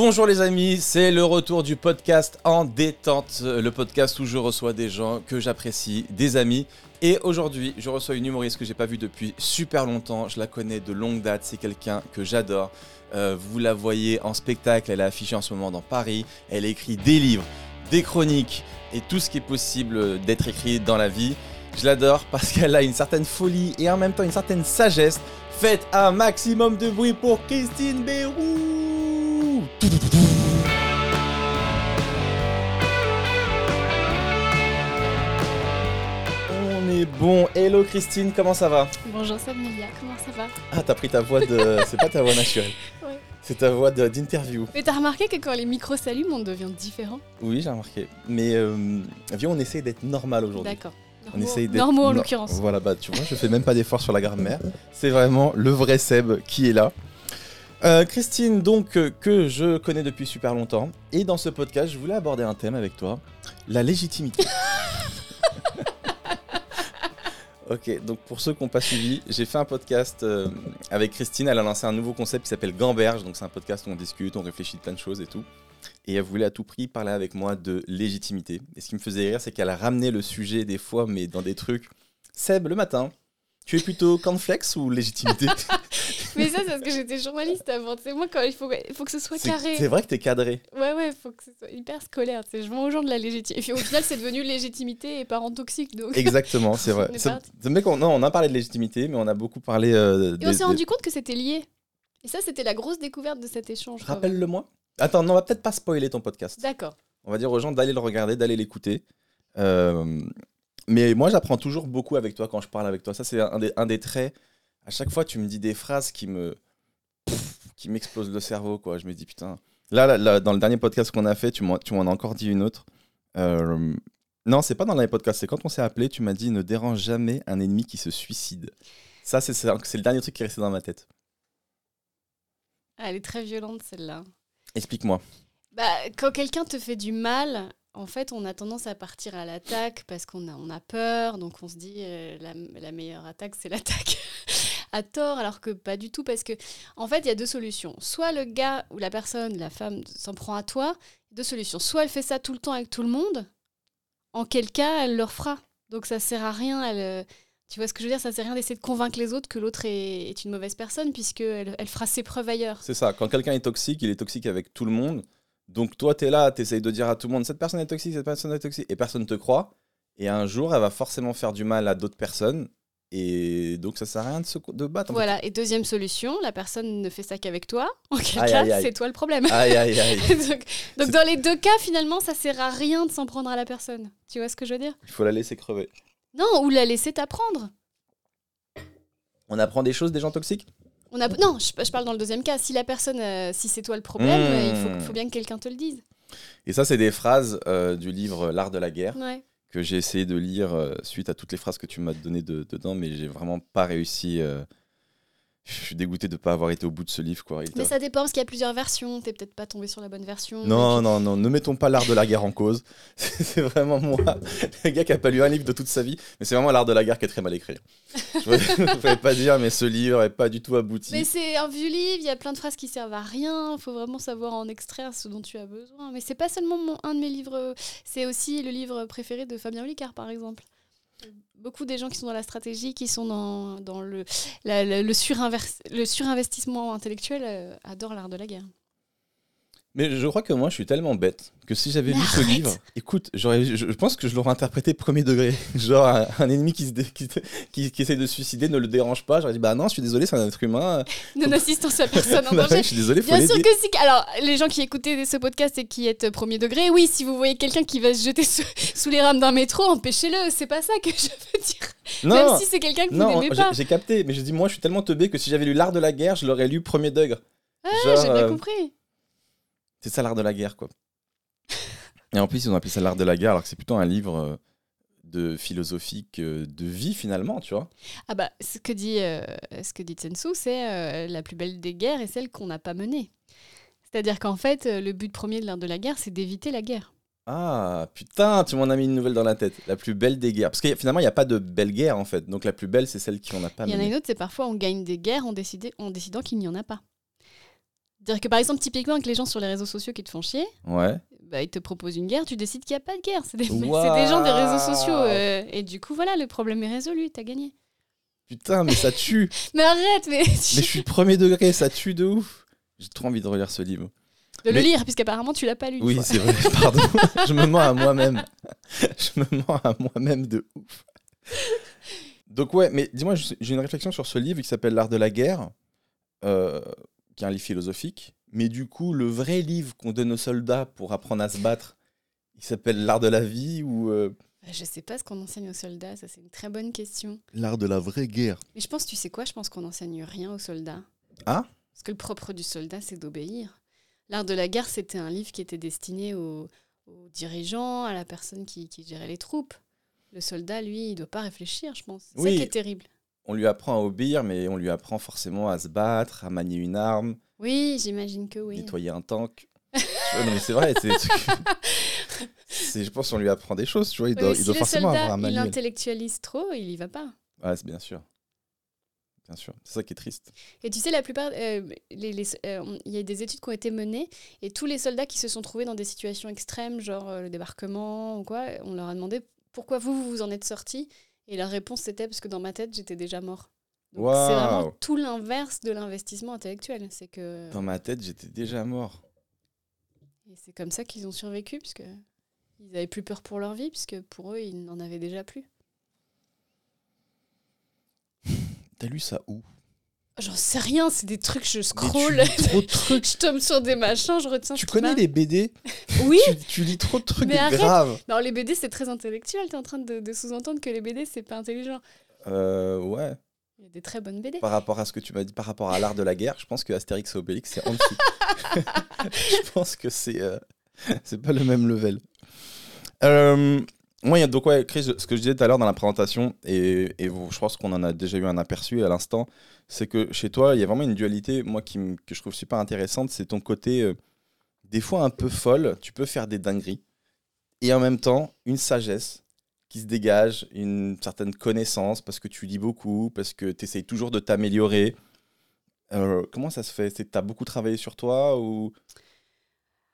Bonjour les amis, c'est le retour du podcast en détente, le podcast où je reçois des gens que j'apprécie, des amis. Et aujourd'hui, je reçois une humoriste que j'ai pas vue depuis super longtemps. Je la connais de longue date, c'est quelqu'un que j'adore. Euh, vous la voyez en spectacle, elle est affichée en ce moment dans Paris. Elle écrit des livres, des chroniques et tout ce qui est possible d'être écrit dans la vie. Je l'adore parce qu'elle a une certaine folie et en même temps une certaine sagesse. Faites un maximum de bruit pour Christine Bérou Bon. Hello Christine, comment ça va? Bonjour Sabnelia, comment ça va? Ah, t'as pris ta voix de. C'est pas ta voix naturelle. Ouais. C'est ta voix d'interview. Mais t'as remarqué que quand les micros s'allument, on devient différent? Oui, j'ai remarqué. Mais euh, viens, on essaye d'être normal aujourd'hui. D'accord. On Normaux- essaye d'être Normaux en no- l'occurrence. Voilà, bah tu vois, je fais même pas d'effort sur la grammaire. C'est vraiment le vrai Seb qui est là. Euh, Christine, donc, euh, que je connais depuis super longtemps. Et dans ce podcast, je voulais aborder un thème avec toi la légitimité. ok, donc pour ceux qui n'ont pas suivi, j'ai fait un podcast euh, avec Christine. Elle a lancé un nouveau concept qui s'appelle Gamberge. Donc, c'est un podcast où on discute, on réfléchit de plein de choses et tout. Et elle voulait à tout prix parler avec moi de légitimité. Et ce qui me faisait rire, c'est qu'elle a ramené le sujet des fois, mais dans des trucs. Seb, le matin, tu es plutôt cornflakes ou légitimité? Mais ça, c'est parce que j'étais journaliste avant. Sais, moi, quand il faut, il faut que ce soit C'est carré. c'est vrai que t'es cadré. Ouais, ouais, il faut que ce soit hyper scolaire. Je vends aux gens de la légitimité. Et puis au final, c'est devenu légitimité et parents toxiques. Donc... Exactement, c'est vrai. On est C'est- c'est qu'on non, on a parlé de légitimité, mais on a beaucoup parlé. euh, Et des- on s'est des- rendu compte que c'était lié. Et ça, c'était la grosse découverte de cet échange. Rappelle-le-moi. Attends, non, on va peut-être pas spoiler ton podcast. D'accord. On va dire aux gens d'aller le regarder, d'aller l'écouter. Euh, mais moi, j'apprends toujours beaucoup avec toi quand je parle avec toi. Ça, c'est un des, un des traits. À chaque fois, tu me dis des phrases qui me. pff, qui m'explosent le cerveau, quoi. Je me dis, putain. Là, là, là, dans le dernier podcast qu'on a fait, tu m'en tu m'en as encore dit une autre. Euh, non, c'est pas dans le dernier podcast. C'est quand on s'est appelé, tu m'as dit ne dérange jamais un ennemi qui se suicide. Ça, c'est c'est c'est le dernier truc qui est resté dans ma tête. Ah, elle est très violente, celle-là. Explique-moi. Bah, quand quelqu'un te fait du mal, en fait, on a tendance à partir à l'attaque parce qu'on a, on a peur. Donc, on se dit euh, la, la meilleure attaque, c'est l'attaque à tort, alors que pas du tout. Parce que, en fait, il y a deux solutions. Soit le gars ou la personne, la femme, s'en prend à toi. Deux solutions. Soit elle fait ça tout le temps avec tout le monde, en quel cas elle le refera. Donc, ça sert à rien. Elle, tu vois ce que je veux dire Ça sert à rien d'essayer de convaincre les autres que l'autre est, une mauvaise personne, puisqu'elle elle fera ses preuves ailleurs. C'est ça, quand quelqu'un est toxique, il est toxique avec tout le monde. Donc toi, tu es là, tu essayes de dire à tout le monde, cette personne est toxique, cette personne est toxique, et personne te croit. Et un jour, elle va forcément faire du mal à d'autres personnes. Et donc ça sert à rien de se de battre. Voilà, et deuxième solution, la personne ne fait ça qu'avec toi. En quel Aïe, cas, c'est toi le problème. Aïe, aïe, aïe. donc, dans les deux cas, finalement, ça sert à rien de s'en prendre à la personne. Tu vois ce que je veux dire? Il faut la laisser crever. Non, ou la laisser t'apprendre. On apprend des choses des gens toxiques? On a... Non, je, je parle dans le deuxième cas. Si la personne, euh, si c'est toi le problème, Mmh. euh, il faut, faut bien que quelqu'un te le dise. Et ça, c'est des phrases euh, du livre L'art de la guerre Ouais. Que j'ai essayé de lire euh, suite à toutes les phrases que tu m'as données de- dedans, mais j'ai vraiment pas réussi. Je suis dégoûté de ne pas avoir été au bout de ce livre. Quoi. Mais ça dépend, parce qu'il y a plusieurs versions. T'es peut-être pas tombé sur la bonne version. Non, non, non, ne mettons pas l'art de la guerre en cause. C'est vraiment moi, le gars qui a pas lu un livre de toute sa vie, mais c'est vraiment l'art de la guerre qui est très mal écrit. Je ne pouvais pas dire, mais ce livre est pas du tout abouti. Mais c'est un vieux livre, il y a plein de phrases qui servent à rien, il faut vraiment savoir en extraire ce dont tu as besoin. Mais c'est pas seulement mon, un de mes livres, c'est aussi le livre préféré de Fabien Olicard, par exemple. Beaucoup des gens qui sont dans la stratégie, qui sont dans, le, la- surinvestissement intellectuel, euh, adorent l'art de la guerre. Mais je crois que moi, je suis tellement bête que si j'avais lu ce livre, écoute, j'aurais- je, je pense que je l'aurais interprété premier degré. Genre, un, un ennemi qui, se dé- qui, qui, qui essaie de se suicider ne le dérange pas. J'aurais dit, bah non, je suis désolé, c'est un être humain. Non-assistance à personne en Bah danger. je suis désolé, Bien sûr que si. Alors, les gens qui écoutaient ce podcast et qui êtes premier degré, oui, si vous voyez quelqu'un qui va se jeter sous, sous les rames d'un métro, empêchez-le. C'est pas ça que je veux dire. Non, Même si c'est quelqu'un que vous non, n'aimez j'ai pas. j'ai capté, mais je dis, moi, je suis tellement teubé que si j'avais lu l'art de la guerre, je l'aurais lu premier degré. Ah, j'ai bien euh, compris. C'est ça l'art de la guerre, quoi. Et en plus, ils ont appelé ça l'art de la guerre, alors que c'est plutôt un livre euh, de philosophique euh, de vie, finalement, tu vois. Ah bah, ce que dit, euh, ce que dit c'est euh, la plus belle des guerres est celle qu'on n'a pas menée. C'est-à-dire qu'en fait, le but premier de l'art de la guerre, c'est d'éviter la guerre. Ah, putain, tu m'en as mis une nouvelle dans la tête. La plus belle des guerres. Parce que finalement, il n'y a pas de belle guerre, en fait. Donc la plus belle, c'est celle qu'on n'a pas Il y en a menée. une autre, c'est parfois on gagne des guerres en, décidé- en décidant qu'il n'y en a pas. C'est-à-dire que par exemple, typiquement, avec les gens sur les réseaux sociaux qui te font chier, Ouais. bah, ils te proposent une guerre, tu décides qu'il n'y a pas de guerre. C'est des, c'est Waouh. des gens des réseaux sociaux. euh, et du coup, voilà, le problème est résolu, t'as gagné. Putain, mais ça tue. Mais arrête, mais, mais je suis premier degré, ça tue de ouf. J'ai trop envie de relire ce livre. de le lire, puisqu'apparemment tu l'as pas lu. Oui, c'est vrai, pardon. je me mens à moi-même. Je me mens à moi-même de ouf. Donc ouais, mais dis-moi, j'ai une réflexion sur ce livre qui s'appelle L'art de la guerre, euh, qui est un livre philosophique. Mais du coup, le vrai livre qu'on donne aux soldats pour apprendre à se battre, il s'appelle L'art de la vie ou euh, Bah, Je sais pas ce qu'on enseigne aux soldats, ça c'est une très bonne question. L'art de la vraie guerre. Mais je pense, tu sais quoi, je pense qu'on n'enseigne rien aux soldats. Ah Parce que le propre du soldat, c'est d'obéir. L'art de la guerre, c'était un livre qui était destiné aux, aux dirigeants, à la personne qui, qui gérait les troupes. Le soldat, lui, il doit pas réfléchir, je pense. C'est Oui. ça qui est terrible. On lui apprend à obéir, mais on lui apprend forcément à se battre, à manier une arme, Oui, j'imagine que oui. nettoyer un tank. Tu vois, non mais c'est vrai, c'est Je pense qu'on lui apprend des choses, tu vois. Il Oui, doit, il le forcément soldat, avoir un il manuel. intellectualise trop, il y va pas. Ouais, c'est bien sûr. Bien sûr. C'est ça qui est triste. Et tu sais, la plupart, euh, les- les- euh, il y a des études qui ont été menées, et tous les soldats qui se sont trouvés dans des situations extrêmes, genre euh, le débarquement ou quoi, on leur a demandé pourquoi vous, vous vous en êtes sortis, et la réponse c'était parce que dans ma tête, j'étais déjà mort. Donc, C'est vraiment tout l'inverse de l'investissement intellectuel. C'est que Dans ma tête, j'étais déjà mort. et c'est comme ça qu'ils ont survécu, puisque ils avaient plus peur pour leur vie, puisque pour eux, ils n'en avaient déjà plus. T'as lu ça où? J'en sais rien, c'est des trucs, je scroll, tu trop de trucs. je tombe sur des machins, je retiens Tu connais les BD Oui, tu, tu lis trop de trucs Mais graves. Alors les BD c'est très intellectuel, t'es en train de, de sous-entendre que les BD c'est pas intelligent. Euh, ouais. Il y a des très bonnes BD. Par rapport à ce que tu m'as dit, par rapport à l'art de la guerre, je pense que Astérix et Obélix, c'est en dessous. je pense que c'est euh, c'est pas le même level. Euh, moi, il y ce que je disais tout à l'heure dans la présentation, et, et je pense qu'on en a déjà eu un aperçu à l'instant, c'est que chez toi, il y a vraiment une dualité, moi, qui, que je trouve super intéressante, c'est ton côté, euh, des fois un peu folle, tu peux faire des dingueries, et en même temps, une sagesse qui se dégage, une certaine connaissance, parce que tu lis beaucoup, parce que tu essayes toujours de t'améliorer. Euh, comment ça se fait? C'est que tu as beaucoup travaillé sur toi ou...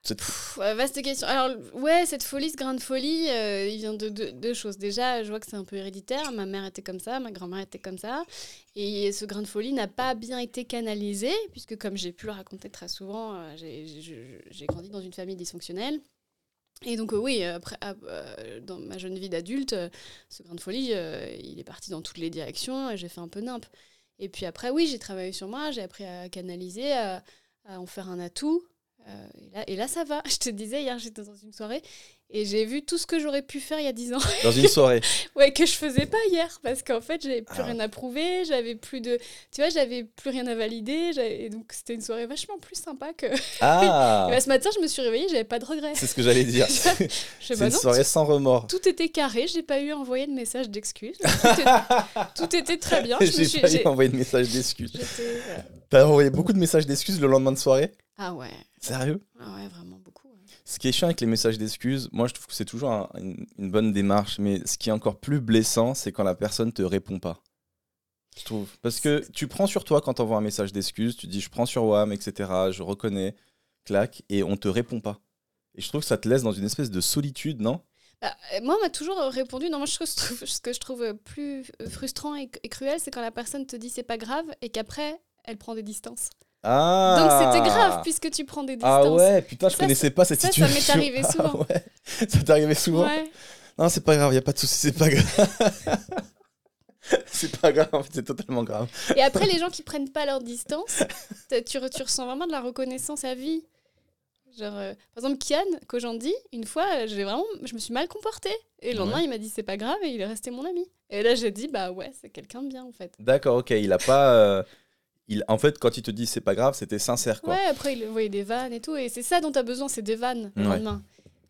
C'est- Pff, vaste question. Alors ouais, cette folie, ce grain de folie, euh, il vient de deux choses. Déjà, je vois que c'est un peu héréditaire. Ma mère était comme ça, ma grand-mère était comme ça. Et ce grain de folie n'a pas bien été canalisé, puisque comme j'ai pu le raconter très souvent, euh, j'ai- grandi dans une famille dysfonctionnelle. Et donc euh, oui, après, dans ma jeune vie d'adulte, ce grain de folie, il est parti dans toutes les directions j'ai fait un peu nimp. Et puis après, oui, j'ai travaillé sur moi, j'ai appris à canaliser, à en faire un atout. Euh, et, là, et là, ça va. Je te disais, hier, j'étais dans une soirée et j'ai vu tout ce que j'aurais pu faire il y a 10 ans. Dans une soirée. ouais, que je faisais pas hier parce qu'en fait, j'avais plus Ah. rien à prouver, j'avais plus de. Tu vois, j'avais plus rien à valider. Et donc, c'était une soirée vachement plus sympa que. Ah Et bah, ce matin, je me suis réveillée, j'avais pas de regrets. C'est ce que j'allais dire. C'est une non, soirée sans remords. tout était carré, j'ai pas eu à envoyer de message d'excuses. Tout, était très bien. J'ai suis- pas eu envoyé de message d'excuses. voilà. T'as envoyé beaucoup de messages d'excuses le lendemain de soirée? Ah ouais, Sérieux? Ah ouais, vraiment. Ce qui est chiant avec les messages d'excuses, moi je trouve que c'est toujours un- une, une bonne démarche, mais ce qui est encore plus blessant, c'est quand la personne te répond pas. Je trouve. Parce que tu prends sur toi quand t'envoies un message d'excuse, tu dis je prends sur WAM, etc., je reconnais, clac, et on te répond pas. Et je trouve que ça te laisse dans une espèce de solitude, non? Bah, euh, moi, on m'a toujours répondu. Non, moi, je trouve, je trouve- ce que je trouve plus euh, frustrant et, et cruel, c'est quand la personne te dit c'est pas grave et qu'après, elle prend des distances. Ah Donc, c'était grave puisque tu prends des Ah distances. ouais, putain, je Ça, connaissais pas cette ça, ça m'est situation. arrivé Ah souvent. ouais. Ça t'est arrivé souvent Ouais. Non, c'est pas grave, y a pas de souci, c'est pas grave. c'est pas grave, en fait, c'est totalement grave. Et après, les gens qui prennent pas leur distance, tu, re- tu ressens vraiment de la reconnaissance à vie. Genre, euh, par exemple, Kian, Kojandi, une fois, euh, j'ai vraiment, je me suis mal comportée. Et le lendemain, Ouais. il m'a dit c'est pas grave et il est resté mon ami. Et là, j'ai dit bah ouais, c'est quelqu'un de bien en fait. D'accord, ok, il a pas. euh, il, en fait, quand il te dit c'est pas grave, c'était sincère, quoi. Ouais, après, il envoyait des vannes et tout. Et c'est ça dont tu as besoin, c'est des vannes le Ouais. lendemain.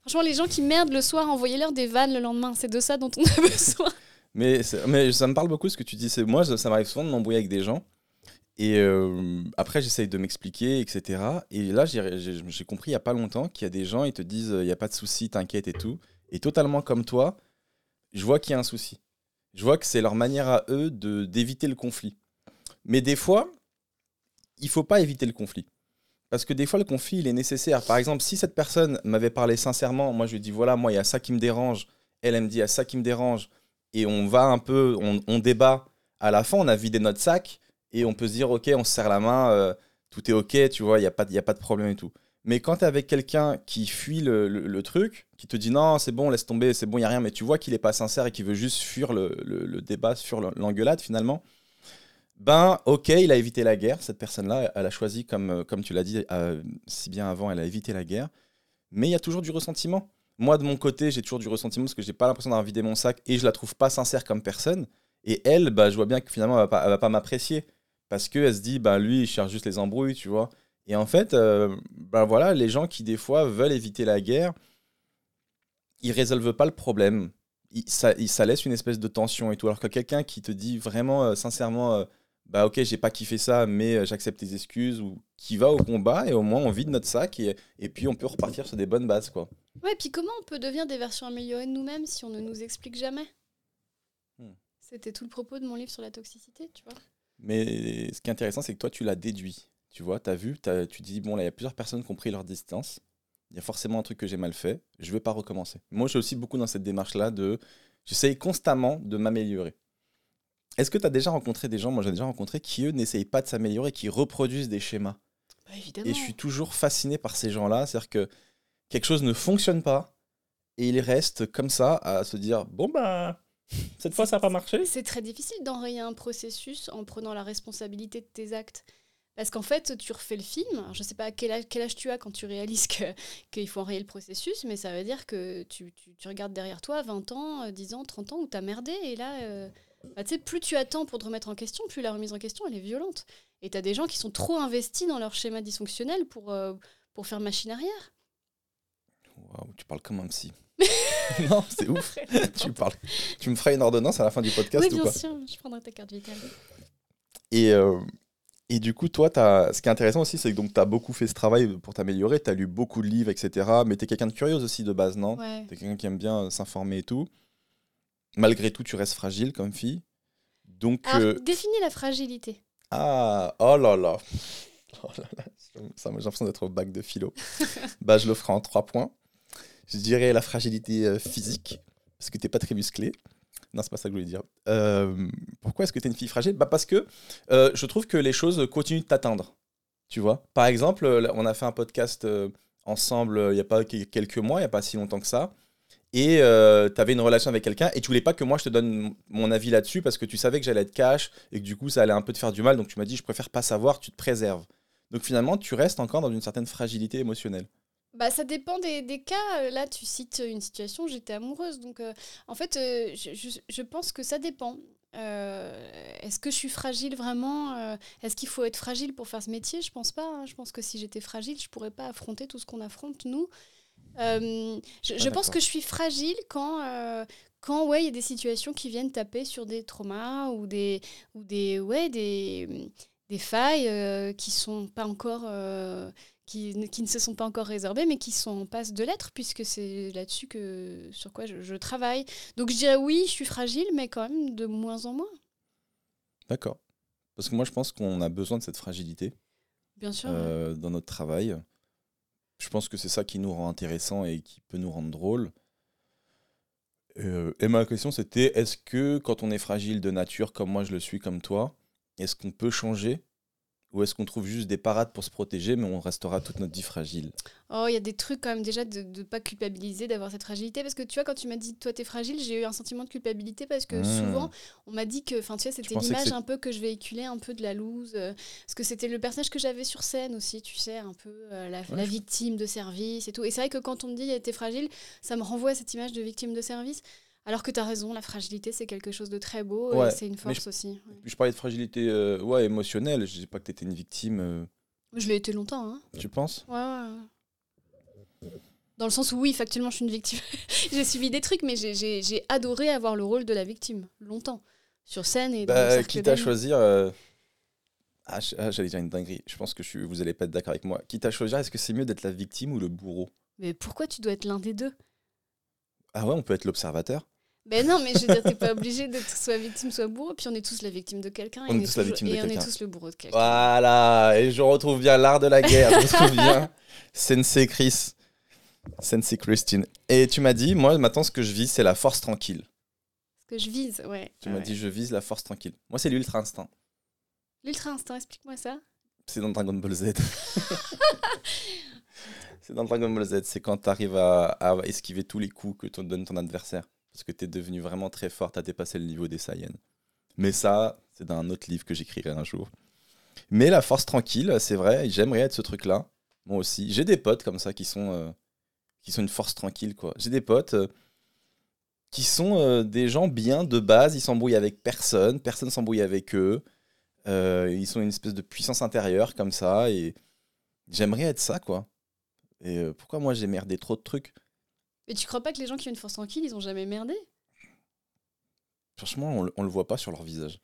Franchement, les gens qui merdent le soir, envoyez-leur des vannes le lendemain. C'est de ça dont on a besoin. Mais, mais ça me parle beaucoup ce que tu dis. C'est moi, ça, ça m'arrive souvent de m'embrouiller avec des gens. Et euh, après, j'essaye de m'expliquer, etc. Et là, j'ai compris il y a pas longtemps qu'il y a des gens, ils te disent il y a pas de souci, t'inquiète et tout. Et totalement comme toi, je vois qu'il y a un souci. Je vois que c'est leur manière à eux d'éviter le conflit. Mais des fois, il faut pas éviter le conflit. Parce que des fois, le conflit, il est nécessaire. Par exemple, si cette personne m'avait parlé sincèrement, moi, je lui dis, voilà, moi, il y a ça qui me dérange. Elle, elle me dit, il y a ça qui me dérange. Et on va un peu, on, débat. À la fin, on a vidé notre sac et on peut se dire, OK, on se serre la main, euh, tout est OK, tu vois, il n'y a, pas- y a pas de problème et tout. Mais quand tu es avec quelqu'un qui fuit le, truc, qui te dit, non, c'est bon, laisse tomber, c'est bon, il n'y a rien, mais tu vois qu'il n'est pas sincère et qu'il veut juste fuir le- le débat, fuir l'engueulade finalement, ben, ok, il a évité la guerre. Cette personne-là, elle a choisi, comme, euh, comme tu l'as dit euh, si bien avant, elle a évité la guerre. Mais il y a toujours du ressentiment. Moi, de mon côté, j'ai toujours du ressentiment parce que j'ai pas l'impression d'avoir vidé mon sac et je la trouve pas sincère comme personne. Et elle, bah, je vois bien que finalement, elle va pas, va pas m'apprécier parce qu'elle se dit, bah, lui, il cherche juste les embrouilles, tu vois. Et en fait, euh, bah, voilà, les gens qui, des fois, veulent éviter la guerre, ils résolvent pas le problème. Ils- ça, laisse une espèce de tension et tout. Alors que quelqu'un qui te dit vraiment, sincèrement, bah ok, j'ai pas kiffé ça, mais euh, j'accepte tes excuses, ou qui va au combat, et au moins on vide notre sac, et, et puis on peut repartir sur des bonnes bases, quoi. Ouais, puis comment on peut devenir des versions améliorées de nous-mêmes si on ne nous explique jamais? Hmm. C'était tout le propos de mon livre sur la toxicité, tu vois. Mais ce qui est intéressant, c'est que toi, tu l'as déduit. Tu vois, tu as vu, tu dis, bon, là, il y a plusieurs personnes qui ont pris leur distance. Il y a forcément un truc que j'ai mal fait. Je vais pas recommencer. Moi, je suis aussi beaucoup dans cette démarche-là de. J'essaye constamment de m'améliorer. Est-ce que tu as déjà rencontré des gens, moi j'ai déjà rencontré, qui eux n'essayent pas de s'améliorer, qui reproduisent des schémas? Bah, évidemment. Et je suis toujours fasciné par ces gens-là. C'est-à-dire que quelque chose ne fonctionne pas et ils restent comme ça à se dire bon, bah, cette fois ça n'a pas marché. C'est très difficile d'enrayer un processus en prenant la responsabilité de tes actes. Parce qu'en fait, tu refais le film. Alors, je ne sais pas à quel âge, quel âge tu as quand tu réalises que- qu'il faut enrayer le processus, mais ça veut dire que tu, tu- tu regardes derrière toi 20 ans, euh, 10 ans, 30 ans où tu as merdé. Et là, euh, bah, plus tu attends pour te remettre en question, plus la remise en question, elle est violente. Et tu as des gens qui sont trop investis dans leur schéma dysfonctionnel pour, euh, pour faire machine arrière. Waouh, tu parles comme un psy. non, c'est ouf. tu, parles. tu me feras une ordonnance à la fin du podcast oui, ou bien pas? sûr, je prendrai ta carte vitale. et, euh, et du coup, toi, as, ce qui est intéressant aussi, c'est que tu as beaucoup fait ce travail pour t'améliorer. Tu as lu beaucoup de livres, etc. Mais tu es quelqu'un de curieuse aussi de base, non? Ouais. Tu es quelqu'un qui aime bien s'informer et tout. Malgré tout, tu restes fragile comme fille. Donc, Alors, euh, définis la fragilité. Ah, oh là là. Oh là là, ça, j'ai l'impression d'être au bac de philo. bah, je le ferai en trois points. Je dirais la fragilité euh, physique, parce que t'es pas très musclé. Non, c'est pas ça que je voulais dire. Euh, pourquoi est-ce que tu es une fille fragile? Bah Parce que euh, je trouve que les choses continuent de t'atteindre. Tu vois? Par exemple, on a fait un podcast ensemble il y a pas que- quelques mois, il y a pas si longtemps que ça. Et tu avais une relation avec quelqu'un et tu voulais pas que moi je te donne mon avis là-dessus parce que tu savais que j'allais être cash et que du coup ça allait un peu te faire du mal. Donc tu m'as dit je préfère pas savoir, tu te préserves. Donc finalement tu restes encore dans une certaine fragilité émotionnelle. Bah, ça dépend des, cas. Là, tu cites une situation, j'étais amoureuse. Donc, euh, en fait, euh, je, je- pense que ça dépend. Euh, Est-ce que je suis fragile vraiment Euh, Est-ce qu'il faut être fragile pour faire ce métier? Je pense pas. hein. Je pense que si j'étais fragile, je pourrais pas affronter tout ce qu'on affronte, nous. Euh, je je pense que je suis fragile quand. euh, quand ouais, il y a des situations qui viennent taper sur des traumas ou des ou des ouais des, des failles euh, qui sont pas encore qui, ne- qui ne se sont pas encore résorbées, mais qui sont en passe de l'être, puisque c'est là-dessus que sur quoi je, je travaille. Donc je dirais oui, je suis fragile, mais quand même de moins en moins, D'accord. Parce que moi je pense qu'on a besoin de cette fragilité bien sûr. euh, dans notre travail. Je pense que c'est ça qui nous rend intéressants et qui peut nous rendre drôles. Euh, et ma question c'était est-ce que quand on est fragile de nature comme moi je le suis comme toi, est-ce qu'on peut changer ou est-ce qu'on trouve juste des parades pour se protéger mais on restera toute notre vie fragile Oh, il y a des trucs quand même déjà de ne pas culpabiliser, d'avoir cette fragilité. Parce que tu vois, quand tu m'as dit toi t'es fragile, j'ai eu un sentiment de culpabilité parce que Mmh. souvent on m'a dit que, enfin tu sais, c'était l'image un peu que je véhiculais, un peu de la loose. euh, parce que c'était le personnage que j'avais sur scène aussi, tu sais, un peu euh, la, Ouais, la je- victime de service et tout. Et c'est vrai que quand on me dit t'es fragile, ça me renvoie à cette image de victime de service. Alors que tu as raison, la fragilité c'est quelque chose de très beau Ouais, et c'est une force aussi. ouais. Je parlais de fragilité euh, ouais, émotionnelle, je dis pas que tu étais une victime, euh, Je l'ai été longtemps, hein. tu penses? Ouais. Dans le sens où, oui, factuellement, je suis une victime. j'ai subi des trucs, mais j'ai- adoré avoir le rôle de la victime, longtemps. Sur scène et dans le Bah, cercle quitte à choisir. euh, Ah, ah, j'allais dire une dinguerie. Je pense que je suis- vous allez pas être d'accord avec moi. Quitte à choisir, est-ce que c'est mieux d'être la victime ou le bourreau? Mais pourquoi tu dois être l'un des deux? Ah ouais, on peut être l'observateur. Ben non, mais je veux dire, t'es pas obligé d'être soit victime, soit bourreau. Puis on est tous la victime de quelqu'un. On et est tous la victime de Et on est quelqu'un. tous le bourreau de quelqu'un. Voilà, et je retrouve bien l'art de la guerre, je retrouve bien Sensei Chris, Sensei Christine. Et tu m'as dit, moi maintenant ce que je vis, c'est la force tranquille. Ce que je vise, ouais. Tu m'as dit, je vise la force tranquille. Moi, c'est l'ultra instinct. L'ultra instinct, explique-moi ça. C'est dans Dragon Ball Z. c'est dans Dragon Ball Z, c'est quand tu arrives à, à esquiver tous les coups que te donne ton adversaire. Parce que tu es devenu vraiment très fort, tu as dépassé le niveau des Saiyans. Mais ça, c'est dans un autre livre que j'écrirai un jour. Mais la force tranquille, c'est vrai, j'aimerais être ce truc-là. Moi aussi. J'ai des potes comme ça qui sont, euh, qui sont une force tranquille, quoi. J'ai des potes euh, qui sont euh, des gens bien de base, ils s'embrouillent avec personne, personne s'embrouille avec eux. Ils sont une espèce de puissance intérieure comme ça et j'aimerais être ça quoi. Et pourquoi moi j'ai merdé trop de trucs? Mais tu crois pas que les gens qui ont une force tranquille, ils ont jamais merdé? Franchement, on, le- on le voit pas sur leur visage.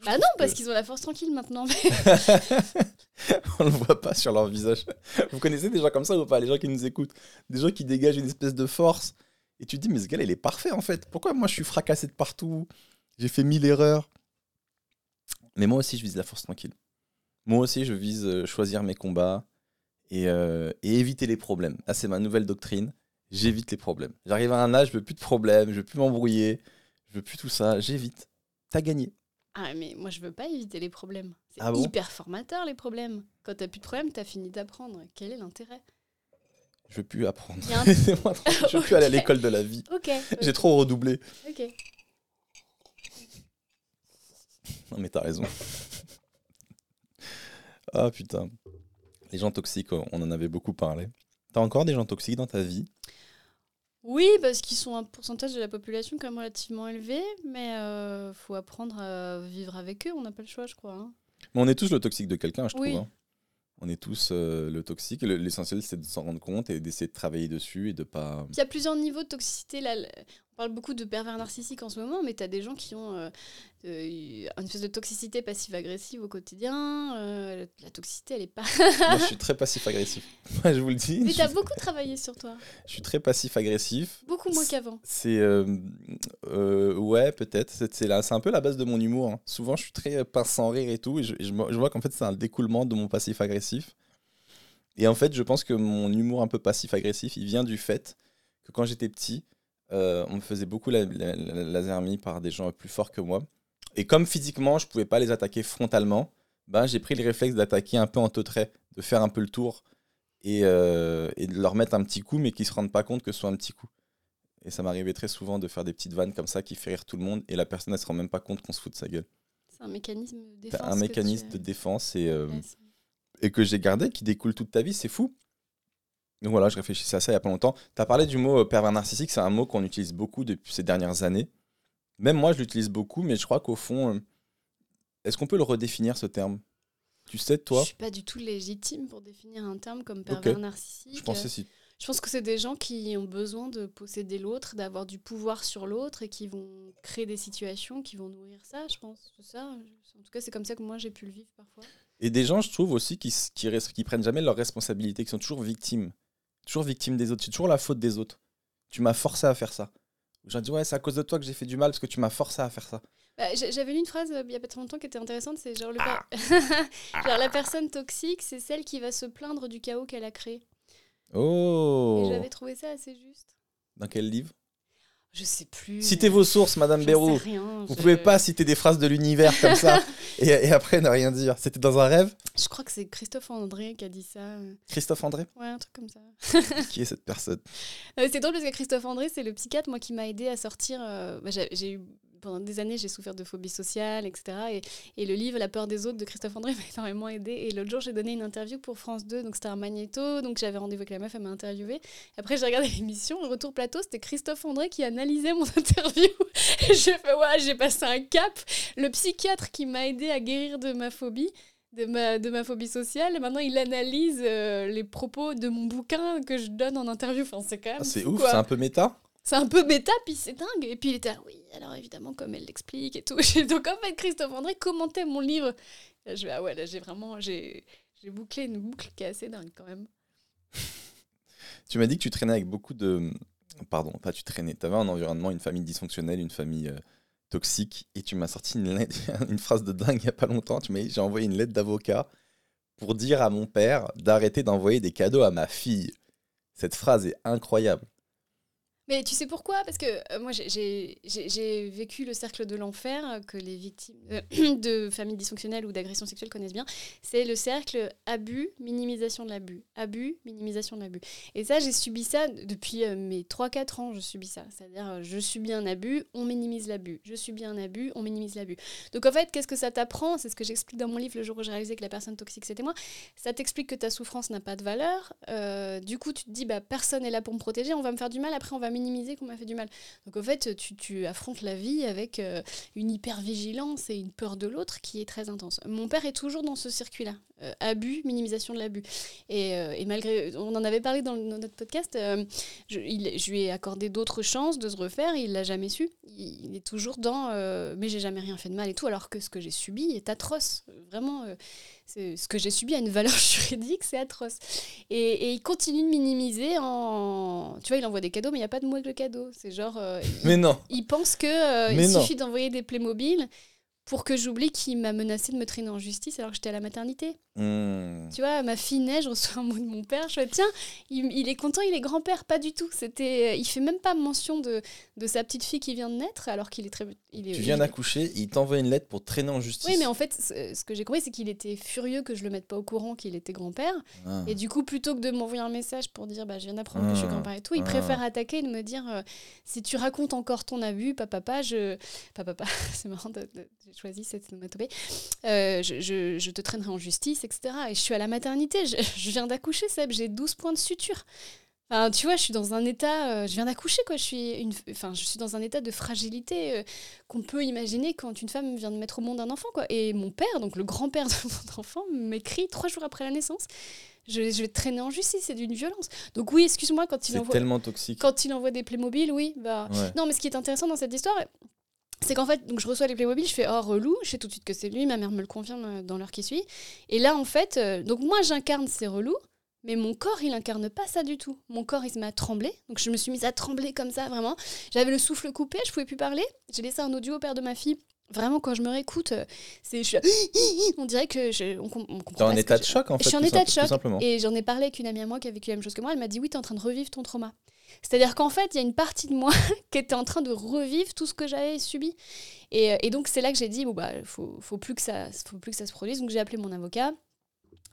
Je Bah non, parce qu'ils ont la force tranquille maintenant. on le voit pas sur leur visage. Vous connaissez des gens comme ça ou pas Les gens qui nous écoutent, des gens qui dégagent une espèce de force et tu te dis mais ce gars il est parfait en fait. Pourquoi moi je suis fracassé de partout? J'ai fait mille erreurs. Mais moi aussi je vise la force tranquille. Moi aussi je vise euh, choisir mes combats et, euh, et éviter les problèmes. Ah c'est ma nouvelle doctrine. J'évite les problèmes. J'arrive à un âge, je veux plus de problèmes, je veux plus m'embrouiller, je veux plus tout ça. J'évite. T'as gagné. Ah, mais moi, je veux pas éviter les problèmes. C'est Ah bon hyper formateur, les problèmes. Quand t'as plus de problèmes, t'as fini d'apprendre. Quel est l'intérêt? Je veux plus apprendre. Un- je veux plus aller à l'école de la vie. Ok. J'ai trop redoublé. Ok. Non mais t'as raison. ah putain. Les gens toxiques, on en avait beaucoup parlé. T'as encore des gens toxiques dans ta vie? Oui, parce qu'ils sont un pourcentage de la population quand même relativement élevé, mais euh, faut apprendre à vivre avec eux. On n'a pas le choix, je crois. hein. Mais on est tous le toxique de quelqu'un, je trouve. Hein. On est tous euh, le toxique. Le- L'essentiel, c'est de s'en rendre compte et d'essayer de travailler dessus et de pas... Il y a plusieurs niveaux de toxicité. Là, on parle beaucoup de pervers narcissiques en ce moment, mais tu as des gens qui ont euh, euh, une espèce de toxicité passive-agressive au quotidien. Euh, la toxicité, elle est pas. Moi, je suis très passif-agressif. Je vous le dis. mais tu as suis, beaucoup travaillé sur toi. je suis très passif-agressif. Beaucoup moins qu'avant. C'est... ouais, peut-être. C'est c'est un peu la base de mon humour. hein. Souvent, je suis très pince sans rire et tout. Et je vois qu'en fait, c'est un découlement de mon passif-agressif. Et en fait, je pense que mon humour un peu passif-agressif, il vient du fait que quand j'étais petit, euh, on me faisait beaucoup la, la, la- lasermie par des gens plus forts que moi. Et comme physiquement, je pouvais pas les attaquer frontalement, ben, j'ai pris le réflexe d'attaquer un peu en trait, de faire un peu le tour et, euh, et de leur mettre un petit coup, mais qu'ils se rendent pas compte que ce soit un petit coup. Et ça m'arrivait très souvent de faire des petites vannes comme ça qui fait rire tout le monde et la personne, elle se rend même pas compte qu'on se fout de sa gueule. C'est un mécanisme de défense. Un mécanisme tu- de défense et, euh, Ouais, et que j'ai gardé, qui découle toute ta vie, c'est fou. Donc voilà, je réfléchissais à ça il y a pas longtemps. Tu as parlé du mot euh, pervers narcissique, c'est un mot qu'on utilise beaucoup depuis ces dernières années. Même moi, je l'utilise beaucoup, mais je crois qu'au fond, euh, est-ce qu'on peut le redéfinir ce terme? Tu sais, toi? Je suis pas du tout légitime pour définir un terme comme pervers narcissique. Je pensais si. Je pense que c'est des gens qui ont besoin de posséder l'autre, d'avoir du pouvoir sur l'autre et qui vont créer des situations qui vont nourrir ça, je pense. Ça. En tout cas, c'est comme ça que moi j'ai pu le vivre parfois. Et des gens, je trouve aussi, qui, qui, qui prennent jamais leurs responsabilités, qui sont toujours victimes. Toujours victimes des autres. C'est toujours la faute des autres. Tu m'as forcé à faire ça. J'ai dit, ouais, c'est à cause de toi que j'ai fait du mal parce que tu m'as forcé à faire ça. Bah, j'a- J'avais lu une phrase euh, il y a pas très longtemps qui était intéressante, c'est genre, le Ah. per- genre la personne toxique, c'est celle qui va se plaindre du chaos qu'elle a créé. Oh Et j'avais trouvé ça assez juste. Dans quel livre? Je sais plus. Citez vos sources, Madame Bérou. rien, Vous je- pouvez pas citer des phrases de l'univers comme ça et, et après ne rien dire. C'était dans un rêve Je crois que c'est Christophe André qui a dit ça. Christophe André Ouais, un truc comme ça. Qui est cette personne c'est drôle parce que Christophe André, c'est le psychiatre moi qui m'a aidé à sortir. euh, bah, j'ai eu pendant des années, j'ai souffert de phobie sociale, etc. Et, et le livre La peur des autres de Christophe André m'a énormément aidé. Et l'autre jour, j'ai donné une interview pour France 2, donc c'était un magnéto, donc j'avais rendez-vous avec la meuf, elle m'a interviewé. Après, j'ai regardé l'émission, retour plateau, c'était Christophe André qui analysait mon interview. Et j'ai fait ouais, j'ai passé un cap. Le psychiatre qui m'a aidé à guérir de ma phobie. De ma, de ma phobie sociale, et maintenant il analyse euh, les propos de mon bouquin que je donne en interview. Enfin, c'est quand même. Ah, C'est ouf, c'est un peu méta. C'est un peu méta, puis c'est dingue. Et puis il était là, oui, alors évidemment, comme elle l'explique et tout. Donc en fait, Christophe André commentait mon livre. Là, je vais, ah ouais, là, j'ai vraiment, j'ai, bouclé une boucle qui est assez dingue quand même. Tu m'as dit que tu traînais avec beaucoup de, pardon, pas tu traînais, tu avais un environnement, une famille dysfonctionnelle, une famille euh, toxique, et tu m'as sorti une, une phrase de dingue il n'y a pas longtemps. Tu m'as dit, j'ai envoyé une lettre d'avocat pour dire à mon père d'arrêter d'envoyer des cadeaux à ma fille. Cette phrase est incroyable. Mais tu sais pourquoi? Parce que euh, moi, j'ai- vécu le cercle de l'enfer euh, que les victimes de, familles dysfonctionnelles ou d'agressions sexuelles connaissent bien. C'est le cercle abus, minimisation de l'abus. Abus, minimisation de l'abus. Et ça, j'ai subi ça depuis euh, mes 3-4 ans, je subis ça. C'est-à-dire, je subis un abus, on minimise l'abus. Je subis un abus, on minimise l'abus. Donc en fait, qu'est-ce que ça t'apprend? C'est ce que j'explique dans mon livre le jour où j'ai réalisé que la personne toxique, c'était moi. Ça t'explique que ta souffrance n'a pas de valeur. Du coup, tu te dis, bah, personne n'est là pour me protéger, on va me faire du mal, après on va minimiser qu'on m'a fait du mal. Donc en fait, tu, tu affrontes la vie avec euh, une hypervigilance et une peur de l'autre qui est très intense. Mon père est toujours dans ce circuit-là. Euh, abus, minimisation de l'abus. Et, euh, et malgré, on en avait parlé dans, le- dans notre podcast, euh, je, il- je lui ai accordé d'autres chances de se refaire, il l'a jamais su. Il, il est toujours dans, mais j'ai jamais rien fait de mal et tout, alors que ce que j'ai subi est atroce. Vraiment, ce que j'ai subi a une valeur juridique, c'est atroce. Et, et il continue de minimiser en. Tu vois, il envoie des cadeaux, mais il n'y a pas de mot avec le cadeau. C'est genre. il, Mais non, il pense que Mais il non. suffit d'envoyer des Playmobil pour que j'oublie qu'il m'a menacé de me traîner en justice alors que j'étais à la maternité. Hmm. Tu vois, ma fille naît, je reçois un mot de mon père, je fais tiens, il, il est content, il est grand-père, pas du tout. C'était, il fait même pas mention de, de sa petite fille qui vient de naître alors qu'il est très. Il est, tu viens d'accoucher, il t'envoie une lettre pour traîner en justice. Oui, mais en fait, ce que j'ai compris, c'est qu'il était furieux que je le mette pas au courant qu'il était grand-père. Ah. Et du coup, plutôt que de m'envoyer un message pour dire bah, je viens d'apprendre que je suis Ah. grand-père et tout, il Ah. préfère attaquer et de me dire euh, si tu racontes encore ton abus, papa, papa, je. Papa, papa, c'est marrant, de- de- j'ai choisi cette onomatopée. Euh, je, je, je te traînerai en justice, etc. Et je suis à la maternité, je, je viens d'accoucher, Seb, j'ai 12 points de suture. Enfin, tu vois, je suis dans un état, euh, je viens d'accoucher quoi. Je suis une, enfin, je suis dans un état de fragilité euh, qu'on peut imaginer quand une femme vient de mettre au monde un enfant quoi. Et mon père, donc le grand-père de mon enfant, m'écrit trois jours après la naissance. Je, je vais te traîner en justice, c'est d'une violence. Donc oui, excuse-moi quand il C'est envoie, tellement toxique. quand il envoie des Playmobil, oui, bah. Ouais. Non, mais ce qui est intéressant dans cette histoire, c'est qu'en fait, donc je reçois les Playmobil, je fais oh relou, je sais tout de suite que c'est lui, ma mère me le confirme euh, dans l'heure qui suit. Et là, en fait, euh, donc moi j'incarne ces relous, mais mon corps il incarne pas ça du tout. Mon corps il se met à trembler, donc je me suis mise à trembler comme ça vraiment. J'avais le souffle coupé, je pouvais plus parler. J'ai laissé un audio au père de ma fille. Vraiment, quand je me réécoute, euh, c'est je suis on dirait que je, on, com- on comprend. T'es en état de choc en fait. je suis en état de tout choc. simplement. Et j'en ai parlé avec une amie à moi qui a vécu la même chose que moi. Elle m'a dit Oui, tu es en train de revivre ton trauma. C'est-à-dire qu'en fait, il y a une partie de moi qui était en train de revivre tout ce que j'avais subi. Et, euh, donc, c'est là que j'ai dit Bon, bah, faut, faut, plus que ça, faut plus que ça se produise. Donc, j'ai appelé mon avocat.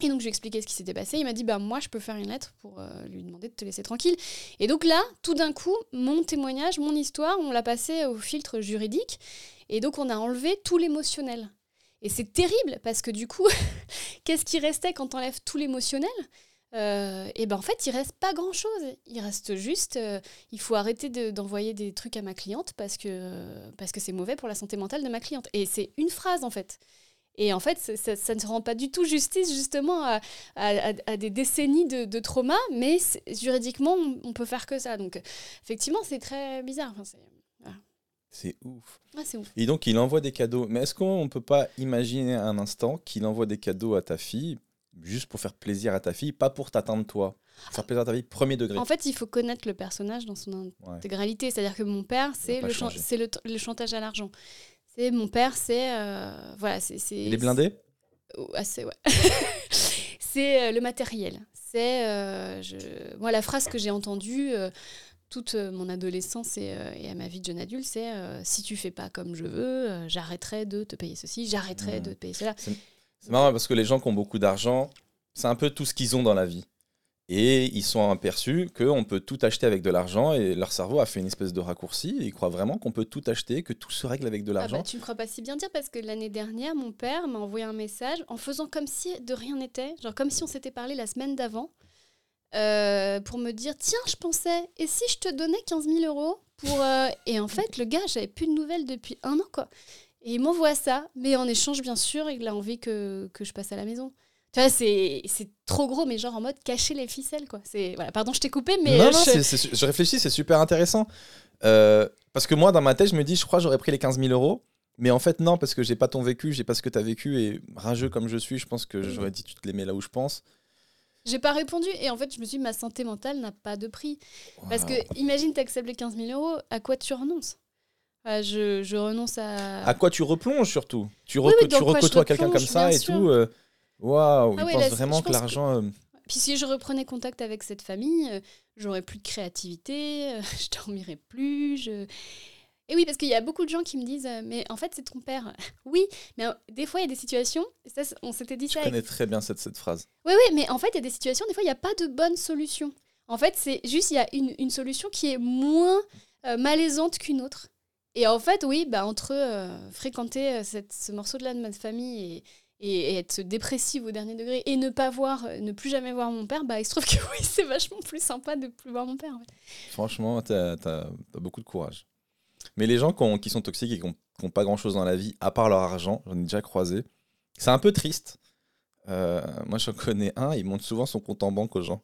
Et donc, je lui ai expliqué ce qui s'était passé. Il m'a dit Bah, moi, je peux faire une lettre pour euh, lui demander de te laisser tranquille. Et donc, là, tout d'un coup, mon témoignage, mon histoire, on l'a passé au filtre juridique. Et donc, on a enlevé tout l'émotionnel. Et c'est terrible parce que du coup, qu'est-ce qui restait quand on enlève tout l'émotionnel? Euh, et ben en fait, il reste pas grand chose. Il reste juste, euh, il faut arrêter de- d'envoyer des trucs à ma cliente parce que parce que c'est mauvais pour la santé mentale de ma cliente. Et c'est une phrase en fait. Et en fait, ça, ça- ça ne rend pas du tout justice justement à, à- à- à des décennies de, de trauma, mais juridiquement, on, on peut faire que ça. Donc effectivement, c'est très bizarre. Enfin, c'est ouf. ah, c'est ouf. Et donc, il envoie des cadeaux. Mais est-ce qu'on peut pas imaginer un instant qu'il envoie des cadeaux à ta fille juste pour faire plaisir à ta fille, pas pour t'atteindre toi Pour faire plaisir à ta fille, premier degré. En fait, il faut connaître le personnage dans son Ouais. intégralité. C'est-à-dire que mon père, c'est le, chan- chantage à l'argent. C'est mon père, c'est euh, voilà, c'est Il est blindé? Oh, assez, ouais. c'est euh, le matériel. C'est euh, je... moi la phrase que j'ai entendue euh, toute mon adolescence et, euh, et à ma vie de jeune adulte, c'est euh, si tu fais pas comme je veux, euh, j'arrêterai de te payer ceci, j'arrêterai Mhm. de te payer cela. C'est marrant parce que les gens qui ont beaucoup d'argent, c'est un peu tout ce qu'ils ont dans la vie. Et ils sont aperçus qu'on peut tout acheter avec de l'argent et leur cerveau a fait une espèce de raccourci. Et ils croient vraiment qu'on peut tout acheter, que tout se règle avec de Ah l'argent. bah, tu ne crois pas si bien dire parce que l'année dernière, mon père m'a envoyé un message en faisant comme si de rien n'était, genre comme si on s'était parlé la semaine d'avant, euh, pour me dire tiens, je pensais, et si je te donnais 15 000 euros pour. euh, Et en fait, le gars, j'avais plus de nouvelles depuis un an, quoi. Et il m'envoie ça, mais en échange, bien sûr, il a envie que, que je passe à la maison. Tu vois, c'est c'est trop gros, mais genre en mode cacher les ficelles, quoi. C'est voilà, pardon, je t'ai coupé, mais non, euh, non, je- réfléchis, c'est super intéressant. Euh, parce que moi, dans ma tête, je me dis, je crois que j'aurais pris les 15 000 euros. Mais en fait, non, parce que j'ai pas ton vécu, j'ai pas ce que tu as vécu. Et rageux comme je suis, je pense que j'aurais dit, tu te les mets là où je pense. J'ai pas répondu et en fait, je me suis dit, ma santé mentale n'a pas de prix. Parce que, imagine, t'acceptes les 15 000 euros, à quoi tu renonces? Ah, je, je renonce à. À quoi tu replonges surtout? Tu, Oui, oui, tu je recôtoies quelqu'un comme ça et sûr. tout. euh, Waouh, Ah il ouais, pense là, vraiment je que l'argent. euh, Puis si je reprenais contact avec cette famille, euh, j'aurais plus de créativité, euh, je dormirais plus. Je... Et oui, parce qu'il y a beaucoup de gens qui me disent, euh, mais en fait, c'est ton père. oui, mais des fois, il y a des situations, ça, on s'était dit Je ça. avec- connais très bien cette, cette phrase. Oui, oui, mais en fait, il y a des situations, des fois, il n'y a pas de bonne solution. En fait, c'est juste, il y a une, une solution qui est moins malaisante qu'une autre. Et en fait, oui, bah, entre euh, fréquenter euh, cette- ce morceau-là de ma famille et, et, et être dépressive au dernier degré et ne pas voir, euh, ne plus jamais voir mon père, bah, il se trouve que oui, c'est vachement plus sympa de plus voir mon père. en fait. Franchement, t'as as, beaucoup de courage. Mais les gens qui, ont- qui sont toxiques et qui n'ont pas grand-chose dans la vie, à part leur argent, j'en ai déjà croisé, c'est un peu triste. Euh, moi, j'en connais un, il montre souvent son compte en banque aux gens.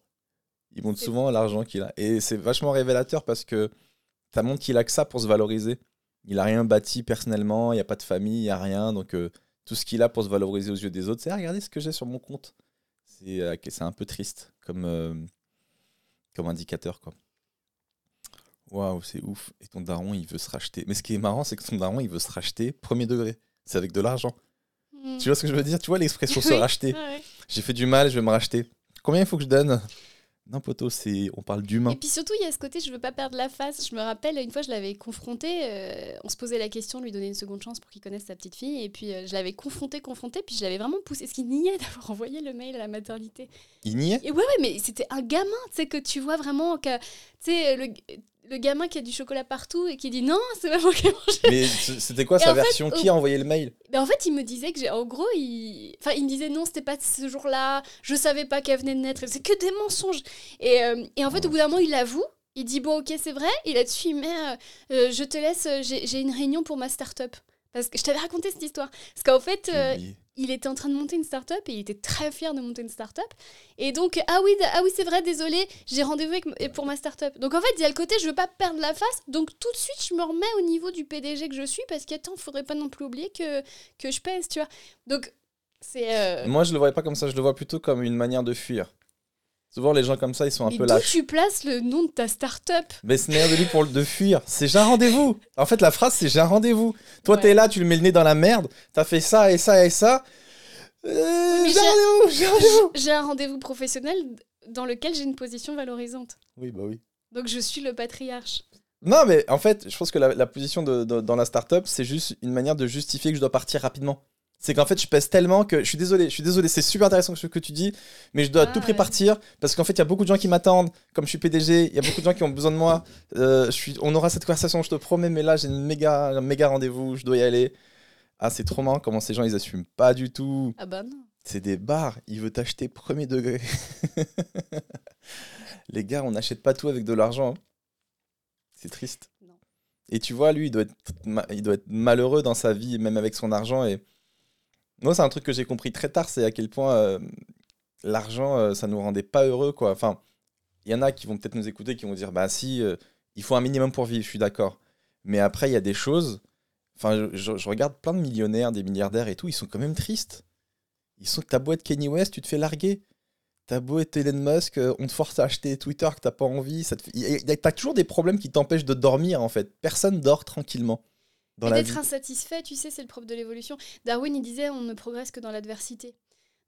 Il montre souvent l'argent qu'il a. Et c'est vachement révélateur parce que ça montre qu'il a que ça pour se valoriser. Il a rien bâti personnellement, il n'y a pas de famille, il n'y a rien. Donc, euh, tout ce qu'il a pour se valoriser aux yeux des autres, c'est ah, regardez ce que j'ai sur mon compte. C'est euh, un peu triste comme, euh, comme indicateur, quoi. Waouh, c'est ouf. Et ton daron, il veut se racheter. Mais ce qui est marrant, c'est que ton daron, il veut se racheter premier degré. C'est avec de l'argent. Mm. Tu vois ce que je veux dire? Tu vois l'expression se racheter. Ouais. J'ai fait du mal, je vais me racheter. Combien il faut que je donne? Non, poteau, c'est... on parle d'humain. Et puis surtout, il y a ce côté, je veux pas perdre la face. Je me rappelle, une fois, je l'avais confronté. euh, on se posait la question de lui donner une seconde chance pour qu'il connaisse sa petite fille. Et puis, euh, je l'avais confronté, confronté. Puis, je l'avais vraiment poussé. Ce qu'il niait d'avoir envoyé le mail à la maternité. Il est Et ouais, ouais, mais c'était un gamin, tu sais, que tu vois vraiment. Que, tu sais, le, gamin qui a du chocolat partout et qui dit non, c'est pas moi qui ai mangé. Mais c'était quoi Et sa fait, version Qui a envoyé le mail? Mais en fait, il me disait que j'ai. En gros, il. Enfin, il me disait non, c'était pas ce jour-là. Je savais pas qu'elle venait de naître. C'est que des mensonges. Et, euh, et en fait, au bout d'un moment, il avoue. Il dit bon, ok, c'est vrai. Et là-dessus, il met euh, euh, je te laisse, j'ai une réunion pour ma start-up. Parce que je t'avais raconté cette histoire. Parce qu'en fait, euh. Il était en train de monter une start-up et il était très fier de monter une start-up. Et donc, ah oui, ah oui c'est vrai, désolé, j'ai rendez-vous pour ma start-up. Donc en fait, il y a le côté, je veux pas perdre la face. Donc tout de suite, je me remets au niveau du PDG que je suis parce qu'attends, faudrait pas non plus oublier que, que je pèse, tu vois. Donc, c'est. euh, Moi, je le voyais pas comme ça, je le vois plutôt comme une manière de fuir. Souvent, les gens comme ça, ils sont un mais peu lâches. tu places le nom de ta start-up? Mais c'est une manière de lui pour le- de fuir. C'est j'ai un rendez-vous. En fait, la phrase, c'est j'ai un rendez-vous. Toi, Ouais. t'es là, tu le mets le nez dans la merde. T'as fait ça et ça et ça. Euh, j'ai un rendez-vous, j'ai un rendez-vous. Professionnel dans lequel j'ai une position valorisante. Oui, bah oui. Donc je suis le patriarche. Non, mais en fait, je pense que la, la position de, de- dans la startup, c'est juste une manière de justifier que je dois partir rapidement. C'est qu'en fait, je pèse tellement que je suis désolé, je suis désolé, c'est super intéressant ce que tu dis, mais je dois à Ah, tout prix ouais. partir parce qu'en fait, il y a beaucoup de gens qui m'attendent. Comme je suis PDG, il y a beaucoup de gens qui ont besoin de moi. Euh, je suis, on aura cette conversation, je te promets, mais là, j'ai une méga, un méga rendez-vous, je dois y aller. Ah, c'est trop marrant comment ces gens, ils assument pas du tout. Ah bah non. C'est des bars, il veut t'acheter premier degré. Les gars, on n'achète pas tout avec de l'argent. hein. C'est triste. Non. Et tu vois, lui, il doit, être il doit être malheureux dans sa vie, même avec son argent. Et moi, c'est un truc que j'ai compris très tard, c'est à quel point euh, l'argent, euh, ça nous rendait pas heureux, quoi. Enfin, il y en a qui vont peut-être nous écouter, qui vont dire, bah si, euh, il faut un minimum pour vivre, je suis d'accord. Mais après, il y a des choses. Enfin, je, regarde plein de millionnaires, des milliardaires et tout, ils sont quand même tristes. Ils sont, t'as beau être Kenny West, tu te fais larguer. T'as beau être Elon Musk, euh, on te force à acheter Twitter que t'as pas envie. Ça T'as toujours des problèmes qui t'empêchent de dormir en fait. Personne dort tranquillement dans Et d'être insatisfait, tu sais, c'est le propre de l'évolution. Darwin, il disait on ne progresse que dans l'adversité.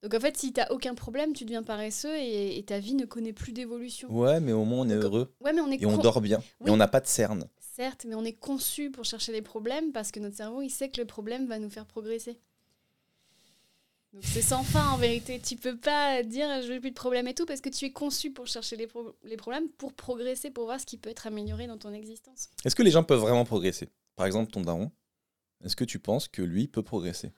Donc en fait, si t'as aucun problème, tu deviens paresseux et, et ta vie ne connaît plus d'évolution. Ouais, mais au moins on est Donc, heureux Ouais, mais on est et on dort bien Oui. et on n'a pas de cernes. Certes, mais on est conçu pour chercher les problèmes parce que notre cerveau, il sait que le problème va nous faire progresser. Donc c'est sans fin en vérité. Tu peux pas dire je veux plus de problèmes et tout parce que tu es conçu pour chercher les, pro- les problèmes, pour progresser, pour voir ce qui peut être amélioré dans ton existence. Est-ce que les gens peuvent vraiment progresser? Par exemple, ton daron, est-ce que tu penses que lui peut progresser?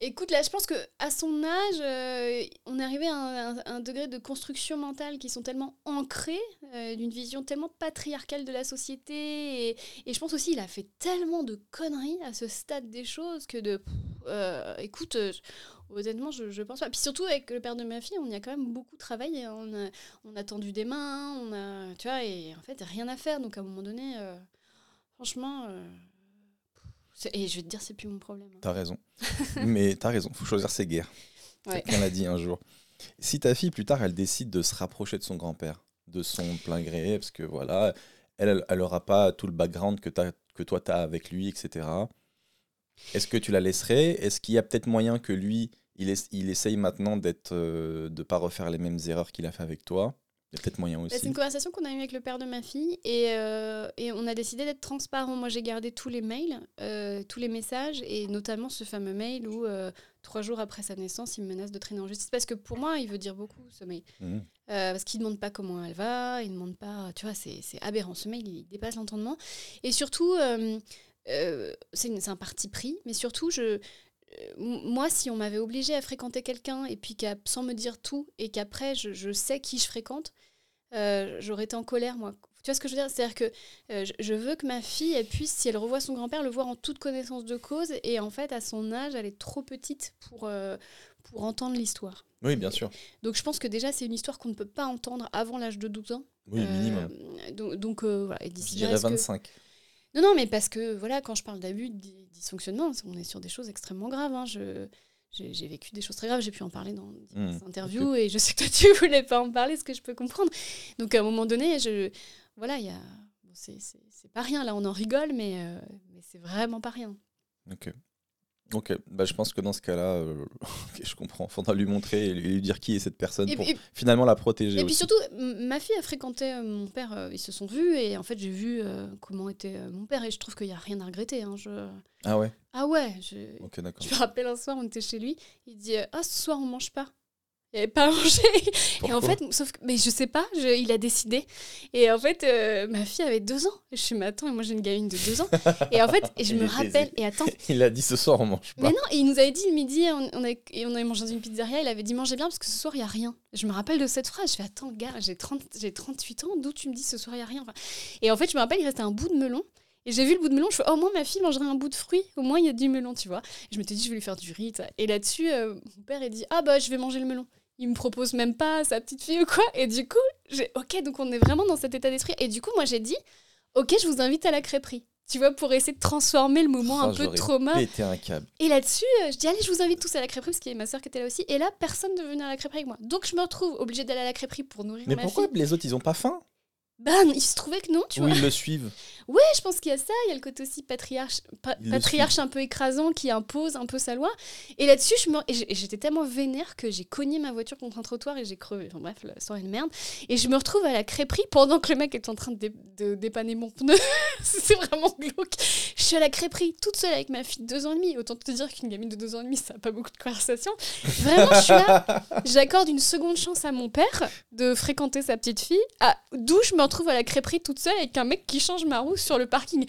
Écoute, là, je pense que à son âge, euh, on est arrivé à un, degré de construction mentale qui sont tellement ancrés, euh, d'une vision tellement patriarcale de la société. Et, je pense aussi, il a fait tellement de conneries à ce stade des choses que de. euh, écoute, honnêtement, je, je pense pas. Puis surtout avec le père de ma fille, on y a quand même beaucoup travaillé. hein. On a, tendu des mains, on a. Tu vois, et en fait, rien à faire. Donc à un moment donné, franchement. euh, et je vais te dire, c'est plus mon problème. hein. T'as raison. mais t'as raison, faut choisir ses guerres. Ouais. Quelqu'un l'a dit un jour. Si ta fille, plus tard, elle décide de se rapprocher de son grand-père, de son plein gré, parce que voilà, elle, elle aura pas tout le background que, t'as- que toi, tu as avec lui, etc. Est-ce que tu la laisserais? Est-ce qu'il y a peut-être moyen que lui, il, es- il essaye maintenant d'être, euh, de pas refaire les mêmes erreurs qu'il a fait avec toi? Y a peut-être moyen Bah, c'est aussi. une conversation qu'on a eue avec le père de ma fille et, euh, et on a décidé d'être transparent. Moi, j'ai gardé tous les mails, euh, tous les messages et notamment ce fameux mail où euh, trois jours après sa naissance, il me menace de traîner en justice parce que pour moi, il veut dire beaucoup ce mail. Mhm. Parce qu'il ne demande pas comment elle va, il ne demande pas. Tu vois, c'est c'est aberrant. Ce mail, il dépasse l'entendement. Et surtout, c'est une- c'est un parti pris, mais surtout, je. Moi, si on m'avait obligé à fréquenter quelqu'un et puis qu'à- sans me dire tout et qu'après je, je sais qui je fréquente, euh, j'aurais été en colère, moi. Tu vois ce que je veux dire? C'est-à-dire que euh, je, veux que ma fille, elle puisse, si elle revoit son grand-père, le voir en toute connaissance de cause. Et en fait, à son âge, elle est trop petite pour, euh, pour entendre l'histoire. Oui, bien sûr. Donc je pense que déjà, c'est une histoire qu'on ne peut pas entendre avant l'âge de 12 ans. Oui, minimum. Donc donc, voilà. Et Je d'ici là, dirais est-ce que- 25. Non, non, mais parce que voilà, quand je parle d'abus, de dysfonctionnement, on est sur des choses extrêmement graves. hein. Je, j'ai, vécu des choses très graves, j'ai pu en parler dans diverses Mmh, interviews et je sais que toi tu voulais pas en parler, ce que je peux comprendre. Donc à un moment donné, je, voilà, il y a, bon, c'est, c'est, c'est pas rien. Là, on en rigole, mais, euh, mais c'est vraiment pas rien. Ok. Ok, bah, je pense que dans ce cas-là, euh, je comprends. Faudra lui montrer et lui dire qui est cette personne Et, pour finalement la protéger et puis surtout, ma fille a fréquenté euh, mon père, euh, ils se sont vus et en fait j'ai vu comment était mon père et je trouve qu'il y a rien à regretter. hein. Je... Ah ouais? Ah ouais, je, Ok, d'accord. Je me rappelle un soir, on était chez lui, il dit Ah, ce soir, on mange pas. Il avait pas mangé. et en Pourquoi fait, sauf que, mais je sais pas, je- il a décidé. Et en fait, euh, ma fille avait deux ans. Je suis, mais attends, et moi j'ai une gamine de deux ans. Et en fait, et je Il me rappelle, et attends, Il a dit ce soir on mange mais pas. non, et il nous avait dit le midi, on, on, avait, et on avait mangé dans une pizzeria, il avait dit mangez bien parce que ce soir il y a rien. Je me rappelle de cette phrase, je fais attends, gars, j'ai 30 j'ai 38 ans, d'où tu me dis ce soir il y a rien? Enfin, Et en fait, je me rappelle, il restait un bout de melon. Et j'ai vu le bout de melon, je fais, oh, moins ma fille mangerait un bout de fruit, au moins il y a du melon, tu vois. Et je m'étais dit, je vais lui faire du riz. ça. Et là-dessus, euh, mon père, il dit, ah bah, je vais manger le melon. Il me propose même pas sa petite fille ou quoi. Et du coup, j'ai, ok, donc on est vraiment dans cet état d'esprit. Et du coup, moi, j'ai dit, ok, je vous invite à la crêperie. Tu vois, pour essayer de transformer le moment Oh, un peu j'aurais trauma. Pété un câble. Et là-dessus, euh, je dis, allez, je vous invite tous à la crêperie, parce qu'il y avait ma soeur qui était là aussi. Et là, personne ne veut venir à la crêperie avec moi. Donc, je me retrouve obligée d'aller à la crêperie pour nourrir Mais ma pourquoi fille. les autres ils ont pas faim? Ben, il se trouvait que non, tu Ou vois. ils le suivent Ouais, je pense qu'il y a ça. Il y a le côté aussi patriarche, pa- un peu écrasant qui impose un peu sa loi. Et là-dessus, j'étais tellement vénère que j'ai cogné ma voiture contre un trottoir et j'ai crevé. Enfin bref, la soirée de merde. Et je me retrouve à la crêperie pendant que le mec est en train de, dé- de dépanner mon pneu. C'est vraiment glauque. Je suis à la crêperie toute seule avec ma fille de deux ans et demi. Autant te dire qu'une gamine de deux ans et demi, ça n'a pas beaucoup de conversation. Vraiment, je suis là. J'accorde une seconde chance à mon père de fréquenter sa petite fille. Ah, D'où je me retrouve à la crêperie toute seule avec un mec qui change ma sur le parking.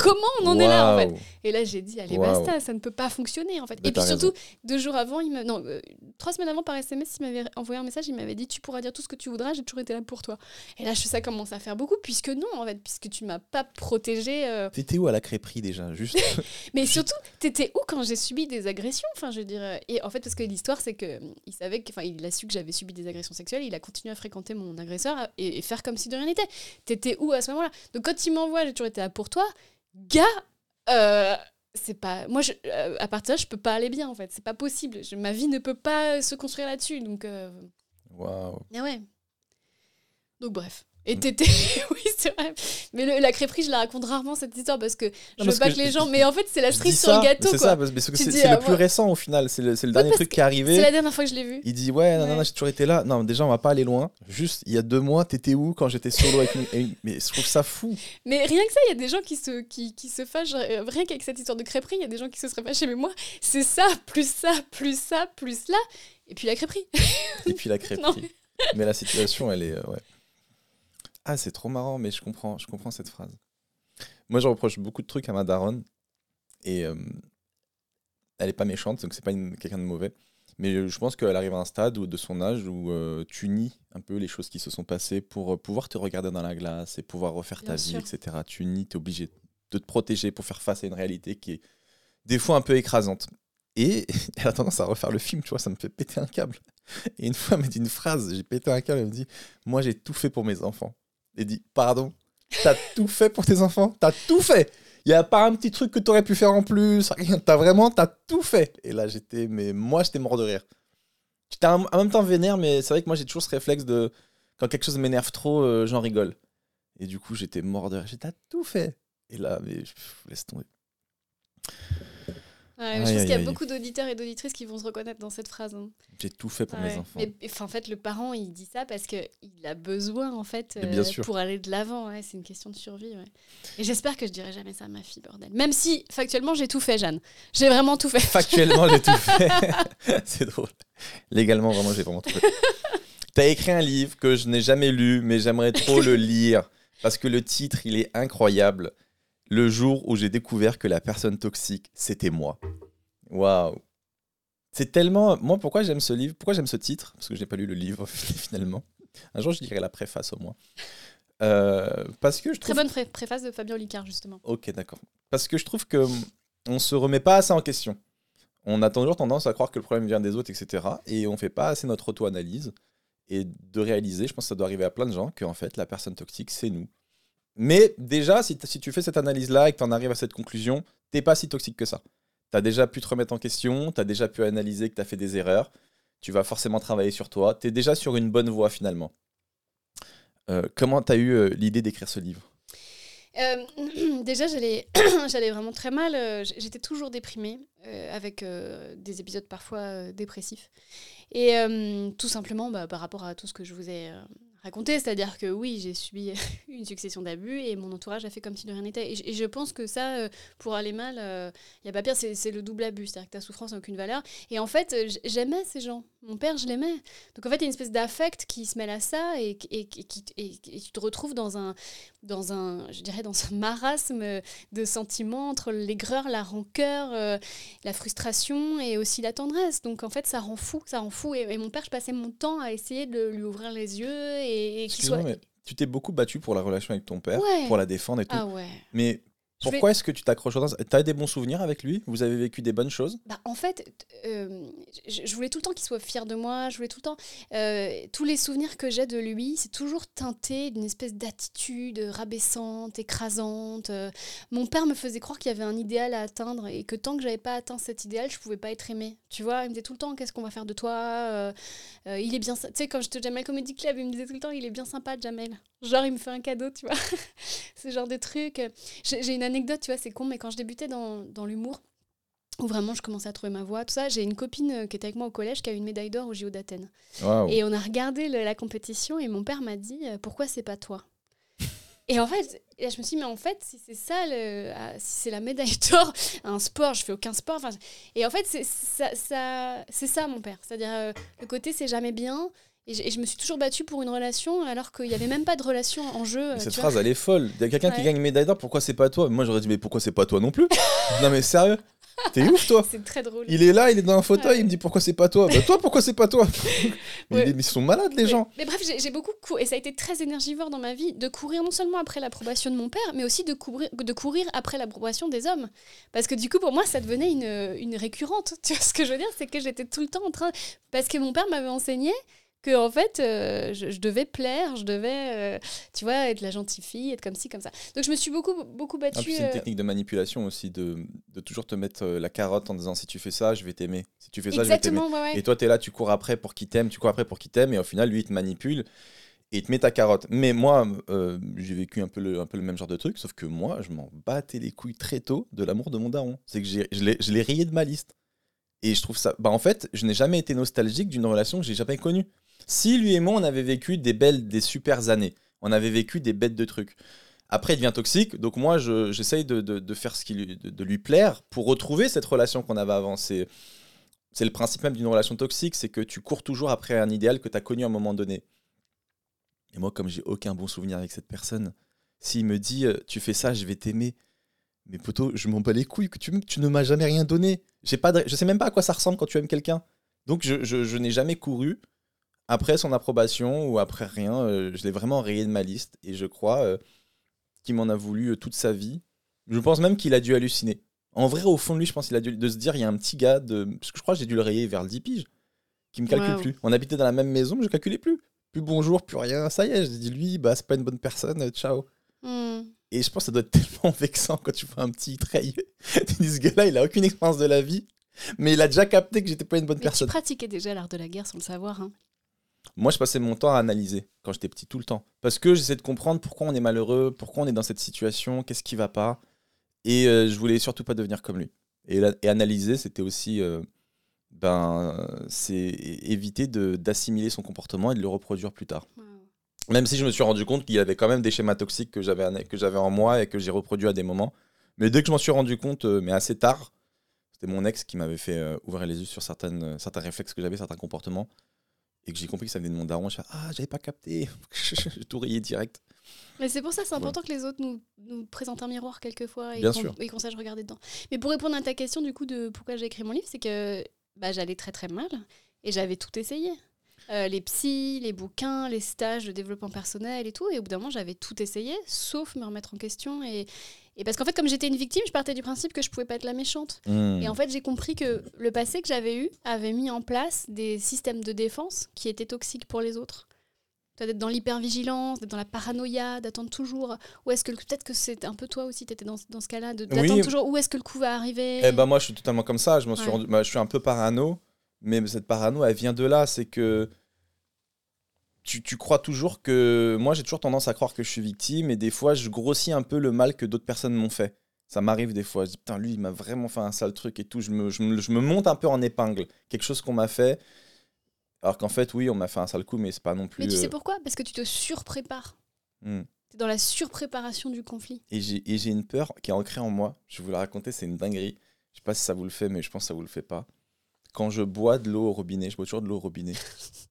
Comment on en est là en fait. Et là j'ai dit allez basta, ça ne peut pas fonctionner en fait. Mais Et puis surtout deux jours avant, il non euh, trois semaines avant par SMS, il m'avait envoyé un message, il m'avait dit tu pourras dire tout ce que tu voudras, j'ai toujours été là pour toi. Et là je ça commence à faire beaucoup puisque non en fait puisque tu m'as pas protégé. euh, T'étais où à la crêperie déjà Juste? Mais surtout t'étais où quand j'ai subi des agressions? Enfin je veux dire euh, et en fait parce que l'histoire c'est que euh, il savait que enfin il a su que j'avais subi des agressions sexuelles, il a continué à fréquenter mon agresseur et, et faire comme si de rien n'était. T'étais où à ce moment-là? Donc quand il m'envoie j'ai toujours été là pour toi, gars. euh, c'est pas moi je, euh, à partir de là je peux pas aller bien en fait c'est pas possible Je- ma vie ne peut pas se construire là-dessus donc euh, Waouh. ah ouais donc bref et Mm. t'étais oui c'est vrai mais le- la crêperie je la raconte rarement cette histoire parce que je parce veux pas que que les gens mais en fait c'est la cerise sur le gâteau C'est ça, c'est c'est ah, le plus récent au final. C'est le, c'est le dernier truc qui est c'est arrivé. la dernière fois que je l'ai vu Il dit ouais, non, non, Ouais. non, j'ai toujours été là. Non, déjà, on va pas aller loin. Juste, il y a deux mois, t'étais où quand j'étais solo avec une, Mais je trouve ça fou. mais rien que ça il y a des gens qui se qui, qui se fâchent euh, rien qu'avec cette histoire de crêperie il y a des gens qui se seraient fâchés mais moi c'est ça plus ça plus ça plus là et puis la crêperie Et puis la crêperie. Non. mais la situation, elle est. euh, ouais. Ah, c'est trop marrant, mais je comprends, je comprends cette phrase. Moi, je reproche beaucoup de trucs à ma daronne. Et euh, elle est pas méchante, donc c'est pas une- quelqu'un de mauvais. Mais je pense qu'elle arrive à un stade où, de son âge où euh, tu nies un peu les choses qui se sont passées pour euh, pouvoir te regarder dans la glace et pouvoir refaire ta vie, etc. Tu nies, tu es obligé de te protéger pour faire face à une réalité qui est des fois un peu écrasante. Et elle a tendance à refaire le film, tu vois, ça me fait péter un câble. Et une fois, elle m'a dit une phrase, j'ai pété un câble, elle me dit Moi, j'ai tout fait pour mes enfants. Elle dit Pardon T'as tout fait pour tes enfants? T'as tout fait Il a pas un petit truc que t'aurais pu faire en plus, rien. T'as vraiment, t'as tout fait. Et là, j'étais, mais moi, j'étais mort de rire. J'étais en même temps vénère, mais c'est vrai que moi j'ai toujours ce réflexe de quand quelque chose m'énerve trop, euh, j'en rigole. Et du coup, j'étais mort de rire. T'as tout fait. Et là, mais pff, laisse tomber. Ouais, je pense qu'il y a beaucoup d'auditeurs et d'auditrices qui vont se reconnaître dans cette phrase. hein. J'ai tout fait pour mes enfants. Mais en fait, le parent, il dit ça parce qu'il a besoin, en fait, bien euh, sûr. pour aller de l'avant. ouais, c'est une question de survie. Et j'espère que je dirai jamais ça à ma fille, bordel. Même si, factuellement, j'ai tout fait, Jeanne. J'ai vraiment tout fait. Factuellement, j'ai tout fait. c'est drôle. Légalement, vraiment, j'ai vraiment tout fait. T'as écrit un livre que je n'ai jamais lu, mais j'aimerais trop le lire parce que le titre, il est incroyable. Le jour où j'ai découvert que la personne toxique, c'était moi. Waouh. C'est tellement. Moi, pourquoi j'aime ce livre Pourquoi j'aime ce titre? Parce que j'ai pas lu le livre finalement. Un jour, je lirai la préface au moins. Euh, parce que je Très trouve bonne pré- préface de Fabien Licard, justement. Ok, d'accord. Parce que je trouve que hum, on se remet pas assez en question. On a toujours tendance à croire que le problème vient des autres, etc. Et on fait pas assez notre auto-analyse et de réaliser, je pense que ça doit arriver à plein de gens, qu'en fait, la personne toxique, c'est nous. Mais déjà, si, tu fais cette analyse-là et que tu en arrives à cette conclusion, t'es pas si toxique que ça. Tu as déjà pu te remettre en question, tu as déjà pu analyser que tu as fait des erreurs, tu vas forcément travailler sur toi, tu es déjà sur une bonne voie finalement. Euh, comment tu as eu euh, l'idée d'écrire ce livre? Euh, déjà, j'allais, vraiment très mal. J'étais toujours déprimée, avec des épisodes parfois dépressifs. Et tout simplement bah, par rapport à tout ce que je vous ai euh, raconté, c'est-à-dire que oui, j'ai subi une succession d'abus et mon entourage a fait comme si de rien n'était. Et, je- pense que ça, euh, pour aller mal, il n'y a pas pire, c'est, le double abus, c'est-à-dire que ta souffrance n'a aucune valeur. Et en fait, euh, j'aimais ces gens. Mon père, je l'aimais. Donc en fait, il y a une espèce d'affect qui se mêle à ça et, et, et, qui- et- tu te retrouves dans un, dans un, je dirais, dans un marasme de sentiments entre l'aigreur, la rancœur, euh, la frustration et aussi la tendresse. Donc en fait, ça rend fou, ça rend fou. Et, mon père, je passais mon temps à essayer de lui ouvrir les yeux et, qu'il soit. mais tu t'es beaucoup battu pour la relation avec ton père, Ouais. pour la défendre et tout. Ah ouais. Mais Vais- pourquoi est-ce que tu t'accroches autant T'as des bons souvenirs avec lui? Vous avez vécu des bonnes choses? Bah, en fait, euh, je, voulais tout le temps qu'il soit fier de moi. Je voulais tout le temps. euh, tous les souvenirs que j'ai de lui, c'est toujours teinté d'une espèce d'attitude rabaissante, écrasante. Euh, mon père me faisait croire qu'il y avait un idéal à atteindre et que tant que j'avais pas atteint cet idéal, je pouvais pas être aimée. Tu vois, il me disait tout le temps qu'est-ce qu'on va faire de toi Il est bien. Tu sais, quand j'étais au Jamel Comedy Club, il me disait tout le temps il est bien sympa, Jamel. Genre, il me fait un cadeau, tu vois. Ce genre de truc. J'ai une anecdote, tu vois, c'est con, mais quand je débutais dans, dans l'humour, où vraiment je commençais à trouver ma voix, tout ça, j'ai une copine euh, qui était avec moi au collège qui a eu une médaille d'or au JO d'Athènes. Et on a regardé le- la compétition et mon père m'a dit euh, pourquoi c'est pas toi? Et en fait, là, je me suis dit, mais en fait, si c'est ça, le, ah, si c'est la médaille d'or, un sport, je fais aucun sport. Et en fait, c'est ça, ça, c'est ça mon père. C'est-à-dire, euh, le côté c'est jamais bien. Et je, et je me suis toujours battue pour une relation alors qu'il n'y avait même pas de relation en jeu. euh, cette vois. phrase, elle est folle. Il y a quelqu'un qui gagne une médaille d'or, pourquoi c'est pas toi? Moi, j'aurais dit, mais pourquoi c'est pas toi non plus? Non, mais sérieux? T'es ouf, toi C'est très drôle. Il est là, il est dans un fauteuil, Ouais. il me dit pourquoi c'est pas toi? Bah, toi, pourquoi c'est pas toi? Mais, Ouais. ils sont malades, les gens Mais, bref, j'ai j'ai beaucoup couru, et ça a été très énergivore dans ma vie, de courir non seulement après l'approbation de mon père, mais aussi de courir, de courir après l'approbation des hommes. Parce que du coup, pour moi, ça devenait une, une récurrente. Tu vois ce que je veux dire? C'est que j'étais tout le temps en train... Parce que mon père m'avait enseigné que en fait, euh, je, je devais plaire, je devais, euh, tu vois, être la gentille fille, être comme ci, comme ça. Donc je me suis beaucoup, beaucoup Ah, battue... c'est une euh, technique de manipulation aussi, de, de toujours te mettre la carotte en disant si tu fais ça, je vais t'aimer. Si tu fais ça, je vais t'aimer. Exactement, ouais, ouais. Et toi, tu es là, tu cours après pour qu'il t'aime, tu cours après pour qu'il t'aime, et au final, lui, il te manipule et il te met ta carotte. Mais moi, euh, j'ai vécu un peu, le, un peu le même genre de truc, sauf que moi, je m'en battais les couilles très tôt de l'amour de mon daron. C'est que j'ai- je l'ai- je l'ai rayé de ma liste. Et je trouve ça. Bah, en fait, je n'ai jamais été nostalgique d'une relation que j'ai jamais connue. Si lui et moi, on avait vécu des belles, des super années, on avait vécu des bêtes de trucs. Après, il devient toxique, donc moi, je- j'essaye de, faire ce qui lui, de, lui plaire pour retrouver cette relation qu'on avait avant. C'est le principe même d'une relation toxique, c'est que tu cours toujours après un idéal que tu as connu à un moment donné. Et moi, comme j'ai aucun bon souvenir avec cette personne, s'il me dit euh, tu fais ça, je vais t'aimer, mais poto, je m'en bats les couilles, que tu, tu ne m'as jamais rien donné. J'ai pas je sais même pas à quoi ça ressemble quand tu aimes quelqu'un. Donc je- je n'ai jamais couru après son approbation ou après rien. euh, je l'ai vraiment rayé de ma liste et je crois euh, qu'il m'en a voulu euh, toute sa vie. Je pense même qu'il a dû halluciner. En vrai, au fond de lui, je pense qu'il a dû de se dire il y a un petit gars de. Parce que je crois que j'ai dû le rayer vers le 10 piges, qui me calcule Wow. plus. On habitait dans la même maison, mais je calculais plus. Plus bonjour, plus rien. Ça y est, j'ai dit lui, bah, c'est pas une bonne personne, ciao. Hmm. Et je pense que ça doit être tellement vexant quand tu vois un petit trail. tu dis, ce gars-là, il a aucune expérience de la vie. Mais il a déjà capté que j'étais pas une bonne Mais personne. tu pratiquais déjà l'art de la guerre sans le savoir. Hein. Moi, je passais mon temps à analyser quand j'étais petit, tout le temps. Parce que j'essaie de comprendre pourquoi on est malheureux, pourquoi on est dans cette situation, qu'est-ce qui va pas. Et euh, je voulais surtout pas devenir comme lui. Et, la- et analyser, c'était aussi. euh, ben, c'est éviter d'assimiler son comportement et de le reproduire plus tard. Même si je me suis rendu compte qu'il y avait quand même des schémas toxiques que j'avais en moi et que j'ai reproduits à des moments. Mais dès que je m'en suis rendu compte, euh, mais assez tard, c'était mon ex qui m'avait fait euh, ouvrir les yeux sur certaines, certains réflexes que j'avais, certains comportements. Et que j'ai compris que ça venait de mon daron. Je fais Ah, j'avais pas capté. j'ai tout rayé direct. Mais c'est pour ça, c'est important que les autres nous, nous présentent un miroir quelquefois et qu'on qu'on sache regarder dedans. Mais pour répondre à ta question, du coup, de pourquoi j'ai écrit mon livre, c'est que bah, j'allais très très mal et j'avais tout essayé. Euh, les psys, les bouquins, les stages de développement personnel et tout. Et au bout d'un moment, j'avais tout essayé, sauf me remettre en question. Et, et parce qu'en fait, comme j'étais une victime, je partais du principe que je pouvais pas être la méchante. Hmm. Et en fait, j'ai compris que le passé que j'avais eu avait mis en place des systèmes de défense qui étaient toxiques pour les autres. D'être dans l'hypervigilance, d'être dans la paranoïa, d'attendre toujours. Ou est-ce que peut-être que c'est un peu toi aussi, tu étais dans, dans ce cas-là, de- Oui. d'attendre toujours où est-ce que le coup va arriver? Eh ben moi, je suis totalement comme ça. Je m'en suis Ouais. rendu. bah, je suis un peu parano, mais cette parano, elle vient de là. C'est que tu, tu crois toujours que. Moi, j'ai toujours tendance à croire que je suis victime, et des fois, je grossis un peu le mal que d'autres personnes m'ont fait. Ça m'arrive des fois. Je dis putain, lui, il m'a vraiment fait un sale truc et tout. Je me, je me, je me monte un peu en épingle. Quelque chose qu'on m'a fait. Alors qu'en fait, oui, on m'a fait un sale coup, mais c'est pas non plus. Mais tu sais euh, pourquoi? Parce que tu te surprépares. hmm. Tu es dans la surpréparation du conflit. Et j'ai et j'ai une peur qui est ancrée en moi. Je vais vous la raconter, c'est une dinguerie. Je sais pas si ça vous le fait, mais je pense que ça vous le fait pas. Quand je bois de l'eau au robinet, je bois toujours de l'eau au robinet.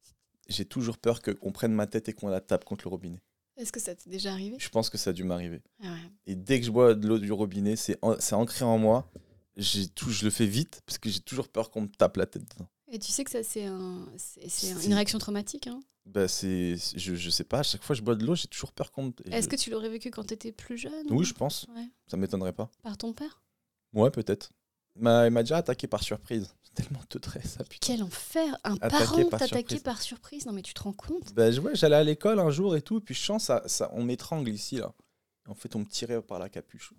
j'ai toujours peur qu'on prenne ma tête et qu'on la tape contre le robinet. Est-ce que ça t'est déjà arrivé? Je pense que ça a dû m'arriver. Ah ouais. Et dès que je bois de l'eau du robinet, c'est en- ancré en moi. J'ai tout, je le fais vite parce que j'ai toujours peur qu'on me tape la tête dedans. Et tu sais que ça, c'est un, c'est- c'est un- C'est- une réaction traumatique. hein? Bah c'est, je, je sais pas. À chaque fois que je bois de l'eau, j'ai toujours peur qu'on me. Est-ce je- que tu l'aurais vécu quand tu étais plus jeune Oui, ou- je pense. Ouais. Ça m'étonnerait pas. Par ton père? Ouais, peut-être. Il m'a il m'a déjà attaqué par surprise. C'est tellement teutré ça, putain. Quel enfer Un Attaqué parent par t'attaquer surprise. par surprise Non mais tu te rends compte Bah, je- ouais, j'allais à l'école un jour et tout, et puis je sens ça, ça on m'étrangle ici là. En fait, on me tirait par la capuche.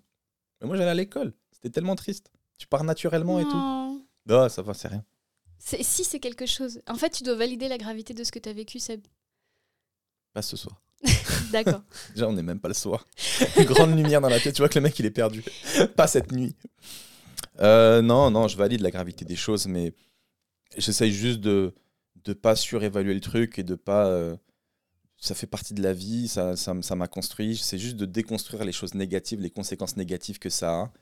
Mais moi, j'allais à l'école. C'était tellement triste. Tu pars naturellement et tout. Non. Non, ça va, c'est rien. C'est- Si c'est quelque chose. En fait, tu dois valider la gravité de ce que tu as vécu, Seb. Pas ce soir. D'accord. Déjà, on n'est même pas le soir. Une grande lumière dans la tête. Tu vois que le mec, il est perdu. pas cette nuit. Euh, non, non, je valide la gravité des choses, mais j'essaye juste de ne pas surévaluer le truc et de pas. euh, ça fait partie de la vie, ça m'a construit. C'est juste de déconstruire les choses négatives, les conséquences négatives que ça a.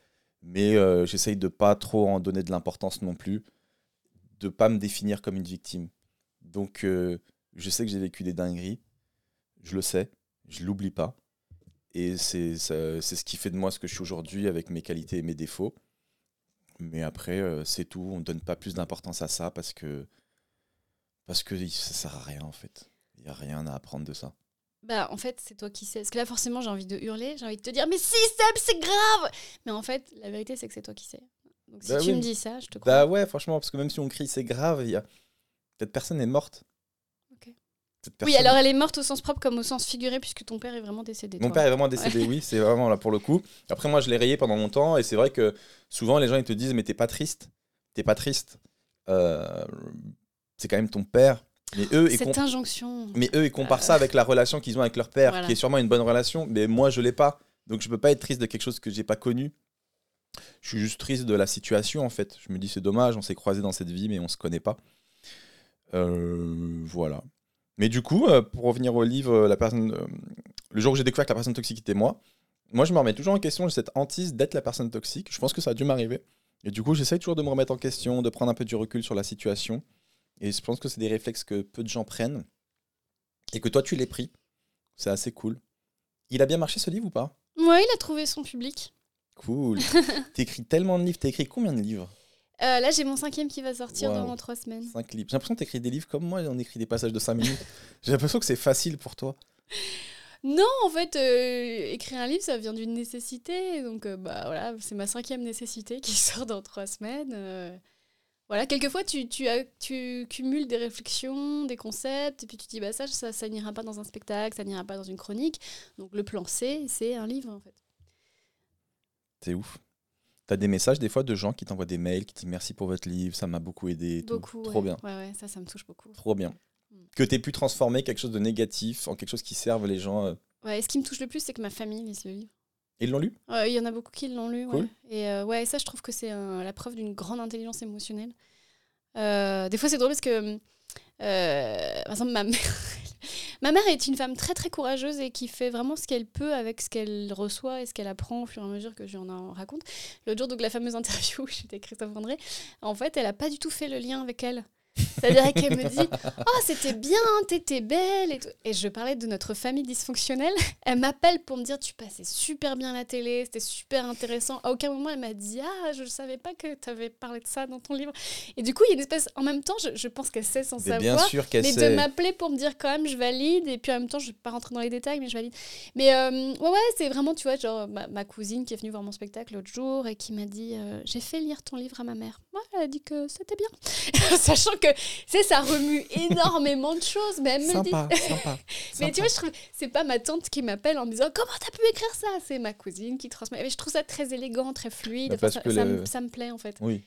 Mais euh, j'essaye de pas trop en donner de l'importance non plus, de pas me définir comme une victime. Donc, je sais que j'ai vécu des dingueries, je le sais, je l'oublie pas. Et c'est ce qui fait de moi ce que je suis aujourd'hui avec mes qualités et mes défauts. Mais après, euh, c'est tout. On ne donne pas plus d'importance à ça parce que parce que ça sert à rien en fait. Il n'y a rien à apprendre de ça. Bah, en fait, c'est toi qui sais. Parce que là, forcément, j'ai envie de hurler, j'ai envie de te dire, mais si, Seb, c'est grave Mais en fait, la vérité, c'est que c'est toi qui sais. Donc, si Bah tu oui. me dis ça, je te crois. Bah ouais, franchement, parce que même si on crie c'est grave, il y a cette personne est morte. Oui, alors elle est morte au sens propre comme au sens figuré, puisque ton père est vraiment décédé. Mon toi. père est vraiment décédé, oui, c'est vraiment là pour le coup. Après, moi, je l'ai rayé pendant longtemps, et c'est vrai que souvent, les gens, ils te disent, mais t'es pas triste, t'es pas triste. Euh, c'est quand même ton père. Mais eux, Cette injonction. mais eux, ils comparent Euh. ça avec la relation qu'ils ont avec leur père, Voilà. qui est sûrement une bonne relation, mais moi, je l'ai pas. Donc, je peux pas être triste de quelque chose que j'ai pas connu. Je suis juste triste de la situation, en fait. Je me dis, c'est dommage, on s'est croisés dans cette vie, mais on se connaît pas. Euh, voilà. Mais du coup, euh, pour revenir au livre, euh, la personne, euh, le jour où j'ai découvert que la personne toxique était moi, moi je me remets toujours en question, j'ai cette hantise d'être la personne toxique. Je pense que ça a dû m'arriver. Et du coup, j'essaie toujours de me remettre en question, de prendre un peu du recul sur la situation. Et je pense que c'est des réflexes que peu de gens prennent. Et que toi, tu l'es pris. C'est assez cool. Il a bien marché ce livre ou pas? Ouais, il a trouvé son public. Cool. T'écris tellement de livres. T'as écrit combien de livres? Euh, là, j'ai mon cinquième qui va sortir dans trois semaines. Cinq livres. J'ai l'impression que t'écris des livres comme moi, on écrit des passages de 5 minutes. J'ai l'impression que c'est facile pour toi. Non, en fait, euh, écrire un livre, ça vient d'une nécessité. Donc, euh, bah voilà, c'est ma cinquième nécessité qui sort dans trois semaines. voilà, quelquefois, tu, tu, as- tu cumules des réflexions, des concepts, et puis tu te dis, bah ça, ça, ça n'ira pas dans un spectacle, ça n'ira pas dans une chronique. Donc, le plan C, c'est un livre, en fait. C'est ouf. T'as des messages des fois de gens qui t'envoient des mails, qui disent merci pour votre livre, ça m'a beaucoup aidé. tout. Trop ouais. bien. Ouais, ouais, ça, ça me touche beaucoup. Trop bien. Mm. Que tu aies pu transformer quelque chose de négatif en quelque chose qui serve les gens. euh. Ouais, et ce qui me touche le plus, c'est que ma famille lise le livre. Ils l'ont lu? Il y en a beaucoup qui l'ont lu. Cool. Ouais. Et euh, ouais, ça, je trouve que c'est la preuve d'une grande intelligence émotionnelle. Euh, des fois, c'est drôle parce que, par exemple, ma mère, ma mère est une femme très très courageuse et qui fait vraiment ce qu'elle peut avec ce qu'elle reçoit et ce qu'elle apprend au fur et à mesure que je lui en raconte. L'autre jour, donc la fameuse interview où j'étais Christophe André, en fait, elle a pas du tout fait le lien avec elle. C'est-à-dire qu'elle me dit Oh, c'était bien, t'étais belle. Et, tout. et je parlais de notre famille dysfonctionnelle. Elle m'appelle pour me dire Tu passais super bien la télé, c'était super intéressant. À aucun moment, elle m'a dit Ah, je ne savais pas que tu avais parlé de ça dans ton livre. Et du coup, il y a une espèce. En même temps, je, je pense qu'elle sait sans Mais bien savoir. sûr qu'elle Mais de sait. m'appeler pour me dire quand même, je valide. Et puis en même temps, je ne vais pas rentrer dans les détails, mais je valide. Mais euh, ouais, ouais, c'est vraiment, tu vois, genre ma, ma cousine qui est venue voir mon spectacle l'autre jour et qui m'a dit euh, J'ai fait lire ton livre à ma mère. Ouais, elle a dit que c'était bien. Sachant que, tu sais, ça remue énormément de choses, mais elle me le dit. Sympa, sympa. Mais tu vois, je trouve, c'est pas ma tante qui m'appelle en me disant comment t'as pu écrire ça? C'est ma cousine qui transmet. Mais je trouve ça très élégant, très fluide. Bah, parce ça, que ça le- me, ça me plaît en fait. Oui.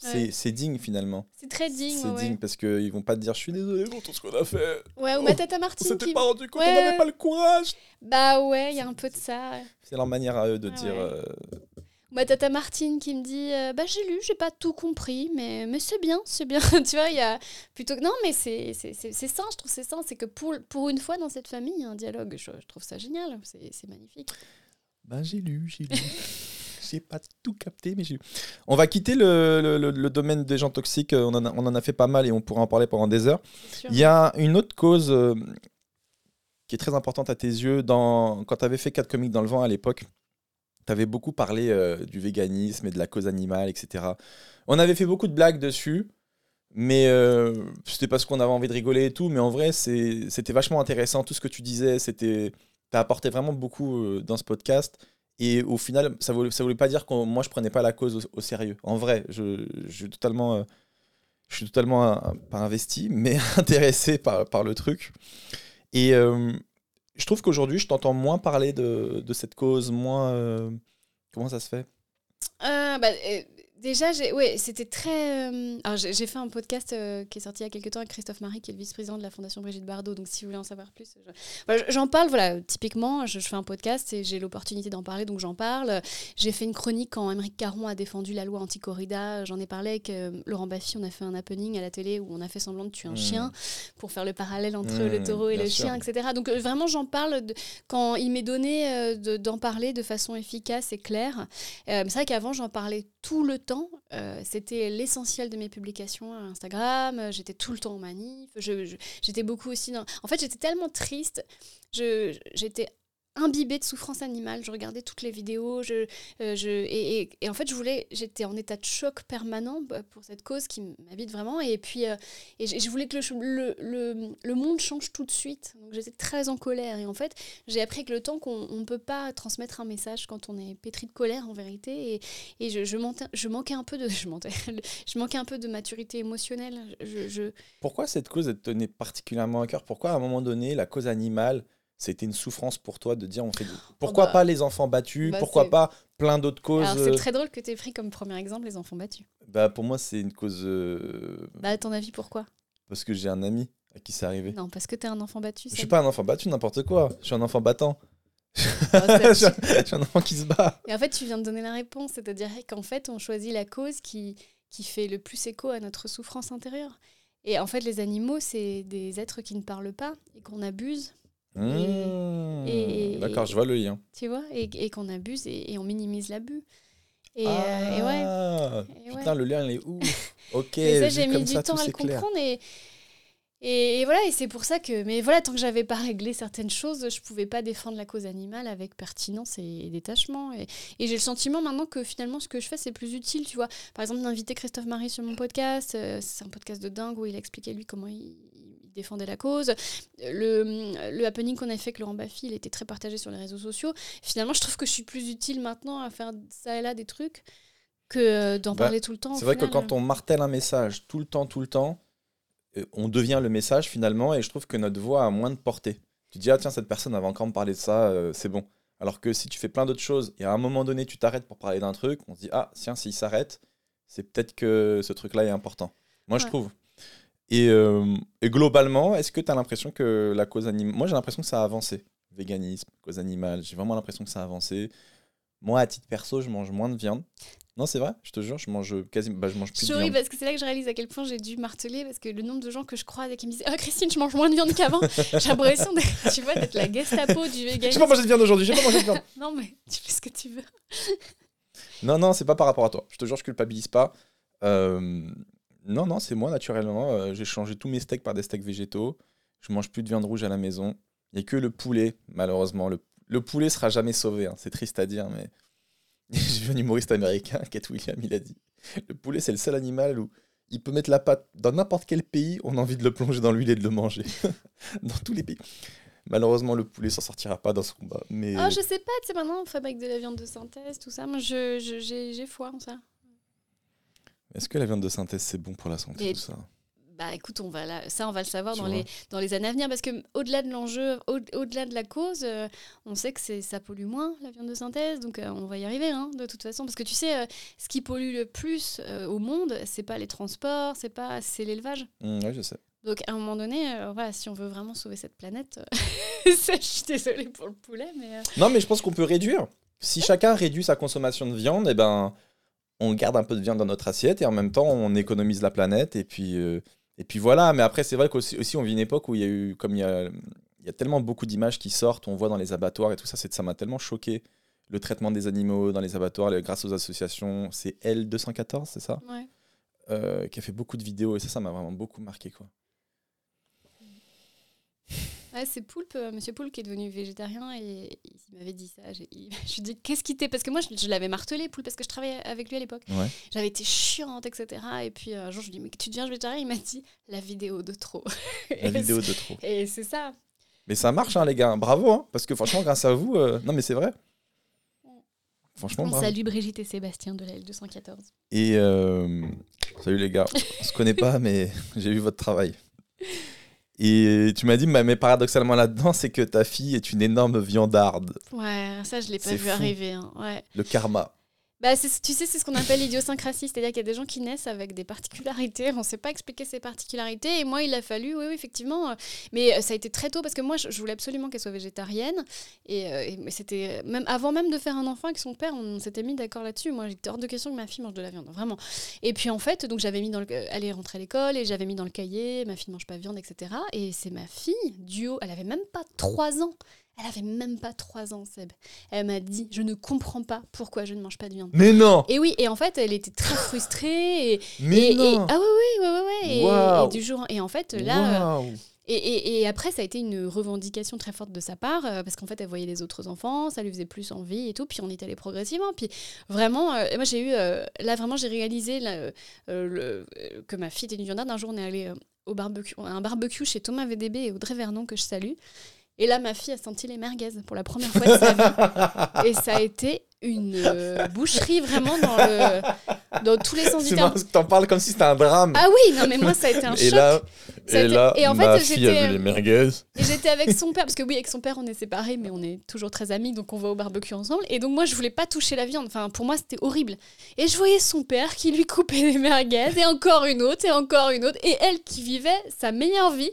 C'est c'est digne finalement. C'est très digne. C'est ouais, digne parce qu'ils vont pas te dire je suis désolé pour tout ce qu'on a fait. Ouais, ou Oh, ma tata On Martine s'était qui. pas rendu compte, Ouais. on n'avait pas le courage. Bah ouais, il y a un peu de ça. C'est leur manière à eux de Ah dire. ouais. euh, Ma tata Martine qui me dit euh, bah j'ai lu, j'ai pas tout compris, mais, mais c'est bien, c'est bien. tu vois, il y a plutôt que non, mais c'est c'est c'est- c'est sain, je trouve c'est sain, c'est que pour pour une fois dans cette famille, il y a un dialogue. Je, je trouve ça génial, c'est c'est magnifique. Ben j'ai lu, j'ai lu. j'ai pas tout capté, mais j'ai. On va quitter le, le- le- le domaine des gens toxiques. On en, a, on en a fait pas mal et on pourra en parler pendant des heures. Il y a une autre cause euh, qui est très importante à tes yeux. Dans, quand tu avais fait 4 comiques dans le vent à l'époque, tu avais beaucoup parlé euh, du véganisme et de la cause animale, etc. On avait fait beaucoup de blagues dessus, mais euh, c'était parce qu'on avait envie de rigoler et tout. Mais en vrai, c'était vachement intéressant. Tout ce que tu disais, c'était. Tu as apporté vraiment beaucoup euh, dans ce podcast. Et au final, ça voulait, voulait pas dire que moi, je prenais pas la cause au, sérieux. En vrai, je, suis totalement. je suis totalement euh, pas investi, mais intéressé par, par le truc. Et je trouve qu'aujourd'hui, je t'entends moins parler de, cette cause, moins. euh, comment ça se fait? Euh, bah, déjà, ouais, c'était très. euh, alors, j'ai fait un podcast euh, qui est sorti il y a quelques temps avec Christophe Marie, qui est le vice-président de la Fondation Brigitte Bardot. Donc, si vous voulez en savoir plus, je- j'en parle. Voilà, typiquement, je, je fais un podcast et j'ai l'opportunité d'en parler, donc j'en parle. J'ai fait une chronique quand Émeric Caron a défendu la loi anti-corrida. J'en ai parlé avec euh, Laurent Baffy. On a fait un happening à la télé où on a fait semblant de tuer un Mmh. chien pour faire le parallèle entre Mmh, le taureau et le sûr. chien, etc. Donc, vraiment, j'en parle de- quand il m'est donné de- d'en parler de façon efficace et claire. C'est vrai qu'avant, j'en parlais tout le temps. Euh, C'était l'essentiel de mes publications à Instagram. Euh, J'étais tout le temps en manif. J'étais beaucoup aussi dans... En fait, j'étais tellement triste. J'étais imbibée de souffrance animale. Je regardais toutes les vidéos. Je, euh, je, et, en fait, je voulais, j'étais en état de choc permanent bah, pour cette cause qui m'habite vraiment. Et puis, euh, et je, voulais que le, le, le, le monde change tout de suite. Donc, j'étais très en colère. Et en fait, j'ai appris que le temps qu'on ne peut pas transmettre un message quand on est pétri de colère en vérité. Et, et je, je, manquais un peu de, je, mentais, je manquais un peu de maturité émotionnelle. Je, Pourquoi cette cause elle te tenait particulièrement à cœur? Pourquoi à un moment donné, la cause animale, c'était une souffrance pour toi de dire on fait. Pourquoi bah, pas les enfants battus bah, Pourquoi pas plein d'autres causes c'est euh, très drôle que tu aies pris comme premier exemple les enfants battus. bah, Pour moi, c'est une cause. euh, Bah, à ton avis, pourquoi? Parce que j'ai un ami à qui c'est arrivé. Non, parce que tu es un enfant battu. Je suis pas un enfant battu, n'importe quoi. Je suis un enfant battant. Suis, je suis un enfant qui se bat. Et en fait, tu viens de donner la réponse, c'est-à-dire qu'en fait, on choisit la cause qui, qui fait le plus écho à notre souffrance intérieure. Et en fait, les animaux, c'est des êtres qui ne parlent pas et qu'on abuse, Mmh. D'accord, je vois le lien. tu vois, et, et qu'on abuse et, et on minimise l'abus. Et, euh, et ouais. Ah, Putain, ouais. le lien, il est ouf. Ok, ça, j'ai mis du ça, temps à le clair. comprendre. Et, et, voilà, et c'est pour ça que. Mais voilà, tant que j'avais pas réglé certaines choses, je pouvais pas défendre la cause animale avec pertinence et, et détachement. Et, et j'ai le sentiment maintenant que finalement, ce que je fais, c'est plus utile. Tu vois, par exemple, d'inviter Christophe Marie sur mon podcast. euh, c'est un podcast de dingue où il expliquait lui comment il, il défendait la cause. Le, le happening qu'on a fait avec Laurent Baffy, il était très partagé sur les réseaux sociaux. Finalement, je trouve que je suis plus utile maintenant à faire ça et là des trucs que euh, d'en Bah, parler tout le temps. C'est vrai que quand on martèle un message tout le temps, tout le temps, euh, on devient le message finalement, et je trouve que notre voix a moins de portée. Tu dis, ah tiens, cette personne va encore me parler de ça, euh, c'est bon. Alors que si tu fais plein d'autres choses et à un moment donné, tu t'arrêtes pour parler d'un truc, on se dit Ah, tiens, s'il s'arrête, c'est peut-être que ce truc-là est important. Moi, je trouve. Et, euh, et globalement, est-ce que tu as l'impression que la cause animale. Moi, j'ai l'impression que ça a avancé. Véganisme, cause animale, j'ai vraiment l'impression que ça a avancé. Moi, à titre perso, je mange moins de viande. Non, c'est vrai, je te jure, je mange quasi. Bah, je mange plus Je de viande. parce que c'est là que je réalise à quel point j'ai dû marteler parce que le nombre de gens que je croise et qui me disent Ah Christine, je mange moins de viande qu'avant. j'ai l'impression d'être, tu vois, d'être la Gestapo du J'ai véganisme. pas mangé de viande aujourd'hui, j'ai pas mangé de viande. Non, mais tu fais ce que tu veux. Non, non, c'est pas par rapport à toi. Je te jure, je culpabilise pas. Euh, non, non, c'est moi naturellement. Euh, j'ai changé tous mes steaks par des steaks végétaux. Je mange plus de viande rouge à la maison. Il n'y a que le poulet, malheureusement. Le, le poulet sera jamais sauvé. hein. C'est triste à dire, mais j'ai vu un humoriste américain, Cat William, il a dit Le poulet, c'est le seul animal où il peut mettre la patte dans n'importe quel pays. On a envie de le plonger dans l'huile et de le manger. dans tous les pays. Malheureusement, le poulet s'en sortira pas dans ce combat. Mais Ah, je sais pas, tu sais, maintenant on fabrique de la viande de synthèse, tout ça. Moi, je, je- j'ai, j'ai foi en ça. Est-ce que la viande de synthèse, c'est bon pour la santé Mais- tout ça? Bah écoute, on va la- ça, on va le savoir Tu dans les, dans les années à venir parce que au-delà de l'enjeu, au- au-delà de la cause, euh, on sait que c'est, ça pollue moins la viande de synthèse, donc euh, on va y arriver hein, de toute façon. Parce que tu sais, euh, ce qui pollue le plus au monde, c'est pas les transports, c'est pas, c'est l'élevage. Hum, Ouais, je sais. Donc à un moment donné, euh, voilà, si on veut vraiment sauver cette planète, ça, je suis désolée pour le poulet, mais euh, Non, mais je pense qu'on peut réduire. Si chacun réduit sa consommation de viande, eh ben, on garde un peu de viande dans notre assiette et en même temps, on économise la planète. Et puis, euh, et puis voilà. Mais après, c'est vrai qu'aussi aussi, on vit une époque où il y a eu, comme il y a, il y a tellement beaucoup d'images qui sortent, on voit dans les abattoirs et tout ça, c'est- ça m'a tellement choqué. Le traitement des animaux dans les abattoirs, grâce aux associations, c'est L214, c'est ça? Ouais. Euh, Qui a fait beaucoup de vidéos et ça, ça m'a vraiment beaucoup marqué. Quoi. Ouais, c'est Poulpe, euh, Monsieur Poulpe qui est devenu végétarien et il m'avait dit ça. Il- je lui ai dit qu'est-ce qui t'est Parce que moi je, je l'avais martelé Poulpe parce que je travaillais avec lui à l'époque. Ouais. J'avais été chiante, etc. Et puis un jour je lui ai dit mais tu deviens végétarien? Il m'a dit la vidéo de trop. La Et vidéo c'est- de trop. Et c'est ça. Mais ça marche, hein, les gars. Bravo. hein, parce que franchement, grâce à vous. euh, Non, mais c'est vrai. Franchement, On bravo. salue Brigitte et Sébastien de la L214. Et euh, salut les gars, on se connaît pas, mais j'ai vu votre travail. Et tu m'as dit, mais paradoxalement là-dedans, c'est que ta fille est une énorme viandarde, Ouais, ça je l'ai pas vu fou. arriver. hein, Ouais. le karma. Bah, tu sais, c'est ce qu'on appelle l'idiosyncrasie, c'est-à-dire qu'il y a des gens qui naissent avec des particularités, on ne sait pas expliquer ces particularités, et moi, il a fallu, oui, oui effectivement, euh, mais euh, ça a été très tôt, parce que moi, je, voulais absolument qu'elle soit végétarienne, et, euh, c'était, même avant même de faire un enfant avec son père, on s'était mis d'accord là-dessus, moi, j'étais hors de question que ma fille mange de la viande, vraiment. Et puis, en fait, donc j'avais mis dans le, elle est rentrée à l'école, et j'avais mis dans le cahier, ma fille mange pas de viande, etc., et c'est ma fille, duo, elle avait même pas 3 ans, elle avait même pas 3 ans, Seb. Elle m'a dit, je ne comprends pas pourquoi je ne mange pas de viande. Mais non Et oui, et en fait, elle était très frustrée. Et, Mais et- et- non ah oui, oui, oui, oui, oui. Et, du jour, et en fait, là, euh, Waouh. et, et, et après, ça a été une revendication très forte de sa part, euh, parce qu'en fait, elle voyait les autres enfants, ça lui faisait plus envie et tout, puis on est allé progressivement. Puis vraiment, euh, moi j'ai eu, euh, là vraiment, j'ai réalisé là, le- que ma fille était une viandarde. Un jour, on est allé au barbecue, à un barbecue chez Thomas VDB et Audrey Vernon, que je salue. Et là, ma fille a senti les merguez pour la première fois de sa vie. Et ça a été une euh, boucherie vraiment dans, le, dans tous les sens du terme. t'en parles comme si c'était un drame. Ah oui, non, mais moi, ça a été un et choc. là, et été- là et en fait, ma j'étais- fille a vu les merguez. Et j'étais avec son père, parce que oui, avec son père, on est séparés, mais on est toujours très amis, donc on va au barbecue ensemble. Et donc moi, je voulais pas toucher la viande. Enfin, pour moi, c'était horrible. Et je voyais son père qui lui coupait des merguez, et encore une autre, et encore une autre, et elle qui vivait sa meilleure vie.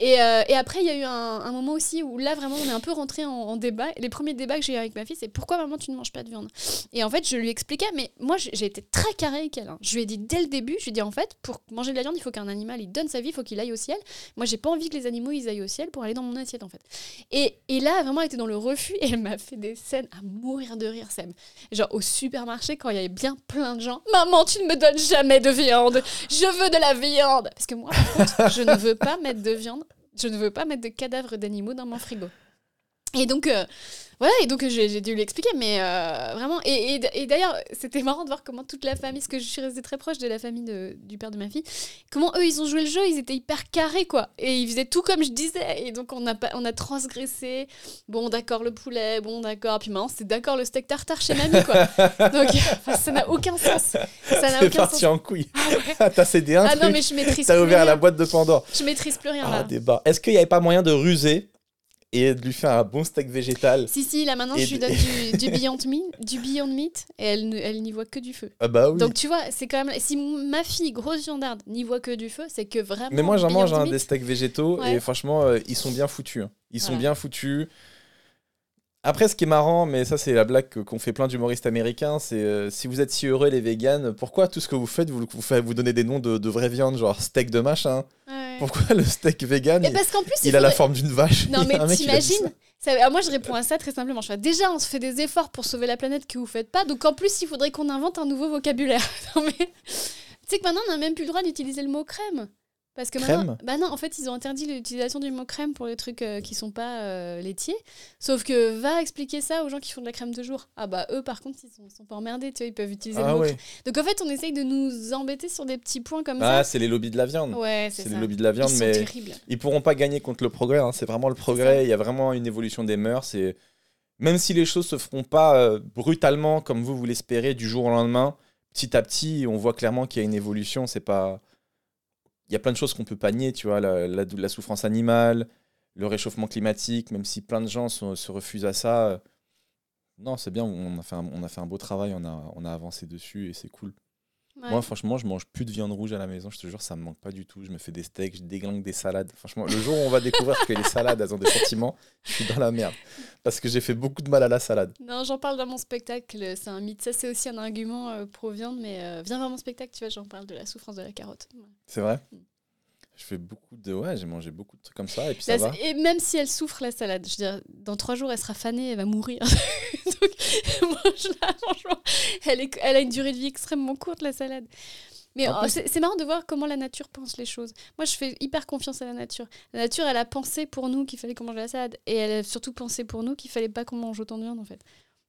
Et, euh, et après, il y a eu un, un moment aussi où là, vraiment, on est un peu rentré en, en débat. Les premiers débats que j'ai eu avec ma fille, c'est pourquoi maman, tu ne manges pas de viande Et en fait, je lui expliquais, mais moi, j'ai été très carré avec elle. hein. Je lui ai dit dès le début, je lui ai dit en fait, pour manger de la viande, il faut qu'un animal, il donne sa vie, il faut qu'il aille au ciel. Moi, j'ai pas envie que les animaux ils aillent au ciel pour aller dans mon assiette en fait. Et, et là, vraiment, elle était dans le refus et elle m'a fait des scènes à mourir de rire, Sam. Genre au supermarché, quand il y avait bien plein de gens, Maman, tu ne me donnes jamais de viande, je veux de la viande. Parce que moi, je ne veux pas mettre de viande, je ne veux pas mettre de cadavres d'animaux dans mon frigo. Et donc, euh, voilà, et donc j'ai dû lui expliquer, mais euh, vraiment. Et, et- et d'ailleurs, c'était marrant de voir comment toute la famille, parce que je suis restée très proche de la famille de- du père de ma fille, comment eux ils ont joué le jeu, ils étaient hyper carrés quoi. Et ils faisaient tout comme je disais. Et donc on a, pas, on a transgressé. Bon, d'accord, le poulet, bon, d'accord. Puis maintenant, c'est d'accord le steak tartare chez mamie quoi. Donc enfin, ça n'a aucun sens. Ça n'a aucun parti sens. en couille. Ah ouais. T'as cédé un Ah truc. non, mais je maîtrise T'as ouvert rien. la boîte de Pandore. Je maîtrise plus rien Ah, là. débat. Est-ce qu'il n'y avait pas moyen de ruser et de lui faire un bon steak végétal. Si, si, là maintenant, Et je lui donne du, du Beyond Meat, du Beyond Meat et elle, elle n'y voit que du feu. Ah bah oui. Donc tu vois, c'est quand même. Si ma fille, grosse viandarde, n'y voit que du feu, c'est que vraiment. Mais moi, j'en mange hein, des steaks végétaux Ouais. et franchement, euh, ils sont bien foutus. hein. Ils sont Voilà. bien foutus. Après, ce qui est marrant, mais ça, c'est la blague qu'ont fait plein d'humoristes américains, c'est euh, si vous êtes si heureux, les véganes, pourquoi tout ce que vous faites, vous, vous, donnez des noms de, de vraie viande, genre steak de machin? Ouais. Pourquoi le steak vegan, Et il, parce qu'en plus, il a la forme d'une vache Non, mais t'imagines Moi, je réponds à ça très simplement. Je fais, déjà, on se fait des efforts pour sauver la planète que vous faites pas. Donc, en plus, il faudrait qu'on invente un nouveau vocabulaire. non, mais... Tu sais que maintenant, on n'a même plus le droit d'utiliser le mot crème. Parce que maintenant, bah non, en fait, ils ont interdit l'utilisation du mot crème pour les trucs euh, qui sont pas euh, laitiers. Sauf que va expliquer ça aux gens qui font de la crème de jour. Ah bah eux, par contre, ils sont, sont pas emmerdés, tu vois, ils peuvent utiliser Ah le mot ouais. crème. Donc en fait, on essaye de nous embêter sur des petits points comme Ah, c'est les lobbies de la viande. ça. Ouais, c'est c'est ça. les lobbies de la viande, ils mais ils pourront pas gagner contre le progrès. hein. C'est vraiment le progrès. Il y a vraiment une évolution des mœurs. Et même si les choses se feront pas euh, brutalement comme vous vous l'espérez du jour au lendemain, petit à petit, on voit clairement qu'il y a une évolution. C'est pas. Il y a plein de choses qu'on peut pas nier. Tu vois, la, souffrance animale, le réchauffement climatique. Même si plein de gens se, se refusent à ça. euh, Non, c'est bien. On a fait un, beau travail. On a avancé dessus et c'est cool. Ouais. Moi, franchement, je mange plus de viande rouge à la maison. Je te jure, ça me manque pas du tout. Je me fais des steaks, je déglingue des salades. Franchement, le jour où on va découvrir que les salades, elles ont des sentiments, je suis dans la merde. Parce que j'ai fait beaucoup de mal à la salade. Non, j'en parle dans mon spectacle, c'est un mythe. Ça, c'est aussi un argument euh, pro-viande, mais euh, viens voir mon spectacle, tu vois, j'en parle de la souffrance de la carotte. Ouais. C'est vrai? Mm. Je fais beaucoup de. Ouais, j'ai mangé beaucoup de trucs comme ça et puis ça va. et même si elle souffre, la salade, je veux dire, dans trois jours, elle sera fanée, elle va mourir. Donc, mange-la, franchement. Elle, est- elle a une durée de vie extrêmement courte, la salade. Mais c'est c'est marrant de voir comment la nature pense les choses. Moi, je fais hyper confiance à la nature. La nature, elle a pensé pour nous qu'il fallait qu'on mange la salade. Et elle a surtout pensé pour nous qu'il fallait pas qu'on mange autant de viande, en fait.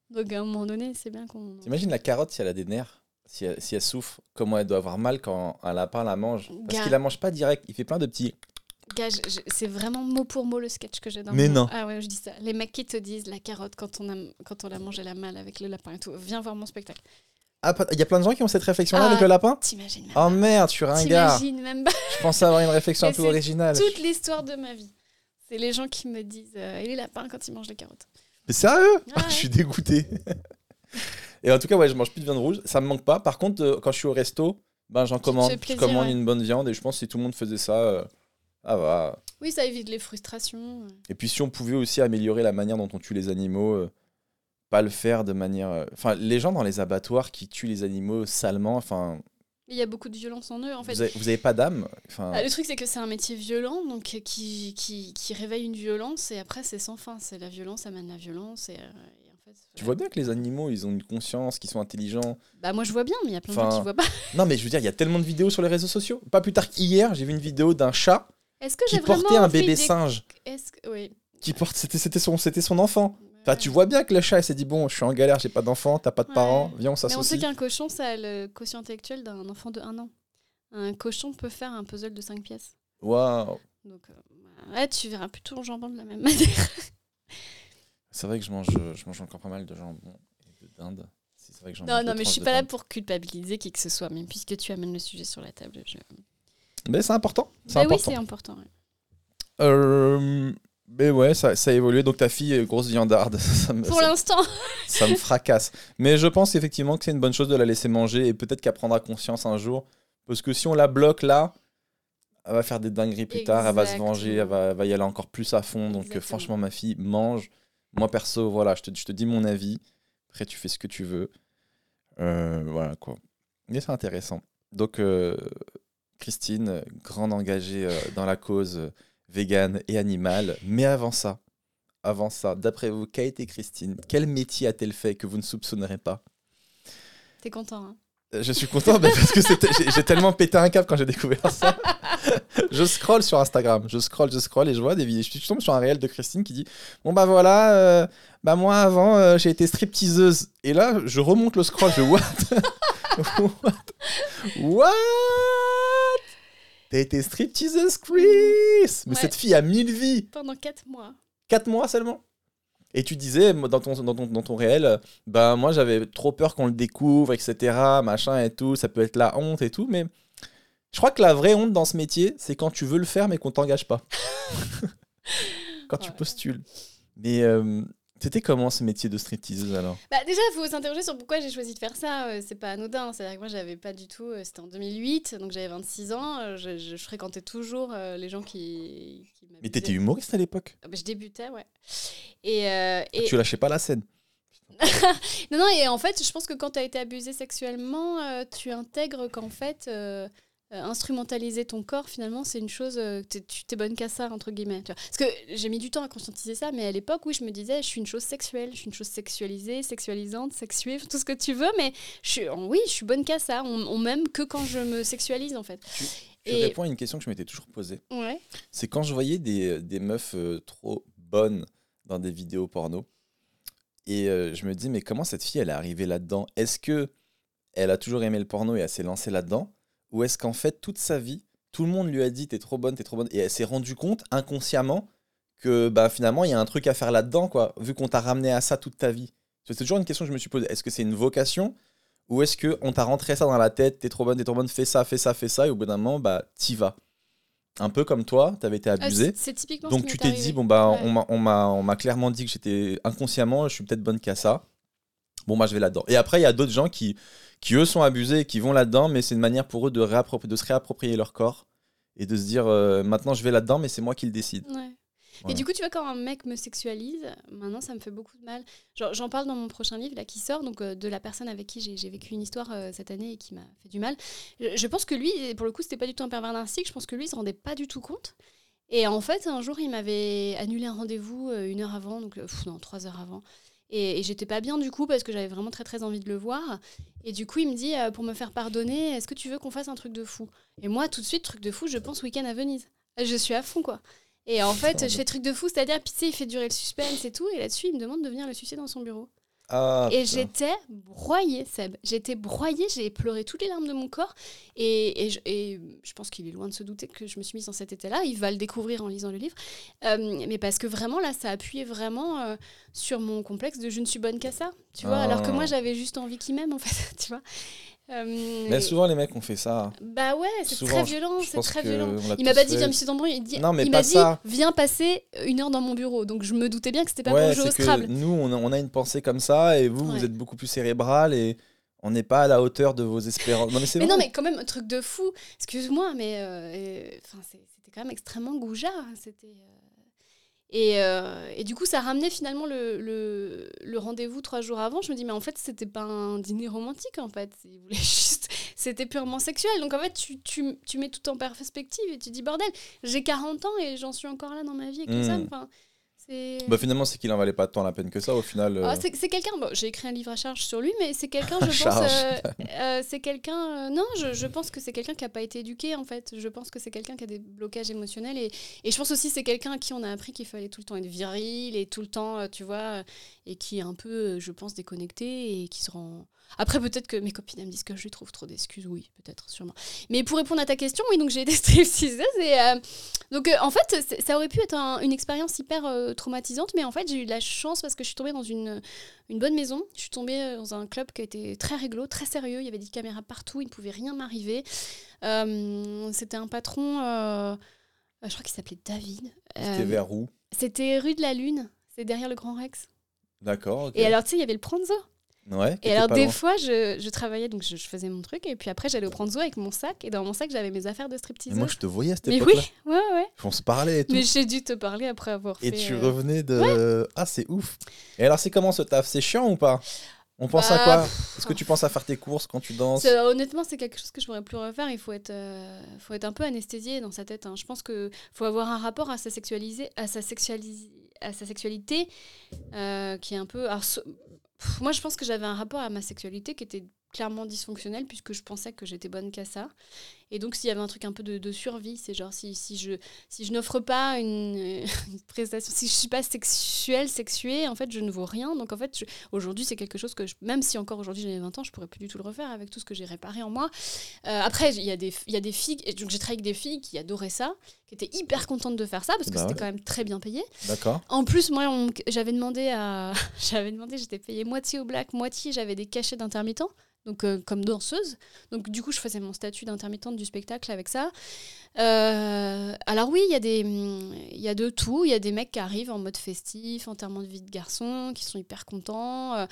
Donc, à un moment donné, c'est bien qu'on. T'imagines la carotte si elle a des nerfs? Si elle, si elle souffre, comment elle doit avoir mal quand un lapin la mange? Parce Gars. qu'il la mange pas direct, il fait plein de petits. Gars, c'est vraiment mot pour mot le sketch que j'ai dans Mais mon- non. Ah ouais, je dis ça. Les mecs qui te disent la carotte quand on, a, quand on la mange, elle a mal avec le lapin et tout. Viens voir mon spectacle. Ah, il y a plein de gens qui ont cette réflexion-là Ah. avec le lapin? T'imagines même Oh merde, je suis pas. ringard. T'imagines même pas Je pensais avoir une réflexion un peu c'est originale. toute l'histoire de ma vie. C'est les gens qui me disent euh, et les lapins quand ils mangent les carottes. Mais sérieux? Ah ouais. Je suis dégoûté. Et en tout cas, ouais, je mange plus de viande rouge. Ça me manque pas. Par contre, euh, quand je suis au resto, ben j'en commande. je commande ouais. une bonne viande et je pense que si tout le monde faisait ça, euh, ah va. Oui, ça évite les frustrations. Et puis si on pouvait aussi améliorer la manière dont on tue les animaux, euh, pas le faire de manière. euh, Enfin, les gens dans les abattoirs qui tuent les animaux salement, enfin, Il y a beaucoup de violence en eux, en fait. vous, avez, vous avez pas d'âme. Enfin, Ah, le truc, c'est que c'est un métier violent, donc qui, qui, qui réveille une violence, et après, c'est sans fin. C'est la violence amène la violence, et, fait. tu vois bien que les animaux, ils ont une conscience, qu'ils sont intelligents. Bah, moi, je vois bien, mais il y a plein de gens qui voient pas. Non, mais je veux dire, il y a tellement de vidéos sur les réseaux sociaux. Pas plus tard qu'hier, j'ai vu une vidéo d'un chat Est-ce que qui portait un bébé singe. Est-ce que... Oui. Qui porte, c'était, c'était son, c'était son enfant. Enfin, tu vois bien que le chat, il s'est dit bon, je suis en galère, j'ai pas d'enfant, t'as pas de Ouais. parents, viens, on Mais on sait s'associe. qu'un cochon, ça a le quotient intellectuel d'un enfant de 1 an. Un cochon peut faire un puzzle de 5 pièces. Waouh. Donc, euh, ouais, tu verras plutôt en jambon de la même manière. C'est vrai que je mange, je mange encore pas mal de jambon et de dinde. C'est vrai que j'en non, mange non, mais je suis pas là pour culpabiliser qui que ce soit. Mais puisque tu amènes le sujet sur la table, je... Mais c'est important. C'est Bah oui, c'est important. ouais. Euh, mais ouais, ça, ça a évolué. Donc ta fille est grosse viandarde. ça, me, Pour l'instant. ça me fracasse. Mais je pense effectivement que c'est une bonne chose de la laisser manger et peut-être qu'elle prendra conscience un jour. Parce que si on la bloque là, elle va faire des dingueries plus tard, elle va se venger, elle va, elle va y aller encore plus à fond. Donc euh, Exactement. franchement, ma fille, mange. Moi perso, voilà, je te, je te dis mon avis. Après, tu fais ce que tu veux. Euh, voilà quoi. Mais c'est intéressant. Donc, euh, Christine, grande engagée euh, dans la cause végane et animale. Mais avant ça, avant ça, d'après vous, qu'a été Christine? Quel métier a-t-elle fait que vous ne soupçonnerez pas? T'es content, hein? Je suis content parce que j'ai tellement pété un câble quand j'ai découvert ça. je scroll sur Instagram, je scroll, je scroll et je vois des vidéos. Je tombe sur un réel de Christine qui dit Bon bah voilà, euh, bah moi avant euh, j'ai été stripteaseuse. Et là, je remonte le scroll, je What? What? What? T'as été stripteaseuse, Chris? Mais Ouais. cette fille a mille vies Pendant 4 mois. 4 mois seulement? Et tu disais dans ton, dans ton, dans ton réel, bah moi j'avais trop peur qu'on le découvre, etc., machin et tout, ça peut être la honte et tout, mais je crois que la vraie honte dans ce métier, c'est quand tu veux le faire mais qu'on t'engage pas. quand tu postules. Mais euh, c'était comment ce métier de striptease alors? Bah, déjà, il faut s'interroger sur pourquoi j'ai choisi de faire ça. Euh, c'est pas anodin. C'est-à-dire que moi, j'avais pas du tout. euh, C'était en 2008, donc j'avais 26 ans. euh, Je, je fréquentais toujours euh, les gens qui. qui Mais t'étais humoriste à l'époque? Ah bah, Je débutais, ouais. Et, euh, et- Tu lâchais pas la scène Non, non, et en fait, je pense que quand tu as été abusé sexuellement, tu intègres qu'en fait, instrumentaliser ton corps, finalement, c'est une chose, euh, t'es- tu t'es bonne qu'à ça, entre guillemets. tu vois. Parce que j'ai mis du temps à conscientiser ça, mais à l'époque, oui, je me disais, je suis une chose sexuelle, je suis une chose sexualisée, sexualisante, sexuée, tout ce que tu veux, mais je suis, oui, je suis bonne qu'à ça. On, on m'aime que quand je me sexualise, en fait. Tu Et- réponds à une question que je m'étais toujours posée. Ouais. C'est quand je voyais des, des meufs euh, trop bonnes dans des vidéos porno. Et euh, je me dis, mais comment cette fille, elle est arrivée là-dedans? Est-ce que elle a toujours aimé le porno et elle s'est lancée là-dedans? Ou est-ce qu'en fait, toute sa vie, tout le monde lui a dit, t'es trop bonne, t'es trop bonne, et elle s'est rendue compte inconsciemment que bah, finalement, il y a un truc à faire là-dedans, quoi, vu qu'on t'a ramené à ça toute ta vie C'est toujours une question que je me suis posée. Est-ce que c'est une vocation ou est-ce qu'on t'a rentré ça dans la tête, t'es trop bonne, t'es trop bonne, fais ça, fais ça, fais ça, et au bout d'un moment, bah, t'y vas. Un peu comme toi, t'avais été Ah, abusé. c'est- c'est typiquement Donc ce tu t'es dit, bon bah Ouais. on m'a clairement dit que j'étais inconsciemment, je suis peut-être bonne qu'à ça. Bon bah je vais là-dedans. Et après il y a d'autres gens qui, qui eux sont abusés et qui vont là-dedans, mais c'est une manière pour eux de, se réapproprier leur corps et de se dire euh, maintenant je vais là-dedans, mais c'est moi qui le décide. Ouais. Voilà. Et du coup, tu vois, quand un mec me sexualise, maintenant, ça me fait beaucoup de mal. J'en parle dans mon prochain livre, là, qui sort, donc euh, de la personne avec qui j'ai vécu une histoire euh, cette année et qui m'a fait du mal. Je, je pense que lui, pour le coup, c'était pas du tout un pervers narcissique, je pense que lui, il se rendait pas du tout compte. Et en fait, un jour, il m'avait annulé un rendez-vous une heure avant, donc, pff, non, trois heures avant. Et, j'étais pas bien du coup parce que j'avais vraiment très très envie de le voir. Et du coup, il me dit, euh, pour me faire pardonner, est-ce que tu veux qu'on fasse un truc de fou? Et moi, tout de suite, truc de fou, je pense week-end à Venise. Je suis à fond, quoi. Et en fait, je fais truc de fou, c'est-à-dire, puis tu sais, il fait durer le suspense et tout, et là-dessus, il me demande de venir le sucer dans son bureau. Ah, et j'étais broyée, Seb. J'étais broyée, j'ai pleuré toutes les larmes de mon corps. Et, et je, et je pense qu'il est loin de se douter que je me suis mise dans cet état-là. Il va le découvrir en lisant le livre. Euh, mais parce que vraiment, là, ça appuyait vraiment euh, sur mon complexe de je ne suis bonne qu'à ça. Tu vois, alors que Ah. moi, j'avais juste envie qu'il m'aime, en fait. Tu vois. Euh, Mais et- souvent les mecs ont fait ça. bah ouais, c'est très violent, c'est très violent. Il m'a pas dit viens me sucer dans il, dit, Non, mais il m'a dit viens passer une heure dans mon bureau. Donc je me doutais bien que c'était pas ouais, pour jouer au Scrabble. nous on a, on a une pensée comme ça et vous Ouais. vous êtes beaucoup plus cérébral et on n'est pas à la hauteur de vos espérances. Non mais c'est Mais non, mais quand même, un truc de fou. Excuse-moi, mais euh, euh, c'était quand même extrêmement goujat. C'était. Et, euh, et du coup, ça ramenait finalement le, le, le rendez-vous trois jours avant. Je me dis, mais en fait, c'était pas un dîner romantique, en fait. Juste. C'était purement sexuel. Donc, en fait, tu, tu, tu mets tout en perspective et tu dis, bordel, j'ai 40 ans et j'en suis encore là dans ma vie avec les Mm. hommes. Enfin. Bah finalement c'est qu'il en valait pas tant la peine que ça au final. euh. Ah, c'est quelqu'un, bon, j'ai écrit un livre à charge sur lui, mais c'est quelqu'un, je pense, euh, euh, c'est quelqu'un, non, je, je pense que c'est quelqu'un qui n'a pas été éduqué en fait. Je pense que c'est quelqu'un qui a des blocages émotionnels et, et je pense aussi que c'est quelqu'un à qui on a appris qu'il fallait tout le temps être viril et tout le temps, tu vois, et qui est un peu, je pense, déconnecté et qui se rend. Après, peut-être que mes copines elles me disent que je lui trouve trop d'excuses, oui, peut-être, sûrement. Mais pour répondre à ta question, oui, donc j'ai été stripteaseuse et euh, donc euh, en fait, ça aurait pu être un- une expérience hyper euh, traumatisante, mais en fait, j'ai eu de la chance parce que je suis tombée dans une, une bonne maison. Je suis tombée euh, dans un club qui était très réglo, très sérieux. Il y avait des caméras partout, il ne pouvait rien m'arriver. C'était un patron, je crois qu'il s'appelait David. C'était vers où? C'était rue de la Lune, c'est derrière le Grand Rex. D'accord. Et alors, tu sais, il y avait le Pranzo. Ouais. Et alors, des loin. fois, je, je travaillais, donc je, je faisais mon truc, et puis après, j'allais au Pranzo avec mon sac, et dans mon sac, j'avais mes affaires de Mais stripteaseuse. moi je te voyais à cette Mais époque-là. oui, ouais, ouais. On se parlait et tout. Mais j'ai dû te parler après avoir Et fait. tu euh, revenais de. Ah, c'est ouf. Et alors, c'est comment ce taf? C'est chiant ou pas? On pense à Bah, quoi? Est-ce que tu penses à faire tes courses quand tu danses? Honnêtement, c'est quelque chose que je pourrais plus refaire. Il faut être, euh, faut être un peu anesthésié dans sa tête. hein. Je pense que faut avoir un rapport à sa sexualisée, à sa à sa sexualité, euh, qui est un peu. alors, moi, je pense que j'avais un rapport à ma sexualité qui était clairement dysfonctionnel puisque je pensais que j'étais bonne qu'à ça. Et donc, s'il y avait un truc un peu de, de survie, c'est genre si, si je, si je n'offre pas une, une prestation, si je suis pas sexuelle, sexuée, en fait, je ne vaux rien. Donc, en fait, aujourd'hui, c'est quelque chose que, je- même si encore aujourd'hui j'ai 20 ans, je pourrais plus du tout le refaire avec tout ce que j'ai réparé en moi. Euh, après, il y, a des- y a des filles, et donc j'ai travaillé avec des filles qui adoraient ça, qui étaient hyper contentes de faire ça parce que Bah c'était ouais. quand même très bien payé. D'accord. En plus, moi, j'avais demandé à, j'avais demandé, j'étais payée moitié au black, moitié j'avais des cachets d'intermittents. donc euh, comme danseuse. Donc du coup, je faisais mon statut d'intermittente du spectacle avec ça. Euh, alors oui, il y, a des, il y a de tout. Il y a des mecs qui arrivent en mode festif, enterrement de vie de garçon, qui sont hyper contents, euh,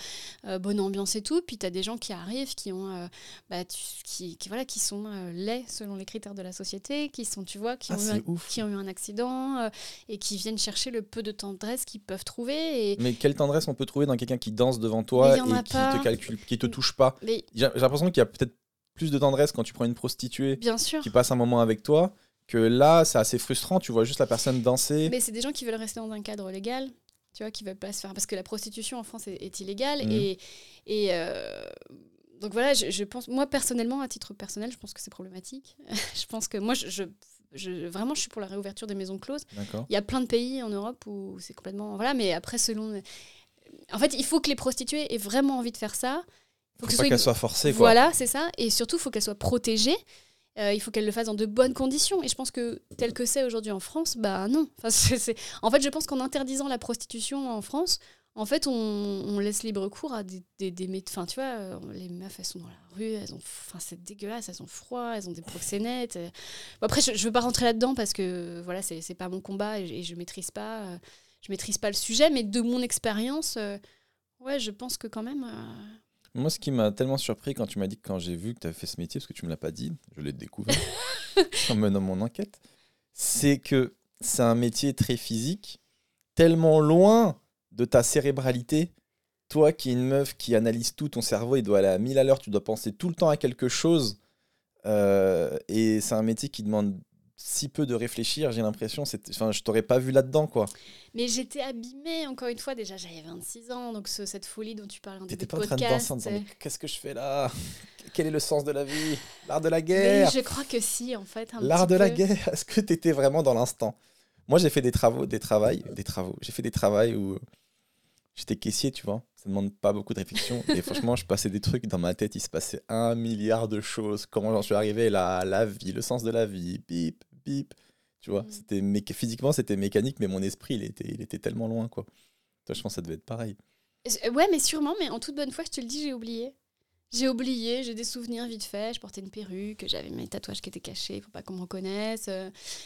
euh, bonne ambiance et tout. Puis tu as des gens qui arrivent, qui, ont, euh, bah, tu- qui, qui, voilà, qui sont euh, laids selon les critères de la société, qui sont, tu vois, qui, Ah, ont, eu un, ouf. qui ont eu un accident euh, et qui viennent chercher le peu de tendresse qu'ils peuvent trouver. Et, Mais quelle tendresse on peut trouver dans quelqu'un qui danse devant toi et a qui pas. te calcule, qui te touche pas? J'ai l'impression qu'il y a peut-être plus de tendresse quand tu prends une prostituée bien sûr. qui passe un moment avec toi que là, c'est assez frustrant. Tu vois juste la personne danser. Mais c'est des gens qui veulent rester dans un cadre légal, tu vois, qui veulent pas se faire. Parce que la prostitution en France est, est illégale. Mhm. Et, et euh, donc voilà, je, je pense, moi personnellement, à titre personnel, je pense que c'est problématique. je pense que moi, je, je- je- vraiment, je suis pour la réouverture des maisons closes. Il y a plein de pays en Europe où c'est complètement. Voilà, mais après, selon. En fait, il faut que les prostituées aient vraiment envie de faire ça. Faut que ce pas soit qu'elle une- soit forcée. Quoi. Voilà, c'est ça. Et surtout, il faut qu'elle soit protégée. Euh, il faut qu'elle le fasse dans de bonnes conditions. Et je pense que tel que c'est aujourd'hui en France, bah non. Enfin, En fait, je pense qu'en interdisant la prostitution en France, en fait, on, on laisse libre cours à des, des, des mé- Enfin, tu vois, euh, les meufs, elles sont dans la rue, elles ont... Enfin, c'est dégueulasse, elles ont froid, elles ont des proxénètes. Bon, après, je, je veux pas rentrer là-dedans parce que, voilà, c'est c'est pas mon combat et, je- et je maîtrise pas... euh, je maîtrise pas le sujet, mais de mon expérience, euh, ouais, je pense que quand même... euh, Moi, ce qui m'a tellement surpris quand tu m'as dit que quand j'ai vu que tu avais fait ce métier, parce que tu me l'as pas dit, je l'ai découvert en menant mon enquête, c'est que c'est un métier très physique, tellement loin de ta cérébralité. Toi qui es une meuf qui analyse tout, ton cerveau il doit aller à 1000 à l'heure, tu dois penser tout le temps à quelque chose. Euh, et c'est un métier qui demande si peu de réfléchir, j'ai l'impression. Enfin, je t'aurais pas vu là-dedans, quoi. Mais j'étais abîmée, encore une fois, déjà j'avais 26 ans, donc ce- cette folie dont tu parles en T'étais début pas de en train de podcast. danser en disant, qu'est-ce que je fais là? Quel est le sens de la vie? L'art de la guerre je crois que si, en fait. L'art de la guerre, est-ce que tu étais vraiment dans l'instant? Moi, j'ai fait des travaux, des travails, des travaux. J'ai fait des travails où j'étais caissier, tu vois. Ça demande pas beaucoup de réflexion. Et franchement, je passais des trucs dans ma tête. Il se passait un milliard de choses. Comment j'en suis arrivé là? La vie, le sens de la vie. Bip, bip. Tu vois, Mm. c'était méca- physiquement, c'était mécanique, mais mon esprit, il était, il était tellement loin, quoi. Toi, je pense que ça devait être pareil. Ouais, mais sûrement, mais en toute bonne foi, je te le dis, j'ai oublié. J'ai oublié, j'ai des souvenirs vite fait. Je portais une perruque, j'avais mes tatouages qui étaient cachés pour pas qu'on me reconnaisse.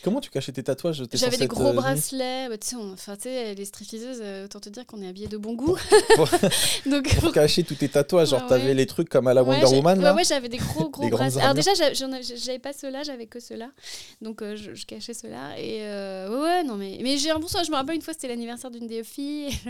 Comment tu cachais tes tatouages? J'avais des gros euh, bracelets. Bah, tu sais, les stripteaseuses, euh, autant te dire qu'on est habillés de bon goût. Donc, Pour cacher tous tes tatouages, genre t'avais ouais. les trucs comme à la Ouais, Wonder j'ai- Woman ouais, là? ouais, j'avais des gros gros bracelets. Alors déjà, j'avais pas ceux-là, j'avais que ceux-là. Donc euh, je, je cachais ceux-là. Et euh, ouais, ouais, non mais mais j'ai un bon souvenir. Je me rappelle une fois, c'était l'anniversaire d'une des filles.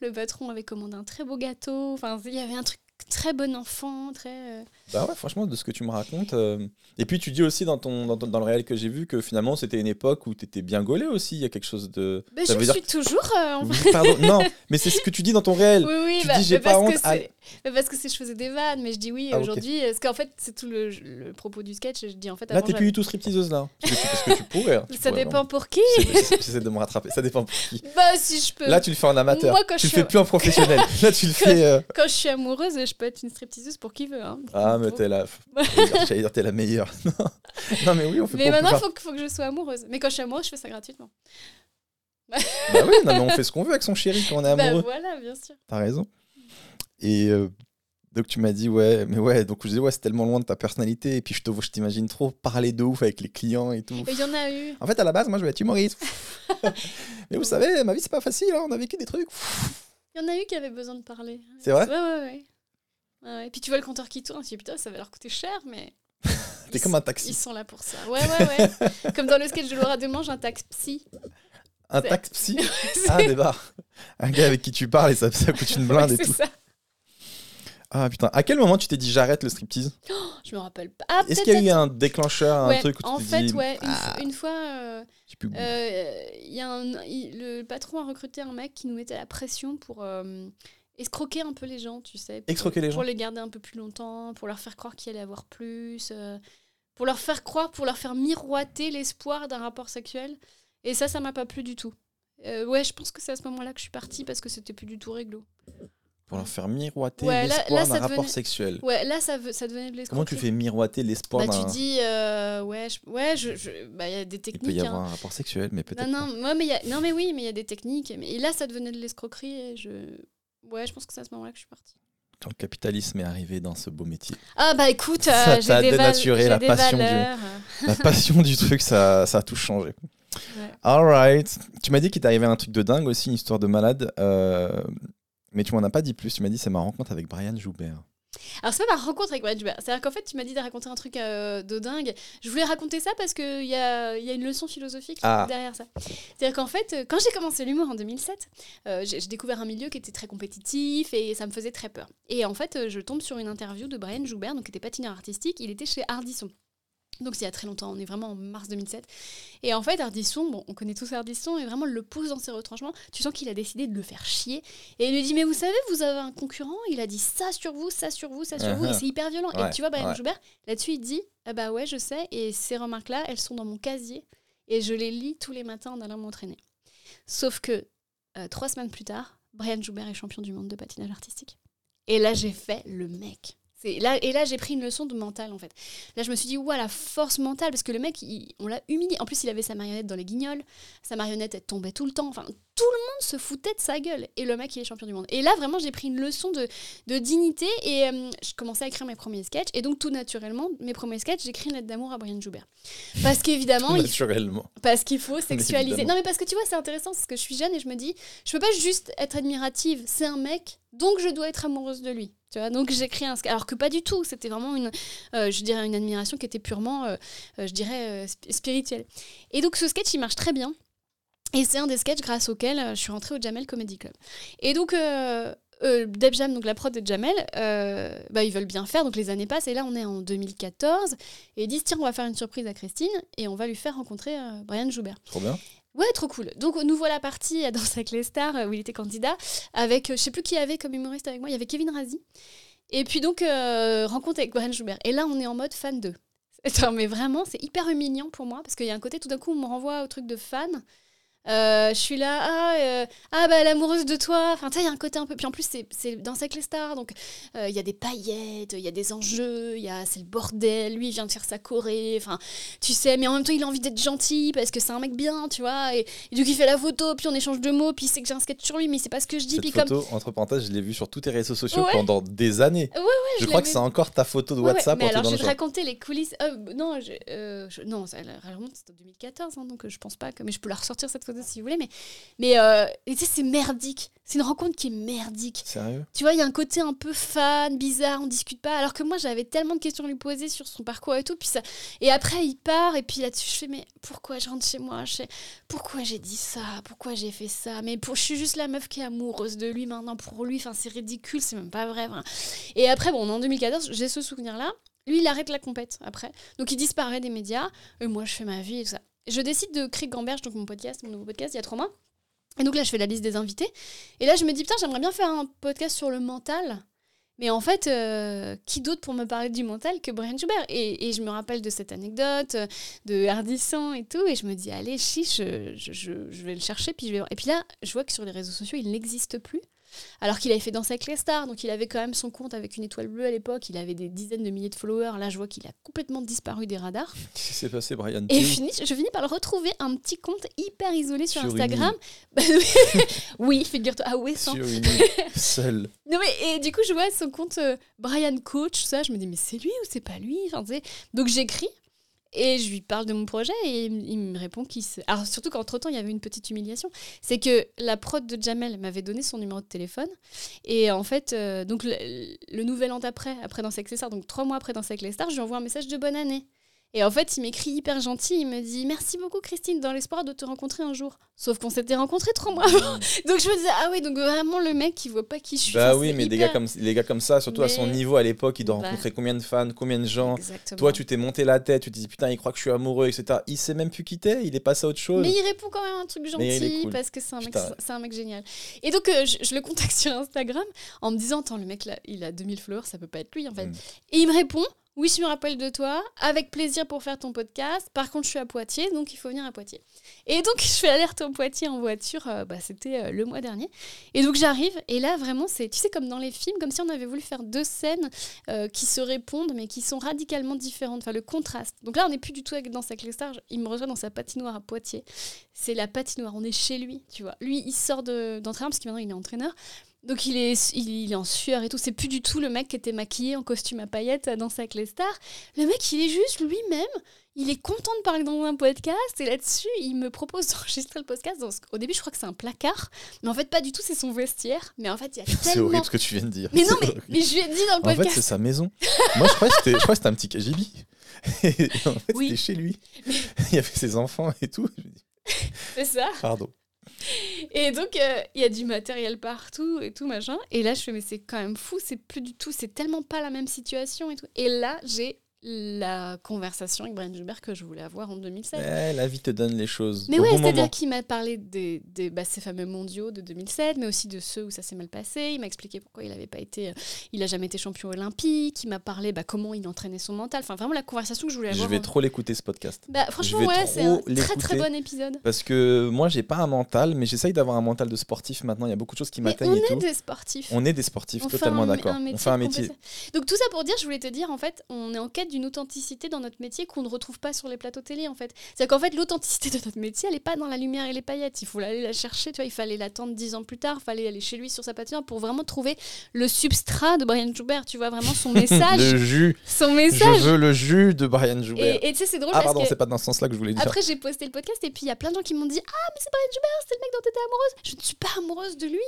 Le, le patron avait commandé un très beau gâteau. Enfin, il y avait un truc très bon enfant, très. euh, Bah ouais, franchement, de ce que tu me racontes. euh, Et puis tu dis aussi dans, ton, dans, ton- dans le réel que j'ai vu que finalement c'était une époque où t'étais bien gaulé aussi. Il y a quelque chose de. Ça je veut suis dire- toujours. euh, Pardon, non, mais c'est ce que tu dis dans ton réel. Oui, oui, Tu bah, dis, j'ai pas parce que honte, c'est- mais parce que c'est je faisais des vannes, mais je dis oui Ah, aujourd'hui. Parce qu'en fait, c'est tout le, le propos du sketch. Je dis en fait, Là, t'es plus du tout stripteaseuse là. Parce que tu, tu pourrais. hein, tu Ça pourrais, dépend pour qui. J'essaie- de me rattraper. Ça dépend pour qui. Bah, si je peux. Là, tu le fais en amateur. Moi, quand tu je le suis fais plus en professionnel. Là, tu le fais. euh, Quand je suis amoureuse, je peux être une stripteaseuse pour qui veut. hein. Ah, mais t'es la. J'allais dire- t'es la meilleure. non, mais oui, on fait Mais maintenant, il faut, que- faut que je sois amoureuse. Mais quand je suis amoureuse, je fais ça gratuitement. Bah oui, non, mais on fait ce qu'on veut avec son chéri quand on est Bah amoureux. voilà, bien sûr. T'as raison. Et euh, donc tu m'as dit ouais, mais ouais, donc je disais ouais, c'est tellement loin de ta personnalité et puis je te je t'imagine trop parler de ouf avec les clients et tout. Il y en a eu. En fait, à la base, moi je vais être humoriste. mais vous savez, ma vie c'est pas facile, hein, on a vécu des trucs. Il y en a eu qui avaient besoin de parler. C'est vrai Ouais, ouais, ouais. Ouais. Et puis tu vois le compteur qui tourne, tu dis putain, ça va leur coûter cher, mais. T'es comme un taxi. Ils sont là pour ça. Ouais, ouais, ouais. comme dans le sketch de Laura Demange, un taxi. Un taxi psy. Ah, bars. Un gars avec qui tu parles et ça, ça coûte une blinde Ouais, et c'est tout. ça. Ah putain, à quel moment tu t'es dit j'arrête le striptease? Je me rappelle pas. Ah, Est-ce qu'il y a eu un déclencheur, un truc où tu en fait, dit ouais, une, Ah, fois- une fois, euh, euh, il y a un, il- le patron a recruté un mec qui nous mettait la pression pour euh, escroquer un peu les gens, tu sais. Pour, Escroquer les Pour gens les garder un peu plus longtemps, pour leur faire croire qu'il allait avoir plus, euh, pour leur faire croire, pour leur faire miroiter l'espoir d'un rapport sexuel. Et ça, ça m'a pas plu du tout. Euh, ouais, je pense que c'est à ce moment-là que je suis partie parce que c'était plus du tout réglo. Pour leur faire miroiter Ouais, l'espoir d'un rapport devenait- sexuel. Ouais, là, ça, veut- ça devenait de l'escroquerie. Comment tu fais miroiter l'espoir bah, d'un... tu dis, euh, ouais, je- ouais, je, je- bah, il y a des Il techniques. peut y hein. avoir un rapport sexuel, mais peut-être Non, non, ouais, mais il y a- non, mais oui, mais il y a des techniques. Mais, et là, ça devenait de l'escroquerie. Et je... Ouais, je pense que c'est à ce moment-là que je suis partie. quand le capitalisme est arrivé dans ce beau métier. Ah bah écoute, Ça euh, val- dénaturé la passion du-. La passion du truc, ça, ça a tout changé. Ouais. Alright. Tu m'as dit qu'il t'est arrivé un truc de dingue aussi, une histoire de malade. euh, mais tu m'en as pas dit plus. Tu m'as dit c'est ma rencontre avec Brian Joubert. Alors c'est pas ma rencontre avec Joubert. C'est-à-dire qu'en fait, tu m'as dit de raconter un truc euh, de dingue. Je voulais raconter ça parce qu'il y a, y a une leçon philosophique Ah. derrière ça. C'est-à-dire qu'en fait, euh, quand j'ai commencé l'humour en 2007, euh, j'ai découvert un milieu qui était très compétitif et ça me faisait très peur. Et en fait, je tombe sur une interview de Brian Joubert, donc qui était patineur artistique. Il était chez Ardisson. Donc c'est il y a très longtemps, on est vraiment en mars 2007. Et en fait, Ardisson, bon, on connaît tous Ardisson, et vraiment le pousse dans ses retranchements. Tu sens qu'il a décidé de le faire chier. Et il lui dit, mais vous savez, vous avez un concurrent, il a dit ça sur vous, ça sur vous, ça sur vous, et Uh-huh. c'est hyper violent. Ouais, et tu vois, Brian ouais. Joubert, là-dessus, il dit, ah bah ouais, je sais, et ces remarques-là, elles sont dans mon casier, et je les lis tous les matins en allant m'entraîner. Sauf que euh, trois semaines plus tard, Brian Joubert est champion du monde de patinage artistique. Et là, j'ai fait le mec. Et là, j'ai pris une leçon de mental, en fait. Là, je me suis dit, ouah, la force mentale, parce que le mec, on l'a humilié. En plus, il avait sa marionnette dans les guignols. Sa marionnette, elle tombait tout le temps. Tout le monde se foutait de sa gueule. Et le mec, il est champion du monde. Et là, vraiment, j'ai pris une leçon de, de dignité. Et euh, je commençais à écrire mes premiers sketchs. Et donc, tout naturellement, mes premiers sketchs, j'écris une lettre d'amour à Brian Joubert. Parce qu'évidemment, il Naturellement. parce qu'il faut sexualiser. Non, mais parce que tu vois, c'est intéressant, parce que je suis jeune et je me dis, je peux pas juste être admirative, c'est un mec, donc je dois être amoureuse de lui. Tu vois, donc j'écris un sketch. Alors que pas du tout, c'était vraiment une, euh, je dirais, une admiration qui était purement, euh, je dirais, sp- spirituelle. Et donc ce sketch, il marche très bien. Et c'est un des sketchs grâce auquel euh, je suis rentrée au Jamel Comedy Club. Et donc, euh, euh, Deb Jam, donc la prod de Jamel, euh, bah, ils veulent bien faire, donc les années passent, et là on est en 2014, et ils disent tiens, on va faire une surprise à Christine, et on va lui faire rencontrer Brian Joubert. Trop bien. Ouais, trop cool. Donc nous voilà partis dans avec les stars où il était candidat avec je sais plus qui y avait comme humoriste avec moi, il y avait Kevin Razi. Et puis donc rencontre avec Brian Joubert. Et là on est en mode fan 2. Attends, mais vraiment, c'est hyper humiliant pour moi parce qu'il y a un côté tout d'un coup on me renvoie au truc de fan. Euh, je suis là, ah, euh, ah bah l'amoureuse de toi. Enfin, tu sais, il y a un côté un peu. Puis en plus, c'est- c'est dans avec les stars, donc euh, il y a des paillettes, il y a des enjeux, il y a c'est le bordel. Lui, il vient de faire sa Corée. Enfin, tu sais, mais en même temps, il a envie d'être gentil parce que c'est un mec bien, tu vois. Et, et donc, il fait la photo, puis on échange de mots, puis il sait que j'ai un sketch sur lui, mais sait pas ce que je dis. Cette Puis comme. photo, entre parenthèses, je l'ai vue sur tous tes réseaux sociaux Ouais. pendant des années. Ouais, je je crois que c'est encore ta photo de Ouais, ouais, WhatsApp. mais alors, je vais te raconter les coulisses. euh, non, je, euh, non, ça, remonte, c'était en 2014, hein, donc euh, je pense pas que. Mais je peux la ressortir cette photo si vous voulez. Mais, mais euh, tu sais, c'est merdique. C'est une rencontre qui est merdique. Sérieux? Tu vois, il y a un côté un peu fan, bizarre, on discute pas. Alors que moi, j'avais tellement de questions à lui poser sur son parcours et tout. Puis ça... Et après, il part, et puis là-dessus, je fais, mais pourquoi je rentre chez moi? Je fais, Pourquoi j'ai dit ça? Pourquoi j'ai fait ça? Mais pour... je suis juste la meuf qui est amoureuse de lui maintenant pour lui. Enfin, c'est ridicule, c'est même pas vrai. enfin. Et après, bon, en 2014, j'ai ce souvenir-là. Lui, il arrête la compète après. Donc, il disparaît des médias. Et moi, je fais ma vie et tout ça. Je décide de créer Gamberge, donc mon podcast, mon nouveau podcast, il y a trois mois. Et donc là, je fais la liste des invités. Et là, je me dis, putain, j'aimerais bien faire un podcast sur le mental. Mais en fait, euh, qui d'autre pour me parler du mental que Brian Joubert et, et je me rappelle de cette anecdote, euh, de Hardisson et tout. Et je me dis, allez, chiche, je, je, je- je vais le chercher. Puis je vais... Et puis là, je vois que sur les réseaux sociaux, il n'existe plus. Alors qu'il avait fait danser avec les stars, donc il avait quand même son compte avec une étoile bleue à l'époque, il avait des dizaines de milliers de followers. Là, je vois qu'il a complètement disparu des radars. Qu'est-ce qui s'est passé, Brian Et fini, je finis par le retrouver un petit compte hyper isolé sur, Instagram. Oui, figure-toi. Ah ouais, sans. Non mais et du coup je vois son compte euh, Brian Coach, ça, je me dis mais c'est lui ou c'est pas lui enfin. Donc j'écris et je lui parle de mon projet et il, me répond qu'il se... Alors surtout qu'entre temps il y avait une petite humiliation, c'est que la prod de Jamel m'avait donné son numéro de téléphone et en fait euh, donc le, nouvel an d'après, après Danser avec les donc trois mois après Danser avec les stars, je lui envoie un message de bonne année. Et en fait, il m'écrit hyper gentil, il me dit Merci beaucoup Christine, dans l'espoir de te rencontrer un jour. Sauf qu'on s'était rencontrés trois mois avant. Donc je me disais Ah oui, donc vraiment le mec qui voit pas qui je suis. Bah oui, mais des gars comme, les gars comme ça, surtout à son niveau à l'époque, il doit Bah. rencontrer combien de fans, combien de gens? Exactement. Toi, tu t'es monté la tête, tu te dis putain, il croit que je suis amoureux, etc. Il sait même plus qui t'es, il est passé à autre chose. Mais il répond quand même un truc il gentil cool. parce que c'est un, mec, un génial. Et donc, euh, je, je le contacte sur Instagram en me disant Attends, le mec là, il a 2000 followers, ça peut pas être lui en fait. Mm. Et il me répond Oui, je me rappelle de toi, avec plaisir pour faire ton podcast. Par contre, je suis à Poitiers, donc il faut venir à Poitiers. Et donc, je fais aller-retour Poitiers en voiture, euh, bah, c'était euh, le mois dernier. Et donc, j'arrive, et là, vraiment, c'est, tu sais, comme dans les films, comme si on avait voulu faire deux scènes euh, qui se répondent, mais qui sont radicalement différentes. Enfin, le contraste. Donc là, on n'est plus du tout dans sa avec les stars. Il me rejoint dans sa patinoire à Poitiers. C'est la patinoire, on est chez lui, tu vois. Lui, il sort de, d'entraînement, parce que maintenant, il est entraîneur. Donc il est, il, est en sueur et tout. C'est plus du tout le mec qui était maquillé en costume à paillettes à danser avec les stars. Le mec, il est juste lui-même. Il est content de parler dans un podcast et là-dessus, il me propose d'enregistrer le podcast. Dans ce- Au début, je crois que c'est un placard, mais en fait, pas du tout. C'est son vestiaire. Mais en fait, il y a C'est tellement. horrible ce que tu viens de dire. Mais non, C'est mais, je lui ai dit dans le En fait, podcast. c'est sa maison. Moi, je croyais que c'était, un petit KGB. Et en fait, Oui. c'était chez lui. Il y avait ses enfants et tout. C'est ça. Pardon. Et donc, euh, il y a du matériel partout et tout, machin. Et là, je fais, mais c'est quand même fou, c'est plus du tout, c'est tellement pas la même situation et tout. Et là, j'ai la conversation avec Brian Joubert que je voulais avoir en 2007. Eh, la vie te donne les choses. Mais ouais, bon c'est-à-dire qu'il m'a parlé des, des bah, ces fameux mondiaux de 2007, mais aussi de ceux où ça s'est mal passé. Il m'a expliqué pourquoi il n'avait pas été, euh, il a jamais été champion olympique. Il m'a parlé bah, comment il entraînait son mental. Enfin, vraiment la conversation que je voulais Je avoir. vais en- trop l'écouter ce podcast. Bah, franchement, vais ouais, c'est un très très bon épisode. Parce que moi, j'ai pas un mental, mais j'essaye d'avoir un mental de sportif maintenant. Il y a beaucoup de choses qui m'atteignent on et est tout. des sportifs. On est des sportifs, On totalement d'accord. On fait un métier. Donc tout ça pour dire, je voulais te dire, en fait, on est en quête d'une authenticité dans notre métier qu'on ne retrouve pas sur les plateaux télé, en fait. C'est-à-dire qu'en fait, l'authenticité de notre métier, elle n'est pas dans la lumière et les paillettes. Il faut aller la chercher, tu vois. Il fallait l'attendre dix ans plus tard, il fallait aller chez lui sur sa patinoire pour vraiment trouver le substrat de Brian Joubert, tu vois, vraiment son message. le jus. son Je message. veux le jus de Brian Joubert. Et et tu sais, c'est drôle ah, parce pardon, que. c'est pas dans ce sens-là que je voulais dire. Après, j'ai posté le podcast et puis il y a plein de gens qui m'ont dit Ah, mais c'est Brian Joubert, c'est le mec dont t'étais amoureuse. Je ne suis pas amoureuse de lui.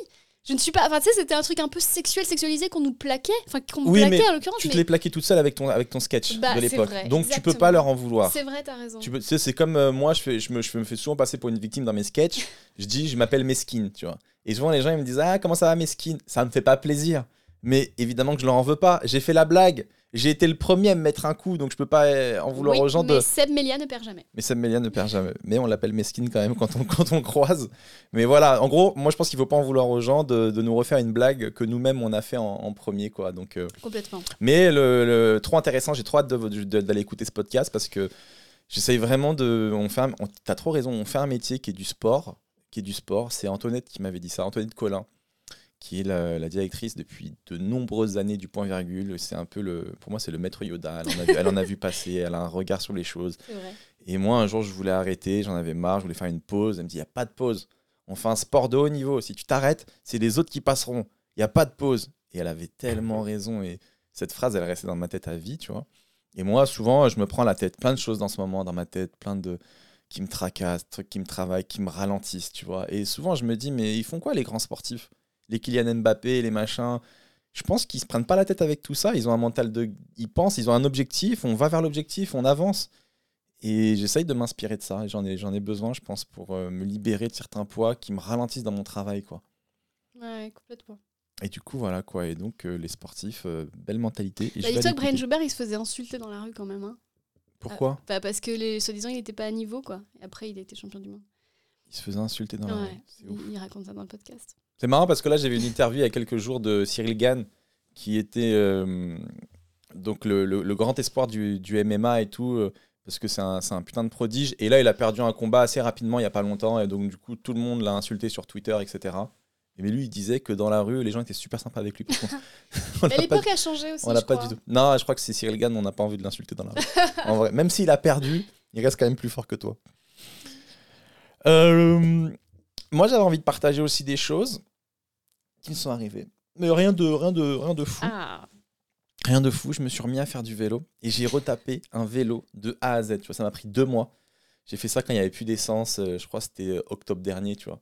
Je ne suis pas. Enfin, tu sais, c'était un truc un peu sexuel, sexualisé qu'on nous plaquait. Enfin, qu'on Oui, plaquait mais en l'occurrence. tu te mais l'es plaqué toute seule avec ton, avec ton sketch Bah, de l'époque. Donc tu peux exactement. pas leur en vouloir. C'est vrai, t'as raison. Tu peux- tu sais, c'est comme euh, moi, je, fais, je, me, je me fais souvent passer pour une victime dans mes sketchs. Je dis, je m'appelle Mesquine, tu vois. Et souvent, les gens, ils me disent, ah, comment ça va, Mesquine? Ça me fait pas plaisir. Mais évidemment que je leur en veux pas. J'ai fait la blague. J'ai été le premier à me mettre un coup, donc je peux pas euh, en vouloir Oui, aux gens mais de. Seb Melia ne perd jamais. Mais Sam Melia ne perd jamais. Mais on l'appelle Mesquine quand même quand on, quand on croise. Mais voilà, en gros, moi je pense qu'il faut pas en vouloir aux gens de, de nous refaire une blague que nous-mêmes on a fait en, en premier, quoi. Donc. euh, Complètement. mais le, le- trop intéressant, j'ai trop hâte de- de- d'aller écouter ce podcast parce que j'essaye vraiment de. On fait un- on- T'as trop raison, on fait un métier qui est du sport. Qui est du sport. C'est Antoinette qui m'avait dit ça, Antoinette Collin, qui est la, la directrice depuis de nombreuses années du point virgule. C'est un peu le. Pour moi, c'est le maître Yoda. Elle en, a vu, elle en a vu passer, elle a un regard sur les choses. Et moi, un jour, je voulais arrêter, j'en avais marre, je voulais faire une pause. Elle me dit il n'y a pas de pause. On fait un sport de haut niveau. Si tu t'arrêtes, c'est les autres qui passeront. Il n'y a pas de pause. Et elle avait tellement raison. Et cette phrase, elle restait dans ma tête à vie, tu vois. Et moi, souvent, je me prends la tête. Plein de choses dans ce moment dans ma tête, plein de qui me tracassent, trucs qui me travaillent, qui me ralentissent, tu vois. Et souvent, je me dis, mais ils font quoi les grands sportifs? Les Kylian Mbappé, les machins. Je pense qu'ils se prennent pas la tête avec tout ça. Ils ont un mental de. Ils pensent, ils ont un objectif. On va vers l'objectif, on avance. Et j'essaye de m'inspirer de ça. J'en ai, j'en ai besoin, je pense, pour euh, me libérer de certains poids qui me ralentissent dans mon travail, quoi. Ouais, complètement. Et du coup, voilà, quoi. Et donc, euh, les sportifs, euh, belle mentalité. Et Bah, Dis-toi que Brian. Joubert, il se faisait insulter dans la rue quand même. Hein. Pourquoi Bah, parce que, les, soi-disant, il n'était pas à niveau, quoi. Et après, il a été champion du monde. Il se faisait insulter dans la rue. Ouais, C'est ouf. il, il raconte ça dans le podcast. C'est marrant parce que là, j'avais une interview il y a quelques jours de Cyril Gann, qui était euh, donc le, le- le grand espoir du, du MMA et tout, euh, parce que c'est un, un putain de prodige. Et là, il a perdu un combat assez rapidement, il n'y a pas longtemps, et donc du coup, tout le monde l'a insulté sur Twitter, etc. Et mais lui, il disait que dans la rue, les gens étaient super sympas avec lui. l'époque a changé aussi. on l'a pas du tout. Non, je crois que c'est Cyril Gann, on n'a pas envie de l'insulter dans la rue. en vrai, même s'il a perdu, il reste quand même plus fort que toi. Euh, moi, j'avais envie de partager aussi des choses qui me sont arrivées. Mais rien de, rien de, rien de fou. Ah, Rien de fou. Je me suis remis à faire du vélo et j'ai retapé un vélo de A à Z. Tu vois, ça m'a pris deux mois. J'ai fait ça quand il n'y avait plus d'essence. euh, Je crois que c'était euh, octobre dernier, tu vois.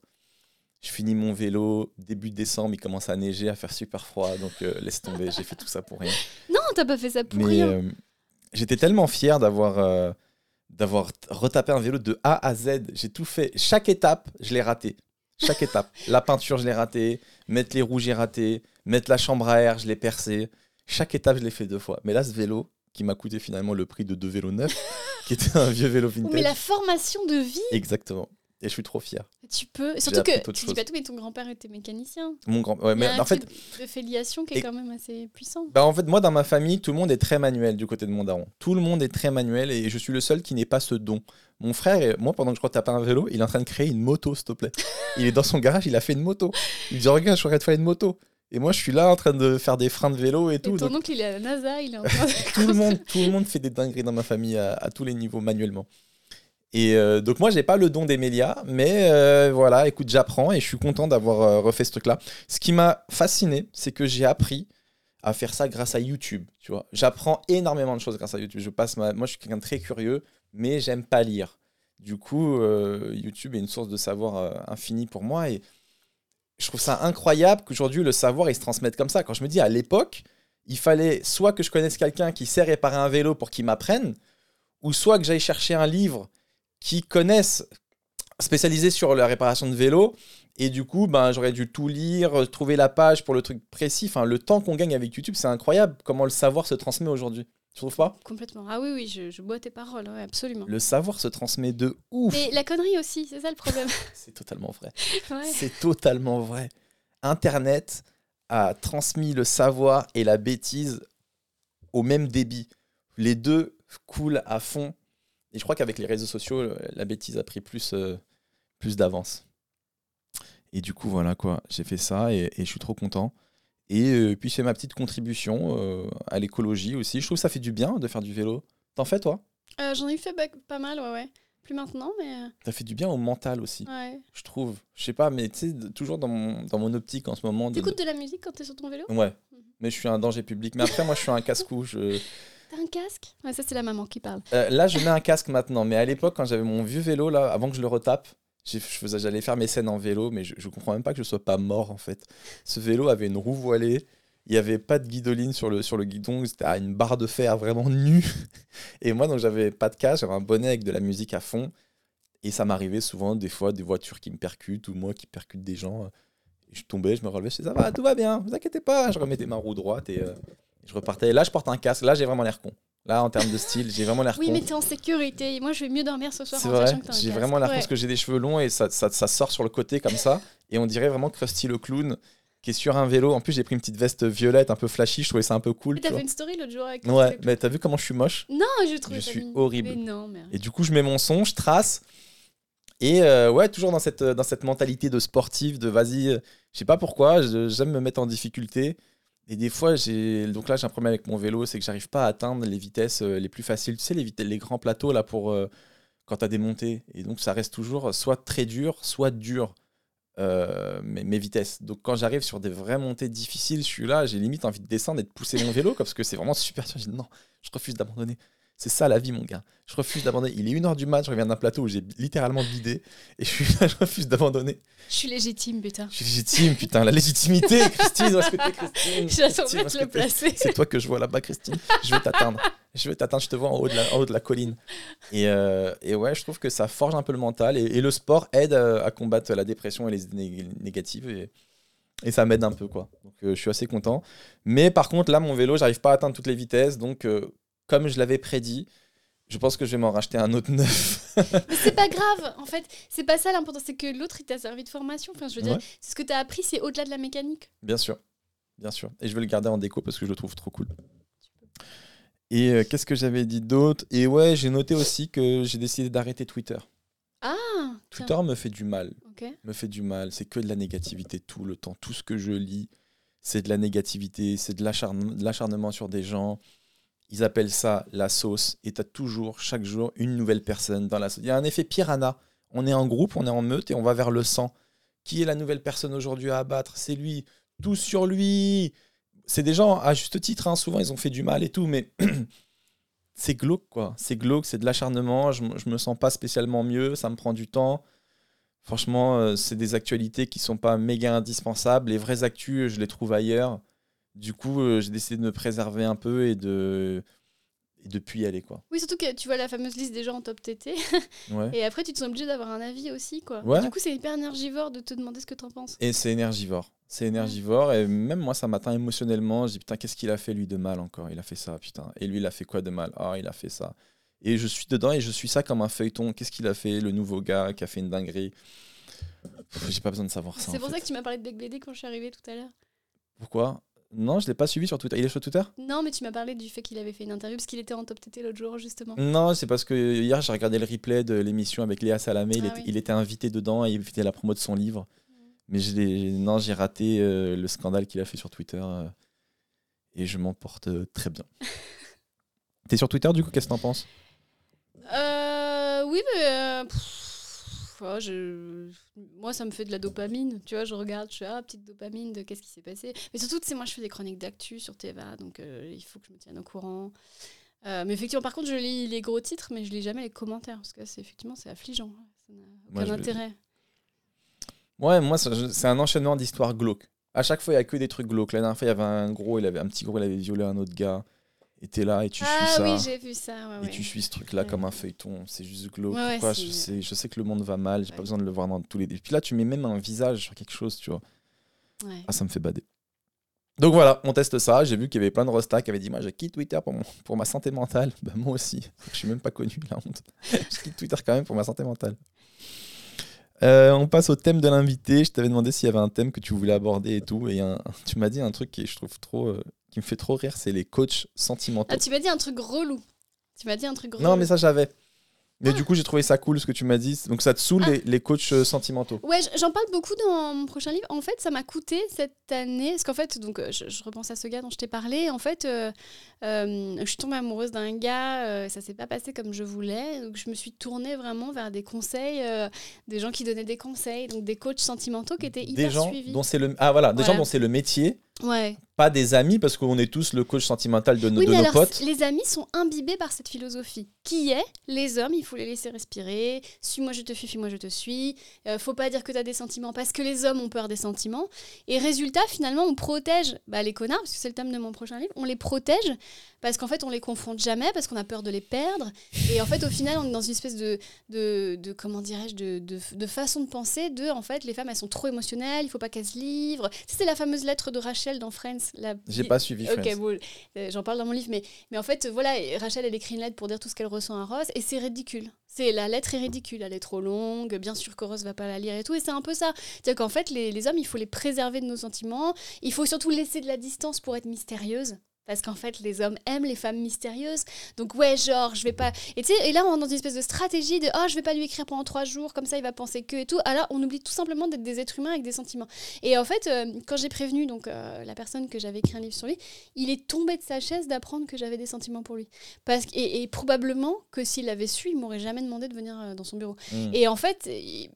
Je finis mon vélo début décembre. Il commence à neiger, à faire super froid. Donc euh, laisse tomber. J'ai fait tout ça pour rien. non, t'as pas fait ça pour Mais rien. euh, j'étais tellement fier d'avoir euh, d'avoir retapé un vélo de A à Z. J'ai tout fait. Chaque étape, je l'ai raté. Chaque étape. La peinture, je l'ai raté. Mettre les roues, j'ai raté. Mettre la chambre à air, je l'ai percé. Chaque étape, je l'ai fait deux fois. Mais là, ce vélo, qui m'a coûté finalement le prix de deux vélos neufs, qui était un vieux vélo vintage. mais la formation de vie, Exactement. Et je suis trop fier. tu peux. Surtout que tu dis pas tout, mais ton grand-père était mécanicien. Mon grand. Ouais, mais en fait, de filiation qui est et- quand même assez puissant. Bah en fait, moi, dans ma famille, tout le monde est très manuel du côté de mon daron. Tout le monde est très manuel et je suis le seul qui n'ait pas ce don. Mon frère, et moi, pendant que je retapais un vélo, il est en train de créer une moto, s'il te plaît. Il est dans son garage, il a fait une moto. Il dit Regarde, je suis en train de faire une moto. Et moi, je suis là en train de faire des freins de vélo et Et tout. ton Donc, oncle, il est à la NASA, il est en train de... tout, le monde, tout le monde fait des dingueries dans ma famille à, à tous les niveaux manuellement. Et euh, donc moi, j'ai pas le don d'Emelia, mais euh, voilà, écoute, j'apprends et je suis content d'avoir euh, refait ce truc-là. Ce qui m'a fasciné, c'est que j'ai appris à faire ça grâce à YouTube. Tu vois, j'apprends énormément de choses grâce à YouTube. Je passe moi, je suis quelqu'un de très curieux, mais j'aime pas lire. Du coup, YouTube est une source de savoir infini pour moi et je trouve ça incroyable qu'aujourd'hui le savoir il se transmette comme ça. Quand je me dis à l'époque, il fallait soit que je connaisse quelqu'un qui sait réparer un vélo pour qu'il m'apprenne, ou soit que j'aille chercher un livre qui connaisse spécialisé sur la réparation de vélo. Et du coup, ben, j'aurais dû tout lire, trouver la page pour le truc précis. Enfin, le temps qu'on gagne avec YouTube, c'est incroyable comment le savoir se transmet aujourd'hui. Tu trouves pas? Complètement. Ah oui, oui, je, je bois tes paroles, ouais, absolument. Le savoir se transmet de ouf. Mais la connerie aussi, c'est ça le problème. C'est totalement vrai. Ouais. C'est totalement vrai. Internet a transmis le savoir et la bêtise au même débit. Les deux coulent à fond. Et je crois qu'avec les réseaux sociaux, euh, la bêtise a pris plus, euh, plus d'avance. Et du coup, voilà quoi, j'ai fait ça et, et je suis trop content. Et euh, puis, c'est ma petite contribution euh, à l'écologie aussi. Je trouve que ça fait du bien de faire du vélo. T'en fais, toi? J'en ai fait pas mal, ouais, ouais. Plus maintenant, mais Ça fait du bien au mental aussi, ouais. je trouve. Je sais pas, mais tu sais, de- toujours dans mon, dans mon optique en ce moment. de- T'écoutes de la musique quand t'es sur ton vélo? Ouais, Mhm. mais je suis un danger public. Mais après, moi, je suis un casse-cou. Je... T'as un casque? Ouais, ça c'est la maman qui parle. Euh, là, je mets un casque maintenant. Mais à l'époque, quand j'avais mon vieux vélo, là, avant que je le retape, j'allais faire mes scènes en vélo, mais je, comprends même pas que je sois pas mort, en fait. Ce vélo avait une roue voilée. Il n'y avait pas de guidoline sur le, guidon. C'était à une barre de fer vraiment nue. Et moi, donc, j'avais pas de casque. J'avais un bonnet avec de la musique à fond. Et ça m'arrivait souvent, des fois, des voitures qui me percutent ou moi qui percute des gens. Je tombais, je me relevais, je disais, ça va, tout va bien, vous inquiétez pas. Je remettais ma roue droite et euh, je repartais. Là, je porte un casque. Là, j'ai vraiment l'air con. Là, en termes de style, j'ai vraiment l'air Oui, con. mais t'es en sécurité. Moi, je vais mieux dormir ce soir C'est vrai, j'ai vraiment l'air con parce que j'ai des cheveux longs et ça, ça, ça sort sur le côté comme ça. Et on dirait vraiment Krusty le clown qui est sur un vélo. En plus, j'ai pris une petite veste violette un peu flashy. Je trouvais ça un peu cool. Mais t'as fait une story l'autre jour avec Ouais, mais t'as vu comment je suis moche? Non, je trouve Je suis horrible. Mais non, mais. Et du coup, je mets mon son, je trace. Et euh, ouais, toujours dans cette, dans cette mentalité de sportif, de vas-y, euh, je sais pas pourquoi, j'aime me mettre en difficulté. Et des fois, j'ai. Donc là, j'ai un problème avec mon vélo, c'est que j'arrive pas à atteindre les vitesses euh, les plus faciles. Tu sais, les, grands plateaux là pour euh, quand t'as des montées. Et donc, ça reste toujours soit très dur, soit dur. euh, mes, mes vitesses. Donc quand j'arrive sur des vraies montées difficiles, je suis là, j'ai limite envie de descendre et de pousser mon vélo parce que c'est vraiment super dur. Non, je refuse d'abandonner. C'est ça la vie, mon gars. Je refuse d'abandonner. Il est 1h du mat, je reviens d'un plateau où j'ai littéralement bidé et je suis là, je refuse d'abandonner. Je suis légitime, putain. Je suis légitime, putain, la légitimité, Christine, où est-ce que t'es, Christine de le placer. C'est toi que je vois là-bas, Christine. Je vais t'atteindre. Je vais t'atteindre, je te vois en haut de la, en haut de la colline. Et, euh, et ouais, je trouve que ça forge un peu le mental et, et le sport aide euh, à combattre la dépression et les idées négatives. Et, et ça m'aide un peu, quoi. Donc euh, je suis assez content. Mais par contre, là, mon vélo, j'arrive pas à atteindre toutes les vitesses. Donc, euh, comme je l'avais prédit, je pense que je vais m'en racheter un autre neuf. Mais c'est pas grave, en fait, c'est pas ça l'important, c'est que l'autre il t'a servi de formation. Enfin, je veux dire, Ouais. ce que t'as appris, c'est au-delà de la mécanique. Bien sûr, bien sûr. Et je vais le garder en déco parce que je le trouve trop cool. Et euh, qu'est-ce que j'avais dit d'autre? Et ouais, j'ai noté aussi que j'ai décidé d'arrêter Twitter. Ah, tiens, Twitter me fait du mal, ok. me fait du mal. C'est que de la négativité tout le temps. Tout ce que je lis, c'est de la négativité, c'est de l'acharnement sur des gens. Ils appellent ça la sauce. Et tu as toujours, chaque jour, une nouvelle personne dans la sauce. Il y a un effet piranha. On est en groupe, on est en meute et on va vers le sang. Qui est la nouvelle personne aujourd'hui à abattre? C'est lui. Tout sur lui. C'est des gens, à juste titre, hein, souvent ils ont fait du mal et tout, mais c'est glauque, quoi. C'est glauque, c'est de l'acharnement. Je, je me sens pas spécialement mieux, ça me prend du temps. Franchement, euh, c'est des actualités qui sont pas méga indispensables. Les vraies actus, je les trouve ailleurs. Du coup, euh, j'ai décidé de me préserver un peu et de, et y aller, quoi. Oui, surtout que tu vois la fameuse liste des gens en top TT, Ouais. et après tu te sens obligé d'avoir un avis aussi, quoi. Ouais. Du coup, c'est hyper énergivore de te demander ce que t'en penses. Et c'est énergivore. C'est énergivore. Et même moi, ça m'atteint émotionnellement. Je dis, putain, qu'est-ce qu'il a fait, lui, de mal encore? Il a fait ça, putain. Et lui, il a fait quoi de mal? Ah, il a fait ça. Et je suis dedans et je suis ça comme un feuilleton. Qu'est-ce qu'il a fait, le nouveau gars qui a fait une dinguerie? J'ai pas besoin de savoir ça. C'est en pour fait. ça que tu m'as parlé de Bec BD quand je suis arrivée tout à l'heure. Pourquoi? Non, je l'ai pas suivi sur Twitter. Il est sur Twitter? Non, mais tu m'as parlé du fait qu'il avait fait une interview parce qu'il était en top TT l'autre jour, justement. Non, c'est parce que hier, j'ai regardé le replay de l'émission avec Léa Salamé. Il, Ah était, oui. il était invité dedans et il faisait la promo de son livre. Mais je non, j'ai raté euh, le scandale qu'il a fait sur Twitter. euh, et je m'en porte euh, très bien. T'es sur Twitter, du coup, qu'est-ce que t'en penses? Euh, oui, mais. euh, pff, oh, je... Moi, ça me fait de la dopamine. Tu vois, je regarde, je fais Ah, petite dopamine de qu'est-ce qui s'est passé. Mais surtout, tu sais, moi, je fais des chroniques d'actu sur Teva, donc euh, il faut que je me tienne au courant. Euh, mais effectivement, par contre, je lis les gros titres, mais je lis jamais les commentaires, parce que c'est effectivement, c'est affligeant. Ça n'a Moi, aucun je intérêt. Ouais, moi, ça- c'est un enchaînement d'histoires glauques. À chaque fois, il y a que des trucs glauques. La dernière fois, il y avait un gros, il avait un petit gros, il avait violé un autre gars. Et t'es là et tu ah suis ça. oui, j'ai vu ça. ouais, et ouais. tu suis ce truc-là Ouais. comme un feuilleton. C'est juste glauque. Pourquoi je, sais, je sais que le monde va mal, j'ai pas besoin de le voir dans tous les. Et puis là, tu mets même un visage sur quelque chose, tu vois. Ah, ça me fait bader. Donc voilà, on teste ça. J'ai vu qu'il y avait plein de rostas qui avaient dit Moi, je quitte Twitter pour, mon, pour ma santé mentale. Bah, moi aussi. Je suis même pas connu, la honte. je quitte Twitter quand même pour ma santé mentale. Euh, on passe au thème de l'invité. Je t'avais demandé s'il y avait un thème que tu voulais aborder et tout. Et un- tu m'as dit un truc qui je trouve trop, euh, qui me fait trop rire, c'est les coachs sentimentaux. Ah, tu m'as dit un truc relou. Tu m'as dit un truc relou. non, mais ça j'avais. Mais Ah. du coup, j'ai trouvé ça cool ce que tu m'as dit. Donc ça te saoule Ah. les, les coachs euh, sentimentaux. Ouais, j'en parle beaucoup dans mon prochain livre. En fait, ça m'a coûté cette année. Parce qu'en fait, donc, euh, je, je repense à ce gars dont je t'ai parlé. En fait, euh, euh, je suis tombée amoureuse d'un gars. euh, ça s'est pas passé comme je voulais. Donc, je me suis tournée vraiment vers des conseils, des gens qui donnaient des conseils, donc des coachs sentimentaux qui étaient hyper Des gens suivis. dont c'est le ah voilà, des Voilà. gens dont c'est le métier, Ouais. pas des amis parce qu'on est tous le coach sentimental de, nos- Oui, de mais nos alors, potes. les amis sont imbibés par cette philosophie. Qui est les hommes, il faut les laisser respirer. Suis-moi, je te fuis, fuis-moi, je te suis. Euh, faut pas dire que tu as des sentiments parce que les hommes ont peur des sentiments. Et résultat, finalement, on protège bah, les connards, parce que c'est le thème de mon prochain livre, on les protège parce qu'en fait, on les confronte jamais, parce qu'on a peur de les perdre. Et en fait, au final, on est dans une espèce de, de, de comment dirais-je, de, de, de façon de penser de, en fait, les femmes, elles sont trop émotionnelles, il faut pas qu'elles se livrent. C'est la fameuse lettre de Rachel dans Friends. La... J'ai pas suivi Ok, Friends. bon, euh, j'en parle dans mon livre, mais, mais en fait, voilà, Rachel, elle écrit une lettre pour dire tout ce qu'elle ressent à Ross, et c'est ridicule. C'est la lettre est ridicule, elle est trop longue, bien sûr que Ross va pas la lire et tout, et c'est un peu ça. C'est-à-dire qu'en fait, les, les hommes, il faut les préserver de nos sentiments, il faut surtout laisser de la distance pour être mystérieuse. Parce qu'en fait, les hommes aiment les femmes mystérieuses. Donc, ouais, genre, je vais pas. Et et là, on est dans une espèce de stratégie de oh, je vais pas lui écrire pendant trois jours, comme ça, il va penser que et tout. Alors, on oublie tout simplement d'être des êtres humains avec des sentiments. Et en fait, euh, quand j'ai prévenu donc euh, la personne que j'avais écrit un livre sur lui, il est tombé de sa chaise d'apprendre que j'avais des sentiments pour lui. Parce que- et, et probablement que s'il avait su, il m'aurait jamais demandé de venir euh, dans son bureau. Mm. Et en fait,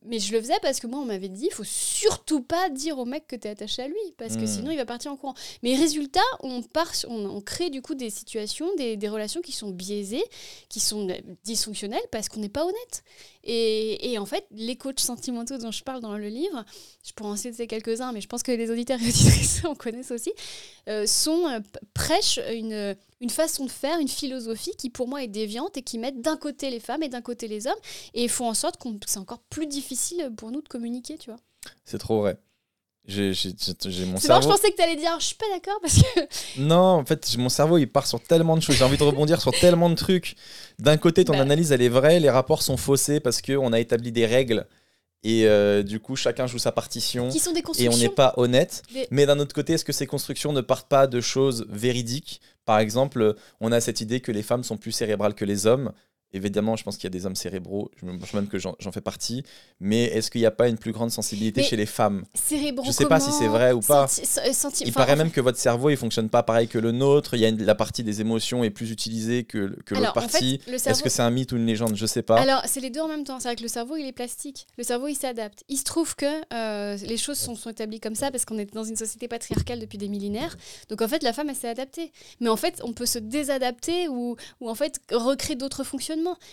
mais je le faisais parce que moi, on m'avait dit, il faut surtout pas dire au mec que tu es attaché à lui, parce que Mm. sinon, il va partir en courant. Mais résultat, on, part, sur- on, crée du coup des situations, des, relations qui sont biaisées, qui sont euh, dysfonctionnelles, parce qu'on n'est pas honnête. Et, en fait, les coachs sentimentaux dont je parle dans le livre, je pourrais en citer quelques-uns, mais je pense que les auditeurs et auditrices en connaissent aussi, euh, sont, euh, prêchent une, une façon de faire, une philosophie qui pour moi est déviante et qui mettent d'un côté les femmes et d'un côté les hommes et font en sorte que c'est encore plus difficile pour nous de communiquer, tu vois. C'est trop vrai. J'ai mon C'est marrant, je pensais que tu allais dire, je suis pas d'accord parce que. Non, en fait, mon cerveau il part sur tellement de choses. J'ai envie de rebondir sur tellement de trucs. D'un côté, ton Bah. analyse elle est vraie, les rapports sont faussés parce qu'on a établi des règles et euh, du coup chacun joue sa partition. qui sont des et on constructions. n'est pas honnête. Des- Mais d'un autre côté, est-ce que ces constructions ne partent pas de choses véridiques? Par exemple, on a cette idée que les femmes sont plus cérébrales que les hommes. Évidemment, je pense qu'il y a des hommes cérébraux, je pense même que j'en fais partie. Mais est-ce qu'il n'y a pas une plus grande sensibilité Mais chez les femmes? Cérébraux Je sais pas si c'est vrai ou pas. senti- senti- Il paraît même que votre cerveau il fonctionne pas pareil que le nôtre. Il y a une- la partie des émotions est plus utilisée que, que l'autre Alors, en fait, partie. Est-ce que c'est un mythe ou une légende? Je sais pas. Alors, c'est les deux en même temps. C'est vrai que le cerveau, il est plastique. Le cerveau, il s'adapte. Il se trouve que euh, les choses sont, sont établies comme ça parce qu'on est dans une société patriarcale depuis des millénaires. Donc, en fait, la femme, elle s'est adaptée. Mais en fait, on peut se désadapter ou, ou en fait, recréer d'autres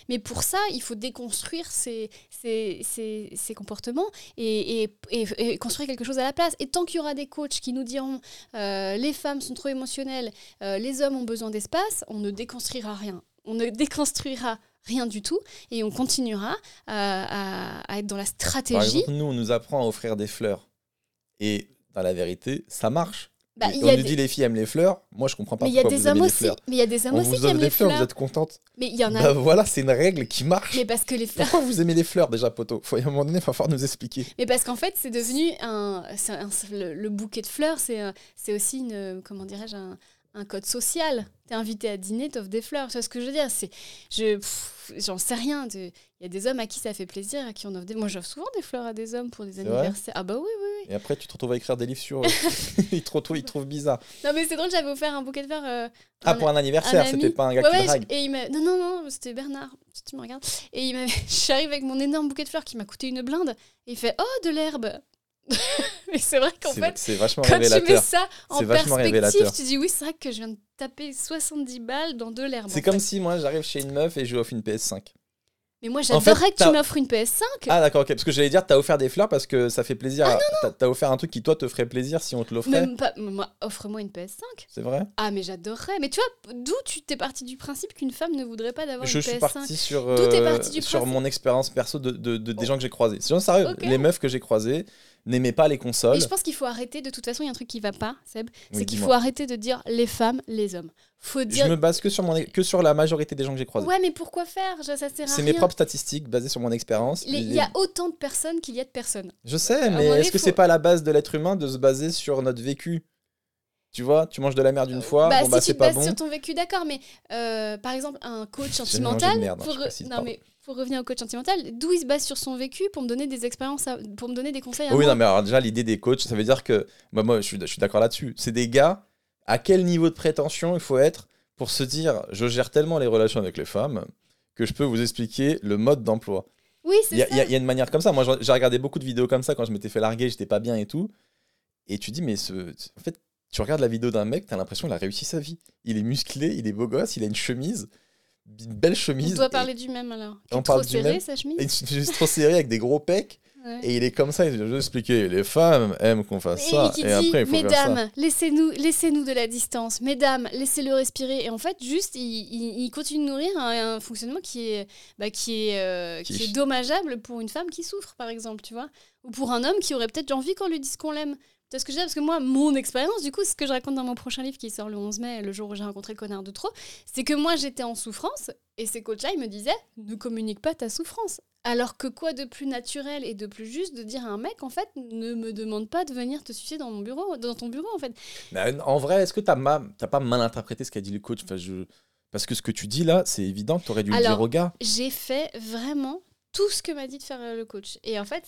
Mais pour ça, il faut déconstruire ces, ces, ces- ces comportements et, et- et- et construire quelque chose à la place. Et tant qu'il y aura des coachs qui nous diront euh, les femmes sont trop émotionnelles, euh, les hommes ont besoin d'espace, on ne déconstruira rien. On ne déconstruira rien du tout et on continuera à, à- à être dans la Par stratégie. exemple, nous on nous apprend à offrir des fleurs et dans la vérité, ça marche. Bah, on nous des- dit les filles aiment les fleurs. Moi je comprends pas mais il y a pourquoi des vous aimez hommes les aussi. fleurs. Mais il y a des hommes On aussi vous qui aiment les fleurs, fleurs. vous êtes contente. Mais il y en a. Bah voilà, c'est une règle qui marche. Mais parce que les fleurs. Pourquoi vous aimez les fleurs déjà, poteau Faut à un moment donné, il va falloir nous expliquer. Mais parce qu'en fait, c'est devenu un, un- le, bouquet de fleurs, c'est euh, c'est aussi une, comment dirais-je, un, un code social. T'es invité à dîner, t'offres des fleurs. Tu vois ce que je veux dire? C'est, je, pff, j'en sais rien. Il y a des hommes à qui ça fait plaisir, à qui on offre des. Moi, j'offre souvent des fleurs à des hommes pour des anniversaires. Ah bah oui, oui, oui. Et après, tu te retrouves à écrire des livres sur eux. ils, te retrouvent, ils te trouvent bizarre. Non mais c'est drôle, j'avais offert un bouquet de fleurs. euh, Ah, un- pour un anniversaire, c'était pas un gars Ouais, qui ouais, drague. et il m'a... Non, non, non, c'était Bernard, si tu me regardes. Et il m'a... j'arrive avec mon énorme bouquet de fleurs qui m'a coûté une blinde. Et il fait Oh, de l'herbe Mais c'est vrai qu'en fait, C'est vachement quand tu mets ça en perspective, révélateur. tu dis Oui, c'est vrai que je viens de taper 70 balles dans de l'herbe. C'est en comme fait. si moi j'arrive chez une meuf et je lui offre une PS5. Mais moi, En fait, j'adorerais que t'as- tu m'offres une PS5. Ah d'accord, ok. Parce que j'allais dire, t'as offert des fleurs parce que ça fait plaisir. à- t'as- offert un truc qui toi te ferait plaisir si on te l'offrait. Même pas... Moi, offre-moi une PS5. C'est vrai? Ah, mais j'adorerais. Mais tu vois, d'où tu t'es parti du principe qu'une femme ne voudrait pas d'avoir Je une suis PS5 parti sur, D'où t'es euh, parti du sur mon expérience perso de, de- de- des gens que j'ai croisés. C'est sérieux, Ok. les meufs que j'ai croisées n'aimaient pas les consoles. Et je pense qu'il faut arrêter, de toute façon, il y a un truc qui va pas, Seb, Oui, c'est qu'il faut arrêter de dire les femmes, les hommes. Faut Je dire. me base que sur, mon, que sur la majorité des gens que j'ai croisés. Ouais, mais pourquoi faire? Ça sert à C'est mes propres statistiques basées sur mon expérience. Il y a autant de personnes qu'il y a de personnes. Je sais, mais est-ce que c'est pas la base de l'être humain de se baser sur notre vécu? Tu vois, tu manges de la merde une fois, bah, bon bah si c'est tu te pas bases bon. sur ton vécu, d'accord, mais euh, par exemple, un coach sentimental. merde, hein, pour je non, mais pour revenir au coach sentimental, d'où il se base sur son vécu pour me donner des expériences, à- pour me donner des conseils à oui, moi. non, mais alors déjà, l'idée des coachs, ça veut dire que. Bah, moi, je suis, je suis d'accord là-dessus. C'est des gars, à quel niveau de prétention il faut être pour se dire je gère tellement les relations avec les femmes que je peux vous expliquer le mode d'emploi? Oui, c'est ça. il y a- il y a une manière comme ça. Moi, j'ai regardé beaucoup de vidéos comme ça quand je m'étais fait larguer, j'étais pas bien et tout. Et tu dis, mais ce, en fait, tu regardes la vidéo d'un mec, t'as l'impression qu'il a réussi sa vie. Il est musclé, il est beau gosse, il a une chemise, une belle On chemise. doit et- parler du même alors. Qui On est parle trop serré, sa chemise une chemise trop serrée avec des gros pecs. Ouais. Et il est comme ça, il vais expliquer, les femmes aiment qu'on fasse Et ça. Et dit, après, il faut mesdames, laissez-nous, laissez-nous de la distance. Mesdames, laissez-le respirer. Et en fait, juste, il, il- il continue de nourrir un, un fonctionnement qui est, bah, qui est, euh, Qui est- est dommageable pour une femme qui souffre, par exemple, tu vois. Ou pour un homme qui aurait peut-être envie qu'on lui dise qu'on l'aime. Tu vois ce que je veux dire? Parce que moi, mon expérience, du coup, ce que je raconte dans mon prochain livre qui sort le 11 mai, le jour où j'ai rencontré le connard de trop, c'est que moi, j'étais en souffrance et ces coachs-là, ils me disaient ne communique pas ta souffrance. Alors que quoi de plus naturel et de plus juste de dire à un mec, en fait, ne me demande pas de venir te sucer dans mon bureau, dans ton bureau, en fait? Mais en vrai, est-ce que t'as ma... pas mal interprété ce qu'a dit le coach? Enfin, je... Parce que ce que tu dis là, c'est évident que t'aurais dû le dire au gars. J'ai fait vraiment tout ce que m'a dit de faire euh, le coach. Et en fait,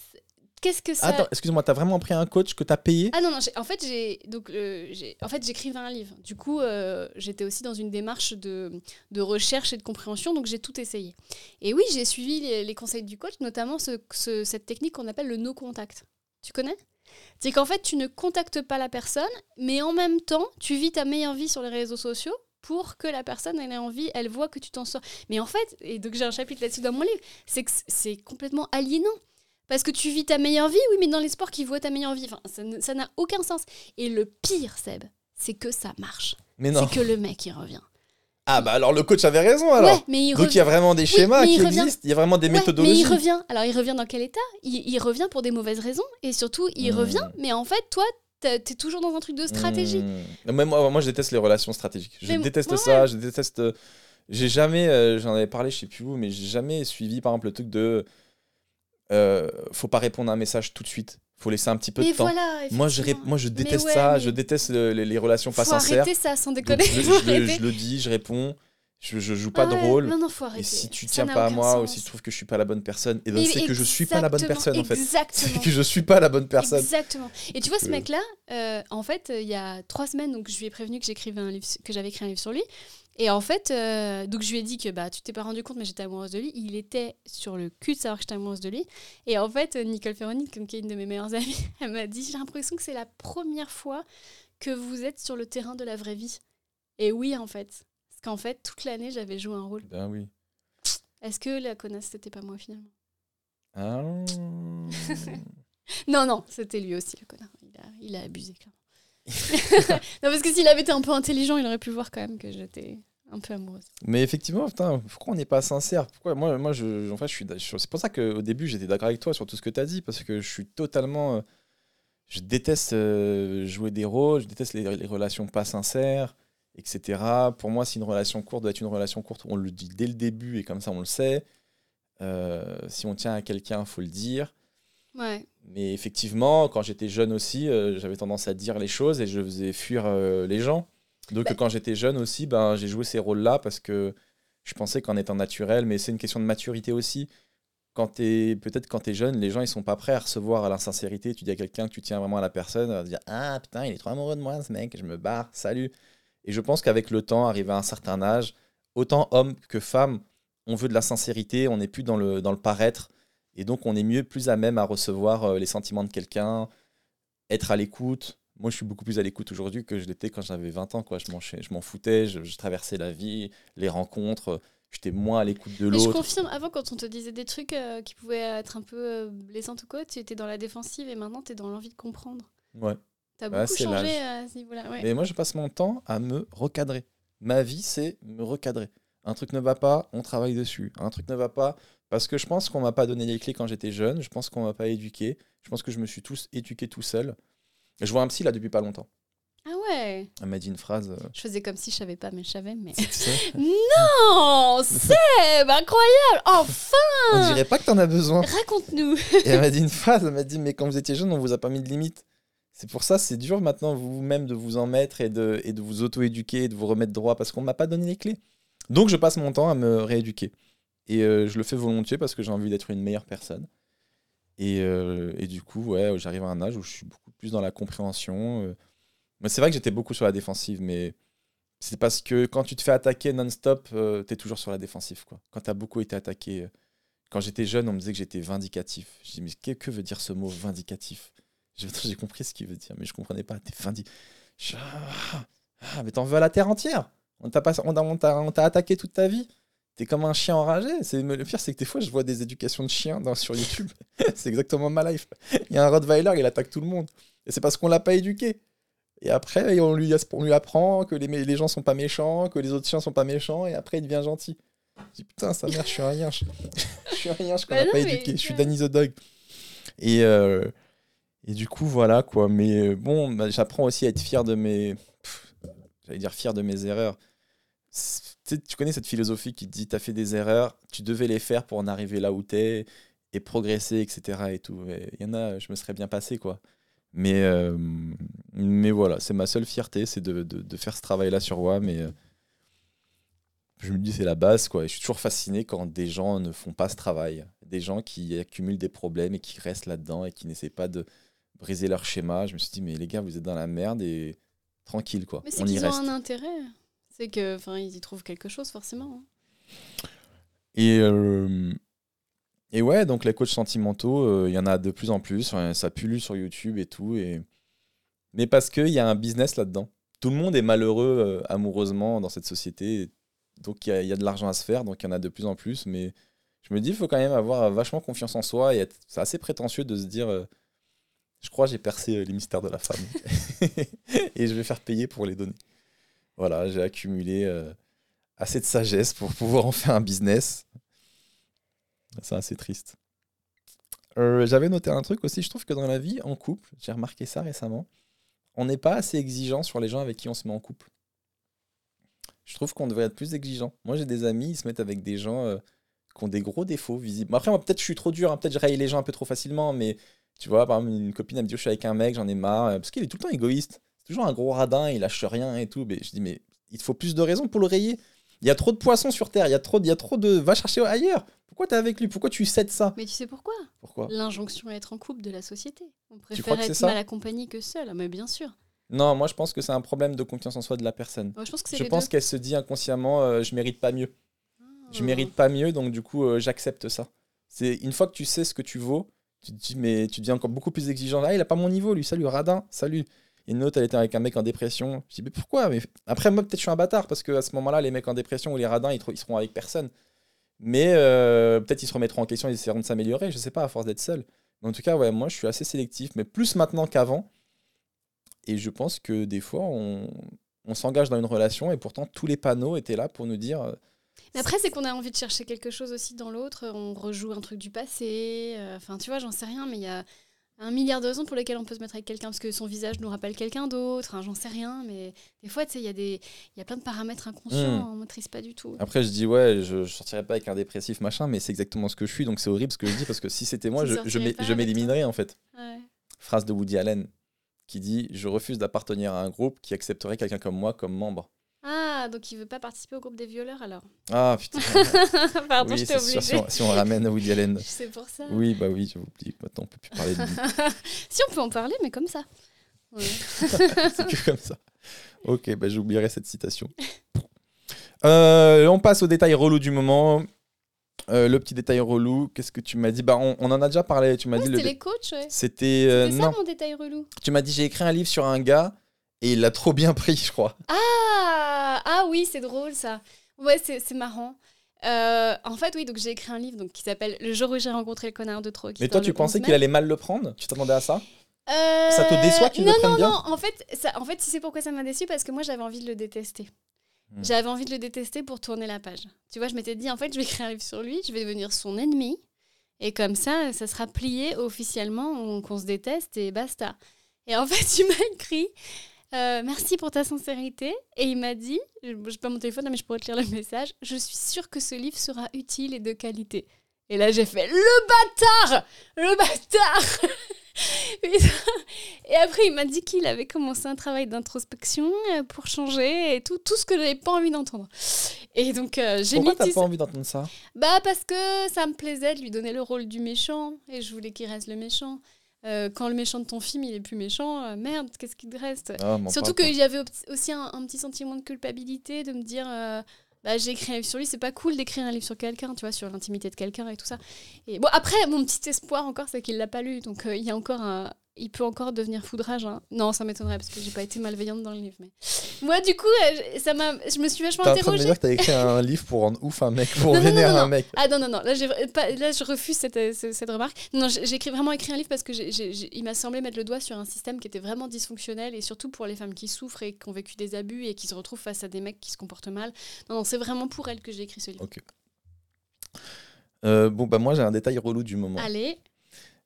qu'est-ce que ça... Attends, excuse-moi, t'as vraiment pris un coach que t'as payé Ah non, non, en fait, j'ai donc euh, en fait, j'écrivais un livre. Du coup, euh, j'étais aussi dans une démarche de, de recherche et de compréhension, donc j'ai tout essayé. Et oui, j'ai suivi les, les conseils du coach, notamment ce- ce- cette technique qu'on appelle le no contact. Tu connais? C'est qu'en fait, tu ne contactes pas la personne, mais en même temps, tu vis ta meilleure vie sur les réseaux sociaux pour que la personne elle ait envie, elle voit que tu t'en sors. Mais en fait, et donc j'ai un chapitre là-dessus dans mon livre, c'est que c'est complètement aliénant. Parce que tu vis ta meilleure vie, oui, mais dans l'espoir qu'ils voient ta meilleure vie. Enfin, ça n'a aucun sens. Et le pire, Seb, c'est que ça marche. Mais non. C'est que le mec, il revient. Ah bah alors le coach avait raison alors. ouais, mais il Donc il y revient. a vraiment des schémas mais il qui revient. existent, il y a vraiment des Ouais, mais méthodologies. il revient. Alors, il revient dans quel état? Il, il revient pour des mauvaises raisons. Et surtout, il Hmm. revient. Mais en fait, toi, t'es toujours dans un truc de stratégie. Mmh. Mais moi, moi, je déteste les relations stratégiques. Je Mais déteste ouais, ça, je déteste. euh, J'ai jamais, euh, j'en avais parlé, je sais plus où, mais j'ai jamais suivi par exemple le truc de. Euh, faut pas répondre à un message tout de suite. Faut laisser un petit peu Mais de temps. Moi je, ré- moi, je déteste ouais, ça, je déteste le- les, les relations pas Faut sincères. arrêter ça, sans Donc, déconner. je, Faut je je le dis, je réponds, je, je joue pas Ah de rôle. Non, non, faut arrêter. Et si tu tiens pas à moi, ou si tu trouves que je suis pas la bonne personne, et ben Mais c'est que je suis pas la bonne personne en fait. C'est Exactement. que je suis pas la bonne personne. Exactement. Et tu vois, ce euh, mec-là, euh, en fait, euh, il y a trois semaines, donc je lui ai prévenu que j'écrivais un livre, que j'avais écrit un livre sur lui. Et en fait, euh, donc je lui ai dit que bah tu t'es pas rendu compte, mais j'étais amoureuse de lui. Il était sur le cul de savoir que j'étais amoureuse de lui. Et en fait, euh, Nicole Ferroni, comme qui est une de mes meilleures amies, elle m'a dit j'ai l'impression que c'est la première fois que vous êtes sur le terrain de la vraie vie. Et oui, en fait, parce qu'en fait, toute l'année, j'avais joué un rôle. Ben oui. Est-ce que la connasse, c'était pas moi finalement? Ah. Non, non, c'était lui aussi, le connard. Il a, il a abusé, clairement. non, parce que s'il avait été un peu intelligent, il aurait pu voir quand même que j'étais un peu amoureuse. Mais effectivement, putain, pourquoi on n'est pas sincère? Pourquoi moi, moi, je, je suis, c'est pour ça qu'au début j'étais d'accord avec toi sur tout ce que tu as dit parce que je suis totalement, euh, je déteste euh, jouer des rôles, je déteste les, les relations pas sincères, etc. Pour moi, si une relation courte doit être une relation courte, on le dit dès le début et comme ça on le sait. Euh, si on tient à quelqu'un, faut le dire. Ouais. Mais effectivement, quand j'étais jeune aussi, euh, j'avais tendance à dire les choses et je faisais fuir euh, les gens. Donc Bah- quand j'étais jeune aussi, ben, j'ai joué ces rôles-là parce que je pensais qu'en étant naturel, mais c'est une question de maturité aussi. Quand peut-être quand t'es jeune, les gens ils sont pas prêts à recevoir à l'insincérité. Tu dis à quelqu'un que tu tiens vraiment à la personne, à dire ah putain il est trop amoureux de moi ce mec, je me barre, salut. Et je pense qu'avec le temps, arrivé à un certain âge, autant homme que femme, on veut de la sincérité, on n'est plus dans le dans le paraître, et donc on est mieux plus à même à recevoir euh, les sentiments de quelqu'un, être à l'écoute. Moi, je suis beaucoup plus à l'écoute aujourd'hui que je l'étais quand j'avais 20 ans. Quoi. Je m'en foutais, je, je traversais la vie, les rencontres. J'étais moins à l'écoute de Mais je l'autre. confirme, avant, quand on te disait des trucs euh, qui pouvaient être un peu euh, blessants ou quoi, tu étais dans la défensive et maintenant tu es dans l'envie de comprendre. Ouais. T'as Bah, beaucoup changé à ce niveau-là. ouais. Mais moi, je passe mon temps à me recadrer. Ma vie, c'est me recadrer. Un truc ne va pas, on travaille dessus. Un truc ne va pas, parce que je pense qu'on m'a pas donné les clés quand j'étais jeune. Je pense qu'on m'a pas éduqué. Je pense que je me suis tous éduqué tout seul. Je vois un psy là depuis pas longtemps. Ah ouais Elle m'a dit une phrase. euh, Je faisais comme si je savais pas, mais je savais. Mais... non Seb Incroyable Enfin on dirait pas que t'en as besoin. Raconte-nous Et elle m'a dit une phrase, elle m'a dit, mais quand vous étiez jeune, on vous a pas mis de limite. C'est pour ça, c'est dur maintenant vous-même de vous en mettre et de, et de vous auto-éduquer, et de vous remettre droit, parce qu'on m'a pas donné les clés. Donc je passe mon temps à me rééduquer. Et euh, je le fais volontiers parce que j'ai envie d'être une meilleure personne. Et, euh, et du coup, ouais, j'arrive à un âge où je suis beaucoup plus dans la compréhension. euh. Mais c'est vrai que j'étais beaucoup sur la défensive, mais c'est parce que quand tu te fais attaquer non-stop, euh, t'es toujours sur la défensive. Quoi. Quand t'as beaucoup été attaqué, quand j'étais jeune, on me disait que j'étais vindicatif. Je dis, mais que, veut dire ce mot vindicatif? J'ai compris ce qu'il veut dire, mais je comprenais pas. T'es vindi... Je- Ah, ah, mais t'en veux à la terre entière? On t'a attaqué toute ta vie? T'es comme un chien enragé. C'est le pire, c'est que des fois, je vois des éducations de chiens dans, sur YouTube. c'est exactement ma life. Il y a un Rottweiler, il attaque tout le monde. Et c'est parce qu'on l'a pas éduqué. Et après, on lui, on lui apprend que les, les gens sont pas méchants, que les autres chiens sont pas méchants, et après, il devient gentil. Je dis, putain, sa mère, je suis un yinche. je suis un yinche qu'on Bah pas éduqué. Je suis Danny the Dog. Et, euh, et du coup, voilà, quoi. Mais euh, bon, bah, j'apprends aussi à être fier de mes... J'allais dire fier de mes erreurs. Tu sais, tu connais cette philosophie qui te dit, t'as fait des erreurs, tu devais les faire pour en arriver là où t'es, et progresser, etc. Et tout. Il y en a, je me serais bien passé, quoi. Mais, euh, mais voilà, c'est ma seule fierté, c'est de, de- de faire ce travail-là sur moi. Mais euh, je me dis, c'est la base, quoi. Et je suis toujours fasciné quand des gens ne font pas ce travail. Des gens qui accumulent des problèmes et qui restent là-dedans et qui n'essaient pas de briser leur schéma. Je me suis dit, mais les gars, vous êtes dans la merde et tranquille, quoi. Mais c'est qu'ils ont reste. un intérêt. C'est que, enfin, ils y trouvent quelque chose forcément. hein. Et, euh, et ouais, donc les coachs sentimentaux, euh, il y en a de plus en plus. ça pullule sur YouTube et tout. Et... Mais parce qu'il y a un business là-dedans. Tout le monde est malheureux euh, amoureusement dans cette société. Donc il y a, de l'argent à se faire, donc il y en a de plus en plus. Mais je me dis, il faut quand même avoir vachement confiance en soi. et être- C'est assez prétentieux de se dire, je crois j'ai percé les mystères de la femme. et je vais faire payer pour les donner. Voilà, j'ai accumulé euh, assez de sagesse pour pouvoir en faire un business. C'est assez triste. Euh, J'avais noté un truc aussi, je trouve que dans la vie, en couple, j'ai remarqué ça récemment, on n'est pas assez exigeant sur les gens avec qui on se met en couple. Je trouve qu'on devrait être plus exigeant. Moi, j'ai des amis, ils se mettent avec des gens euh, qui ont des gros défauts visibles. Après, moi, peut-être je suis trop dur, hein, peut-être je raille les gens un peu trop facilement, mais tu vois, par exemple, une copine elle me dit, je suis avec un mec, j'en ai marre, parce qu'il est tout le temps égoïste. Toujours un gros radin, il lâche rien et tout. Mais je dis, mais il te faut plus de raisons pour le rayer. Il y a trop de poissons sur Terre, il y a trop, il y a trop de. Va chercher ailleurs. Pourquoi t'es avec lui? Pourquoi tu cèdes ça? Mais tu sais pourquoi? Pourquoi? L'injonction à être en couple de la société. On crois préfère que c'est être mal accompagné que seul. Mais bien sûr. Non, moi je pense que c'est un problème de confiance en soi de la personne. Moi, je pense que c'est Je les pense deux. qu'elle se dit inconsciemment, euh, je mérite pas mieux. Je Ah. mérite pas mieux, donc du coup, euh, j'accepte ça. C'est une fois que tu sais ce que tu vaux, tu te dis, mais tu deviens encore beaucoup plus exigeant. Ah, il a pas mon niveau, lui, salut, radin, salut. Une autre, elle était avec un mec en dépression. Je dis, mais pourquoi? Mais... Après, moi, peut-être je suis un bâtard, parce qu'à ce moment-là, les mecs en dépression ou les radins, ils seront avec personne. Mais euh, peut-être ils se remettront en question, ils essaieront de s'améliorer, je sais pas, à force d'être seul. Mais en tout cas, ouais, moi, je suis assez sélectif, mais plus maintenant qu'avant. Et je pense que des fois, on, on s'engage dans une relation et pourtant, tous les panneaux étaient là pour nous dire. euh, Mais après, c'est qu'on a envie de chercher quelque chose aussi dans l'autre. On rejoue un truc du passé. euh, Enfin, tu vois, j'en sais rien, mais il y a un milliard de raisons pour lesquelles on peut se mettre avec quelqu'un parce que son visage nous rappelle quelqu'un d'autre. hein, j'en sais rien, mais des fois, tu sais, il y, a des- il y a plein de paramètres inconscients. Mm. On maîtrise pas du tout. Après, je dis, ouais, je, je sortirais pas avec un dépressif, machin, mais c'est exactement ce que je suis, donc c'est horrible ce que je dis, parce que si c'était moi, je, je m'éliminerais, en fait. Ouais. Phrase de Woody Allen. qui dit Je refuse d'appartenir à un groupe qui accepterait quelqu'un comme moi comme membre. Ah, donc il veut pas participer au groupe des violeurs alors Ah putain. Pardon, oui, je t'ai sûr, obligée. si on, si on ramène Woody Allen. C'est pour ça. Oui, bah oui, j'ai oublié maintenant on peut plus parler de lui. Si on peut en parler, mais comme ça. Ouais. c'est que comme ça. Ok, bah j'oublierai cette citation. Euh, on passe aux détails relous du moment. Euh, le petit détail relou, qu'est-ce que tu m'as dit? Bah, on, on en a déjà parlé. Tu m'as Ouais, dit le. C'était dé- les coachs, ouais. C'était euh, C'était ça non. mon détail relou. Tu m'as dit j'ai écrit un livre sur un gars et il l'a trop bien pris, je crois. Ah, ah oui, c'est drôle ça. Ouais, c'est c'est marrant. Euh, en fait, oui, donc j'ai écrit un livre donc, qui s'appelle Le jour où j'ai rencontré le connard de trop. Mais toi, tu pensais 11 qu'il allait mal le prendre? Tu t'attendais à ça? Euh, Ça te déçoit qu'il le non, prenne non, bien Non, en fait, ça, en fait, tu sais pourquoi ça m'a déçu Parce que moi, j'avais envie de le détester. Hmm. J'avais envie de le détester pour tourner la page. Tu vois, je m'étais dit, en fait, je vais écrire un livre sur lui, je vais devenir son ennemi. Et comme ça, ça sera plié officiellement, on- qu'on se déteste et basta. Et en fait, il m'a écrit euh, Merci pour ta sincérité. Et il m'a dit Je n'ai pas mon téléphone, mais je pourrais te lire le message Je suis sûre que ce livre sera utile et de qualité. Et là, j'ai fait Le bâtard Le bâtard. Et après, il m'a dit qu'il avait commencé un travail d'introspection euh, pour changer et tout, tout ce que j'avais pas envie d'entendre. Et donc, euh, j'ai Pourquoi t'as pas envie d'entendre ça? Bah, parce que ça me plaisait de lui donner le rôle du méchant et je voulais qu'il reste le méchant. Euh, quand le méchant de ton film, il est plus méchant, euh, merde, qu'est-ce qu'il te reste Ah, Surtout parle qu'il y avait op- aussi un, un petit sentiment de culpabilité de me dire euh, bah, j'ai écrit un livre sur lui, c'est pas cool d'écrire un livre sur quelqu'un, tu vois, sur l'intimité de quelqu'un et tout ça. Et bon, après, mon petit espoir encore, c'est qu'il l'a pas lu, donc il y a encore un. Il peut encore devenir foudrage. hein. Non, ça m'étonnerait parce que j'ai pas été malveillante dans le livre. Mais... Moi, du coup, euh, ça m'a, je me suis vachement T'es en train de me interrogée. dire que t'as écrit un livre pour rendre ouf un mec, pour Non, non, non, vénérer non, un non. mec. Ah non, non, non, là, j'ai pas- là je refuse cette, euh, ce- cette remarque. Non, j'ai j'ai écrit, vraiment écrit un livre parce que j'ai- j'ai- j'ai- il m'a semblé mettre le doigt sur un système qui était vraiment dysfonctionnel et surtout pour les femmes qui souffrent et qui ont vécu des abus et qui se retrouvent face à des mecs qui se comportent mal. Non, non, c'est vraiment pour elles que j'ai écrit ce livre. Ok. Euh, bon, bah moi j'ai un détail relou du moment. Allez.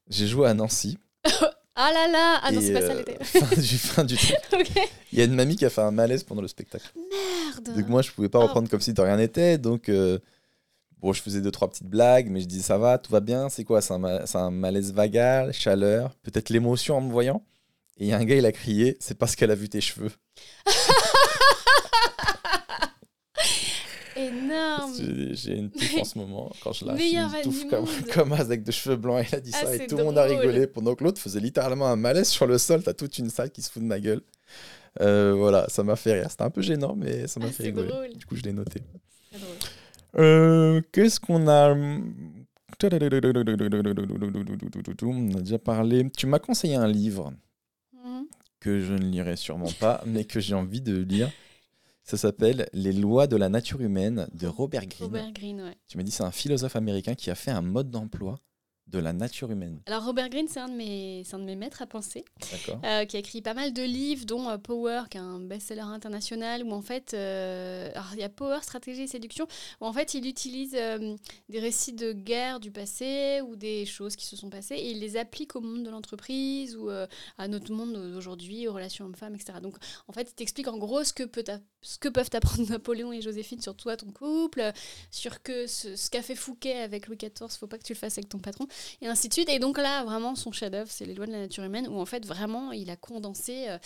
J'ai joué à Nancy. Ah là là Ah non, c'est pas ça euh, l'été. fin du, fin du truc. ok. Il y a une mamie qui a fait un malaise pendant le spectacle. Merde Donc moi je pouvais pas Oh. reprendre comme si de rien n'était. Donc euh, bon, je faisais deux trois petites blagues, mais je disais ça va, tout va bien. C'est quoi C'est un, ma- un malaise vagal, chaleur, peut-être l'émotion en me voyant. Et il y a un gars, il a crié, c'est parce qu'elle a vu tes cheveux. Énorme J'ai une touffe en ce moment quand je lâche une touffe comme, comme as avec des cheveux blancs. Il a dit Ah, ça et tout le monde a rigolé pendant que l'autre faisait littéralement un malaise sur le sol. T'as toute une salle qui se fout de ma gueule. Euh, voilà, ça m'a fait rire. C'était un peu gênant, mais ça m'a Ah, fait rigoler. drôle. Du coup, je l'ai noté. Euh, Qu'est-ce qu'on a? On a déjà parlé. Tu m'as conseillé un livre Mhm. que je ne lirai sûrement pas, mais que j'ai envie de lire. Ça s'appelle Les lois de la nature humaine de Robert Greene. Robert Greene, ouais. Tu m'as dit c'est un philosophe américain qui a fait un mode d'emploi de la nature humaine. Alors Robert Greene, c'est un, de mes- un de mes maîtres à penser. Euh, qui a écrit pas mal de livres, dont euh, Power, qui est un best-seller international, où en fait, euh, alors, il y a Power, Stratégie et Séduction, où en fait, il utilise euh, des récits de guerre du passé ou des choses qui se sont passées et il les applique au monde de l'entreprise ou à notre monde d'aujourd'hui, aux relations hommes-femmes, etc. Donc, en fait, il t'explique en gros ce que, peut ce que peuvent apprendre Napoléon et Joséphine sur toi, ton couple, sur que ce, ce qu'a fait Fouquet avec Louis XIV, faut pas que tu le fasses avec ton patron et ainsi de suite. Et donc là, vraiment, son chef-d'œuvre, c'est Les lois de la nature humaine, où en fait, vraiment, il a condensé euh,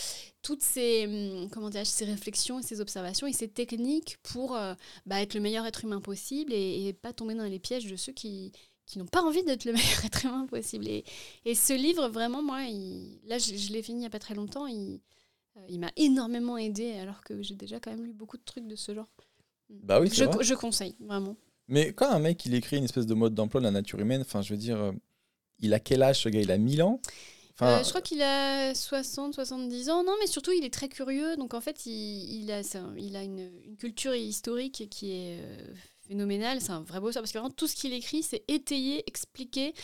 toutes ces, hum, comment ses réflexions et ses observations et ses techniques pour euh, bah, être le meilleur être humain possible et, et pas tomber dans les pièges de ceux qui qui n'ont pas envie d'être le meilleur être humain possible. Et, et ce livre, vraiment, moi, il- là, je, je l'ai fini il n'y a pas très longtemps, il, euh, il m'a énormément aidé, alors que j'ai déjà quand même lu beaucoup de trucs de ce genre. Bah oui, Je, vrai. je conseille, vraiment. Mais quand un mec il écrit une espèce de mode d'emploi de la nature humaine, enfin je veux dire, euh, il a quel âge ce gars? Il a 1000 ans? Enfin, Euh, je crois qu'il a 60, 70 ans. Non, mais surtout, il est très curieux. Donc, en fait, il, il a, il a une, une culture historique qui est euh, phénoménale. C'est un vrai bosseur. Parce que vraiment, tout ce qu'il écrit, c'est étayé, expliqué,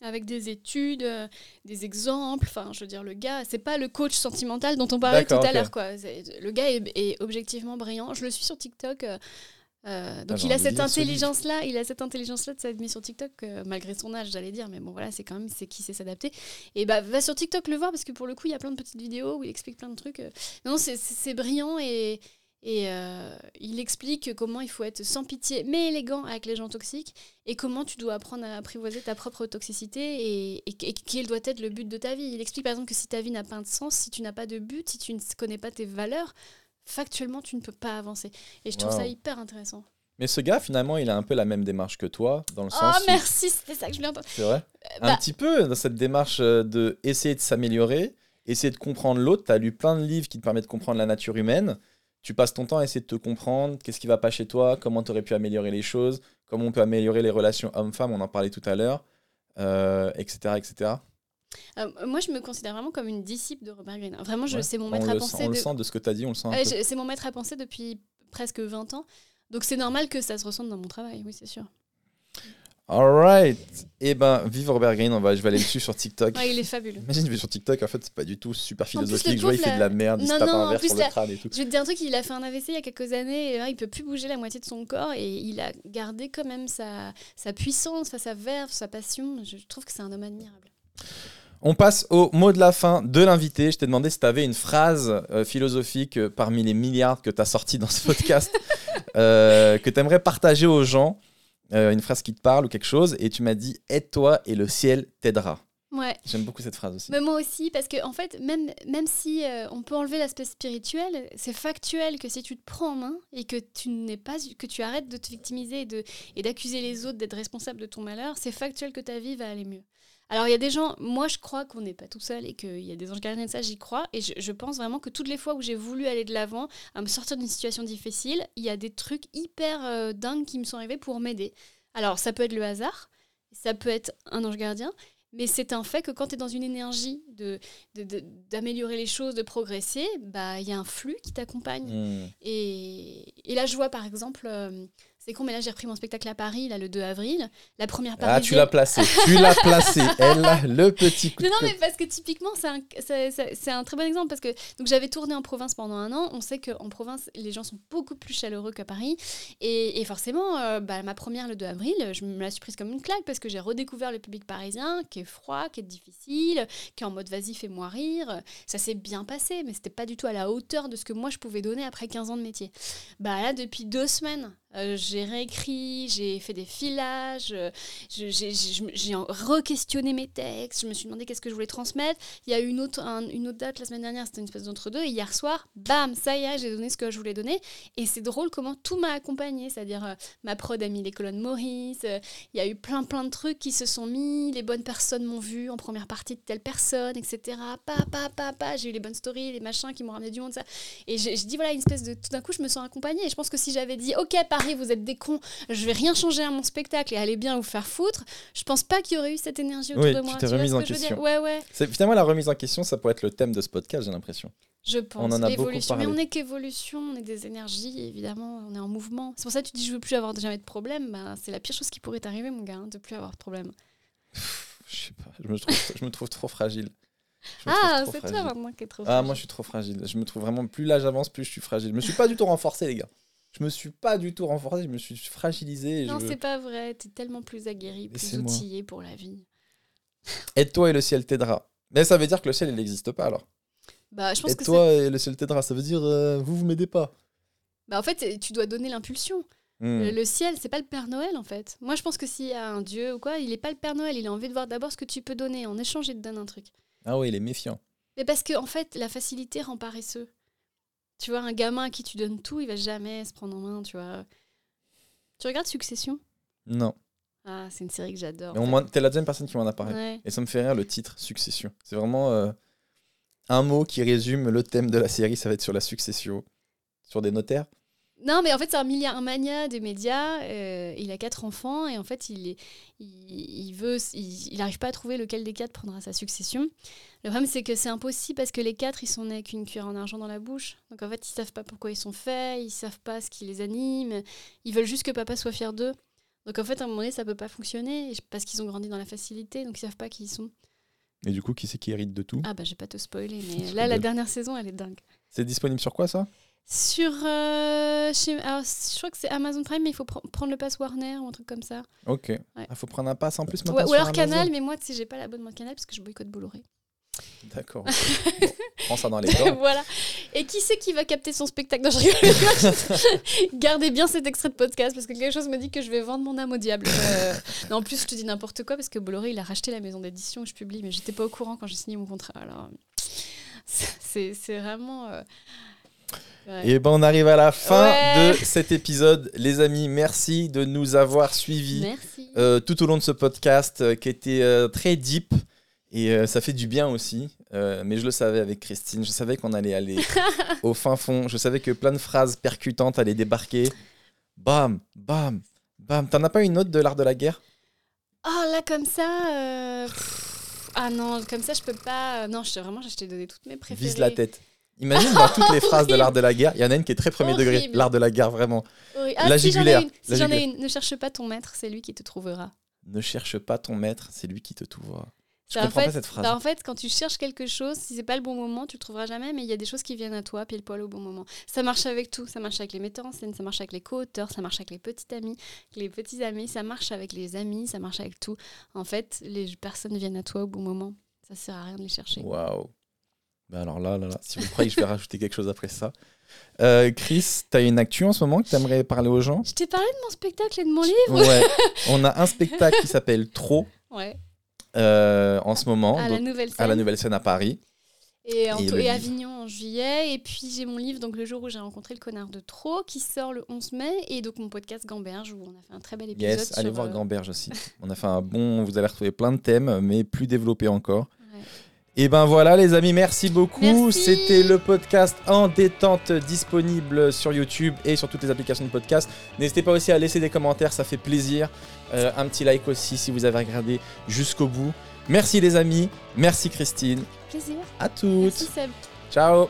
avec des études, euh, des exemples. Enfin, je veux dire, le gars, c'est pas le coach sentimental dont on parlait tout à l'heure. quoi. Le gars est, est objectivement brillant. Je le suis sur TikTok. euh, euh, donc il a cette intelligence là, il a cette intelligence là de s'admettre sur TikTok euh, malgré son âge, j'allais dire, mais bon voilà, c'est quand même c'est qui sait s'adapter. Et bah va sur TikTok le voir parce que pour le coup il y a plein de petites vidéos où il explique plein de trucs. euh. Non, c'est- brillant et, Et euh, il explique comment il faut être sans pitié mais élégant avec les gens toxiques et comment tu dois apprendre à apprivoiser ta propre toxicité et, et, et quel doit être le but de ta vie. Il explique par exemple que si ta vie n'a pas de sens, si tu n'as pas de but, si tu ne connais pas tes valeurs, factuellement tu ne peux pas avancer. Et je trouve Wow. ça hyper intéressant. Mais ce gars, finalement, il a un peu la même démarche que toi, dans le Oh sens. où- merci, c'était ça que je voulais entendre. C'est vrai bah- Un petit peu dans cette démarche euh, de essayer de s'améliorer, essayer de comprendre l'autre. Tu as lu plein de livres qui te permettent de comprendre la nature humaine. Tu passes ton temps à essayer de te comprendre, qu'est-ce qui va pas chez toi, comment tu aurais pu améliorer les choses, comment on peut améliorer les relations homme-femme, on en parlait tout à l'heure, euh, etc., etc. Euh, moi, je me considère vraiment comme une disciple de Robert Greene. Vraiment, je- Ouais. c'est mon on maître à le, sent, penser. on le de- sent de ce que tu as dit, on le sent Ouais, c'est mon maître à penser depuis presque 20 ans. Donc c'est normal que ça se ressente dans mon travail, oui, c'est sûr. Alright. Eh ben, vive Robert Greene, on va, je vais aller le suivre sur TikTok. Ouais, il est fabuleux. Imagine, je vais sur TikTok, en fait, c'est pas du tout super le philosophique. Je vois, il fait de la merde, il se Non, tape non, un verre plus, sur la- le crâne et tout. Je vais te dire un truc, il a fait un AVC il y a quelques années, et là, il peut plus bouger la moitié de son corps, et il a gardé quand même sa, sa puissance, sa verve, sa passion. Je trouve que c'est un homme admirable. On passe au mot de la fin de l'invité. Je t'ai demandé si tu avais une phrase euh, philosophique euh, parmi les milliards que tu as sortis dans ce podcast euh, que tu aimerais partager aux gens. Une phrase qui te parle ou quelque chose. Et tu m'as dit Aide-toi et le ciel t'aidera. Ouais. J'aime beaucoup cette phrase aussi. Mais moi aussi, parce que en fait, même, même si on peut enlever l'aspect spirituel, c'est factuel que si tu te prends en main et que tu n'es pas, que tu arrêtes de te victimiser et d'accuser les autres d'être responsables de ton malheur, c'est factuel que ta vie va aller mieux. Alors il y a des gens, moi je crois qu'on n'est pas tout seul et qu'il y a des anges gardiens de ça, j'y crois et je, je pense vraiment que toutes les fois où j'ai voulu aller de l'avant, à me sortir d'une situation difficile, il y a des trucs hyper euh, dingues qui me sont arrivés pour m'aider. Alors ça peut être le hasard, ça peut être un ange gardien, mais c'est un fait que quand tu es dans une énergie de, d'améliorer les choses, de progresser, bah il y a un flux qui t'accompagne. Hmm. Et, et là, je vois par exemple, euh, c'est con, mais là j'ai repris mon spectacle à Paris, là le 2 avril. La première Ah, tu l'as placé. tu l'as placé. Elle a le petit coup de non, mais parce que typiquement, c'est un, c'est un très bon exemple. Parce que donc j'avais tourné en province pendant un an. On sait qu'en province, les gens sont beaucoup plus chaleureux qu'à Paris. Et, et forcément, euh, bah, ma première, le 2 avril, je me la suis prise comme une claque parce que j'ai redécouvert le public parisien qui est froid, qui est difficile, qui est en mode vas-y, fais-moi rire. Ça s'est bien passé, mais c'était pas du tout à la hauteur de ce que moi je pouvais donner après 15 ans de métier. Bah là, depuis deux semaines, euh, j'ai réécrit, j'ai fait des filages, euh, j'ai- re-questionné mes textes, je me suis demandé qu'est-ce que je voulais transmettre. Il y a eu une autre, un- une autre date la semaine dernière, c'était une espèce d'entre-deux, et hier soir, bam, ça y est, j'ai donné ce que je voulais donner. Et c'est drôle comment tout m'a accompagné, c'est-à-dire euh, ma prod a mis les colonnes Maurice, il y a eu plein plein de trucs qui se sont mis, les bonnes personnes m'ont vu en première partie de telle personne, etc. Pa, pa, pa, pa, j'ai eu les bonnes stories, les machins qui m'ont ramené du monde, ça. Et je, dis, voilà, une espèce de. Tout d'un coup, je me sens accompagnée. Et je pense que si j'avais dit, OK, Paris, vous êtes des cons, je vais rien changer à mon spectacle et allez bien vous faire foutre, je pense pas qu'il y aurait eu cette énergie autour Oui, de tu moi. t'es vois remise en que question. Ouais, ouais, C'est- Finalement, la remise en question, ça pourrait être le thème de ce podcast, j'ai l'impression. je pense. On en a beaucoup L'évolution. Mais on n'est qu'évolution, on est des énergies, évidemment, on est en mouvement. C'est pour ça que tu dis, je veux plus avoir jamais de problème. Ben, c'est la pire chose qui pourrait t'arriver, mon gars, hein, de plus avoir de problème. Je sais pas, je me trouve, je me trouve trop fragile. Ah, c'est toi maintenant qui es trop. Ah, fragile. moi je suis trop fragile. Je me trouve vraiment, plus l'âge avance, plus je suis fragile. Je me suis pas du tout renforcé, les gars. Je me suis pas du tout renforcé, je me suis fragilisé. et Non, je... c'est pas vrai. T'es tellement plus aguerri, plus outillé pour la vie. Aide-toi et le ciel t'aidera. Mais ça veut dire que le ciel, il n'existe pas alors. Bah, je pense que c'est. Aide-toi et le ciel t'aidera. Ça veut dire, euh, vous, vous m'aidez pas. Bah, en fait, tu dois donner l'impulsion. Hmm. Le, le ciel, c'est pas le Père Noël en fait. Moi, je pense que s'il y a un Dieu ou quoi, il est pas le Père Noël. Il a envie de voir d'abord ce que tu peux donner. En échange, il te donne un truc. Ah ouais, il est méfiant. Mais parce que en fait, la facilité rend paresseux. Tu vois, un gamin à qui tu donnes tout, il va jamais se prendre en main, tu vois. Tu regardes Succession? Non. Ah, c'est une série que j'adore. T'es la deuxième personne qui m'en a parlé. Ouais. Et ça me fait rire le titre, Succession. C'est vraiment euh, un mot qui résume le thème de la série. Ça va être sur la succession. Sur des notaires. Non, mais en fait, c'est un, milliard, mania des médias. euh, il a quatre enfants et en fait, il, est, il, il veut, il n'arrive pas à trouver lequel des quatre prendra sa succession. Le problème, c'est que c'est impossible parce que les quatre, ils sont nés avec une cuillère en argent dans la bouche. Donc en fait, ils savent pas pourquoi ils sont faits, ils savent pas ce qui les anime. Ils veulent juste que papa soit fier d'eux. Donc en fait, à un moment donné, ça peut pas fonctionner parce qu'ils ont grandi dans la facilité, donc ils savent pas qui ils sont. Et du coup, qui c'est qui hérite de tout? Ah bah, je vais pas te spoiler, mais là, la dernière saison, elle est dingue. C'est disponible sur quoi ça? Sur. euh, chez- alors, je crois que c'est Amazon Prime, mais il faut pr- prendre le pass Warner ou un truc comme ça. Ok. Il faut prendre un pass en plus maintenant Ouais, ou alors. Canal, mais moi, tu sais, j'ai pas l'abonnement de Canal parce que je boycotte Bolloré. D'accord. Bon, prends ça dans les dents. voilà. Et qui c'est qui va capter son spectacle Non, je rigole. Gardez bien cet extrait de podcast parce que quelque chose me dit que je vais vendre mon âme au diable. Euh, non, en plus, je te dis n'importe quoi parce que Bolloré, il a racheté la maison d'édition où je publie, mais j'étais pas au courant quand j'ai signé mon contrat. Alors, c'est c'est vraiment. euh, ouais. Et ben on arrive à la fin Ouais. de cet épisode. Les amis, merci de nous avoir suivis euh, tout au long de ce podcast euh, qui était euh, très deep. Et ça fait du bien aussi. Mais je le savais avec Christine. Je savais qu'on allait aller au fin fond. Je savais que plein de phrases percutantes allaient débarquer. Bam, bam, bam. T'en as pas une autre de l'art de la guerre? Oh là, comme ça. Ah non, comme ça, je peux pas. Non, je, vraiment, je t'ai donné toutes mes préférées. Vise la tête. Imagine dans toutes les phrases de l'art de la guerre, il y en a une qui est très premier degré. L'art de la guerre, vraiment. Ah, La si j'en ai une, si j'en ai une. Ne cherche pas ton maître, c'est lui qui te trouvera. Ne cherche pas ton maître, c'est lui qui te trouvera. Je Bah, en comprends fait, pas cette phrase. bah, en fait, quand tu cherches quelque chose, si c'est pas le bon moment, tu le trouveras jamais, mais il y a des choses qui viennent à toi pile poil au bon moment. Ça marche avec tout. Ça marche avec les metteurs en scène, ça marche avec les co-auteurs, ça marche avec les petits amis, les petits amis, ça marche avec les amis, ça marche avec tout. En fait, les personnes viennent à toi au bon moment. Ça sert à rien de les chercher. Waouh. Bah alors là, là, là, si vous croyez que je vais rajouter quelque chose après ça. Euh, Chris, t'as une actu en ce moment que t'aimerais parler aux gens? Je t'ai parlé de mon spectacle et de mon livre. Ouais. On a un spectacle qui s'appelle Trop Ouais. euh, en ce moment, à la nouvelle scène. à la nouvelle scène à Paris. Et, en Et et. Avignon en juillet. Et puis j'ai mon livre, donc le jour où j'ai rencontré le connard de trop, qui sort le 11 mai. Et donc mon podcast Gamberge, où on a fait un très bel épisode. Yes, allez sur, voir euh, Gamberge aussi. On a fait un bon, vous allez retrouver plein de thèmes, mais plus développés encore. Et ben voilà les amis, merci beaucoup. C'était le podcast en détente disponible sur YouTube et sur toutes les applications de podcast. N'hésitez pas aussi à laisser des commentaires, ça fait plaisir. Euh, un petit like aussi si vous avez regardé jusqu'au bout. Merci les amis, merci Christine, Plaisir. à toutes. Merci Seb. Ciao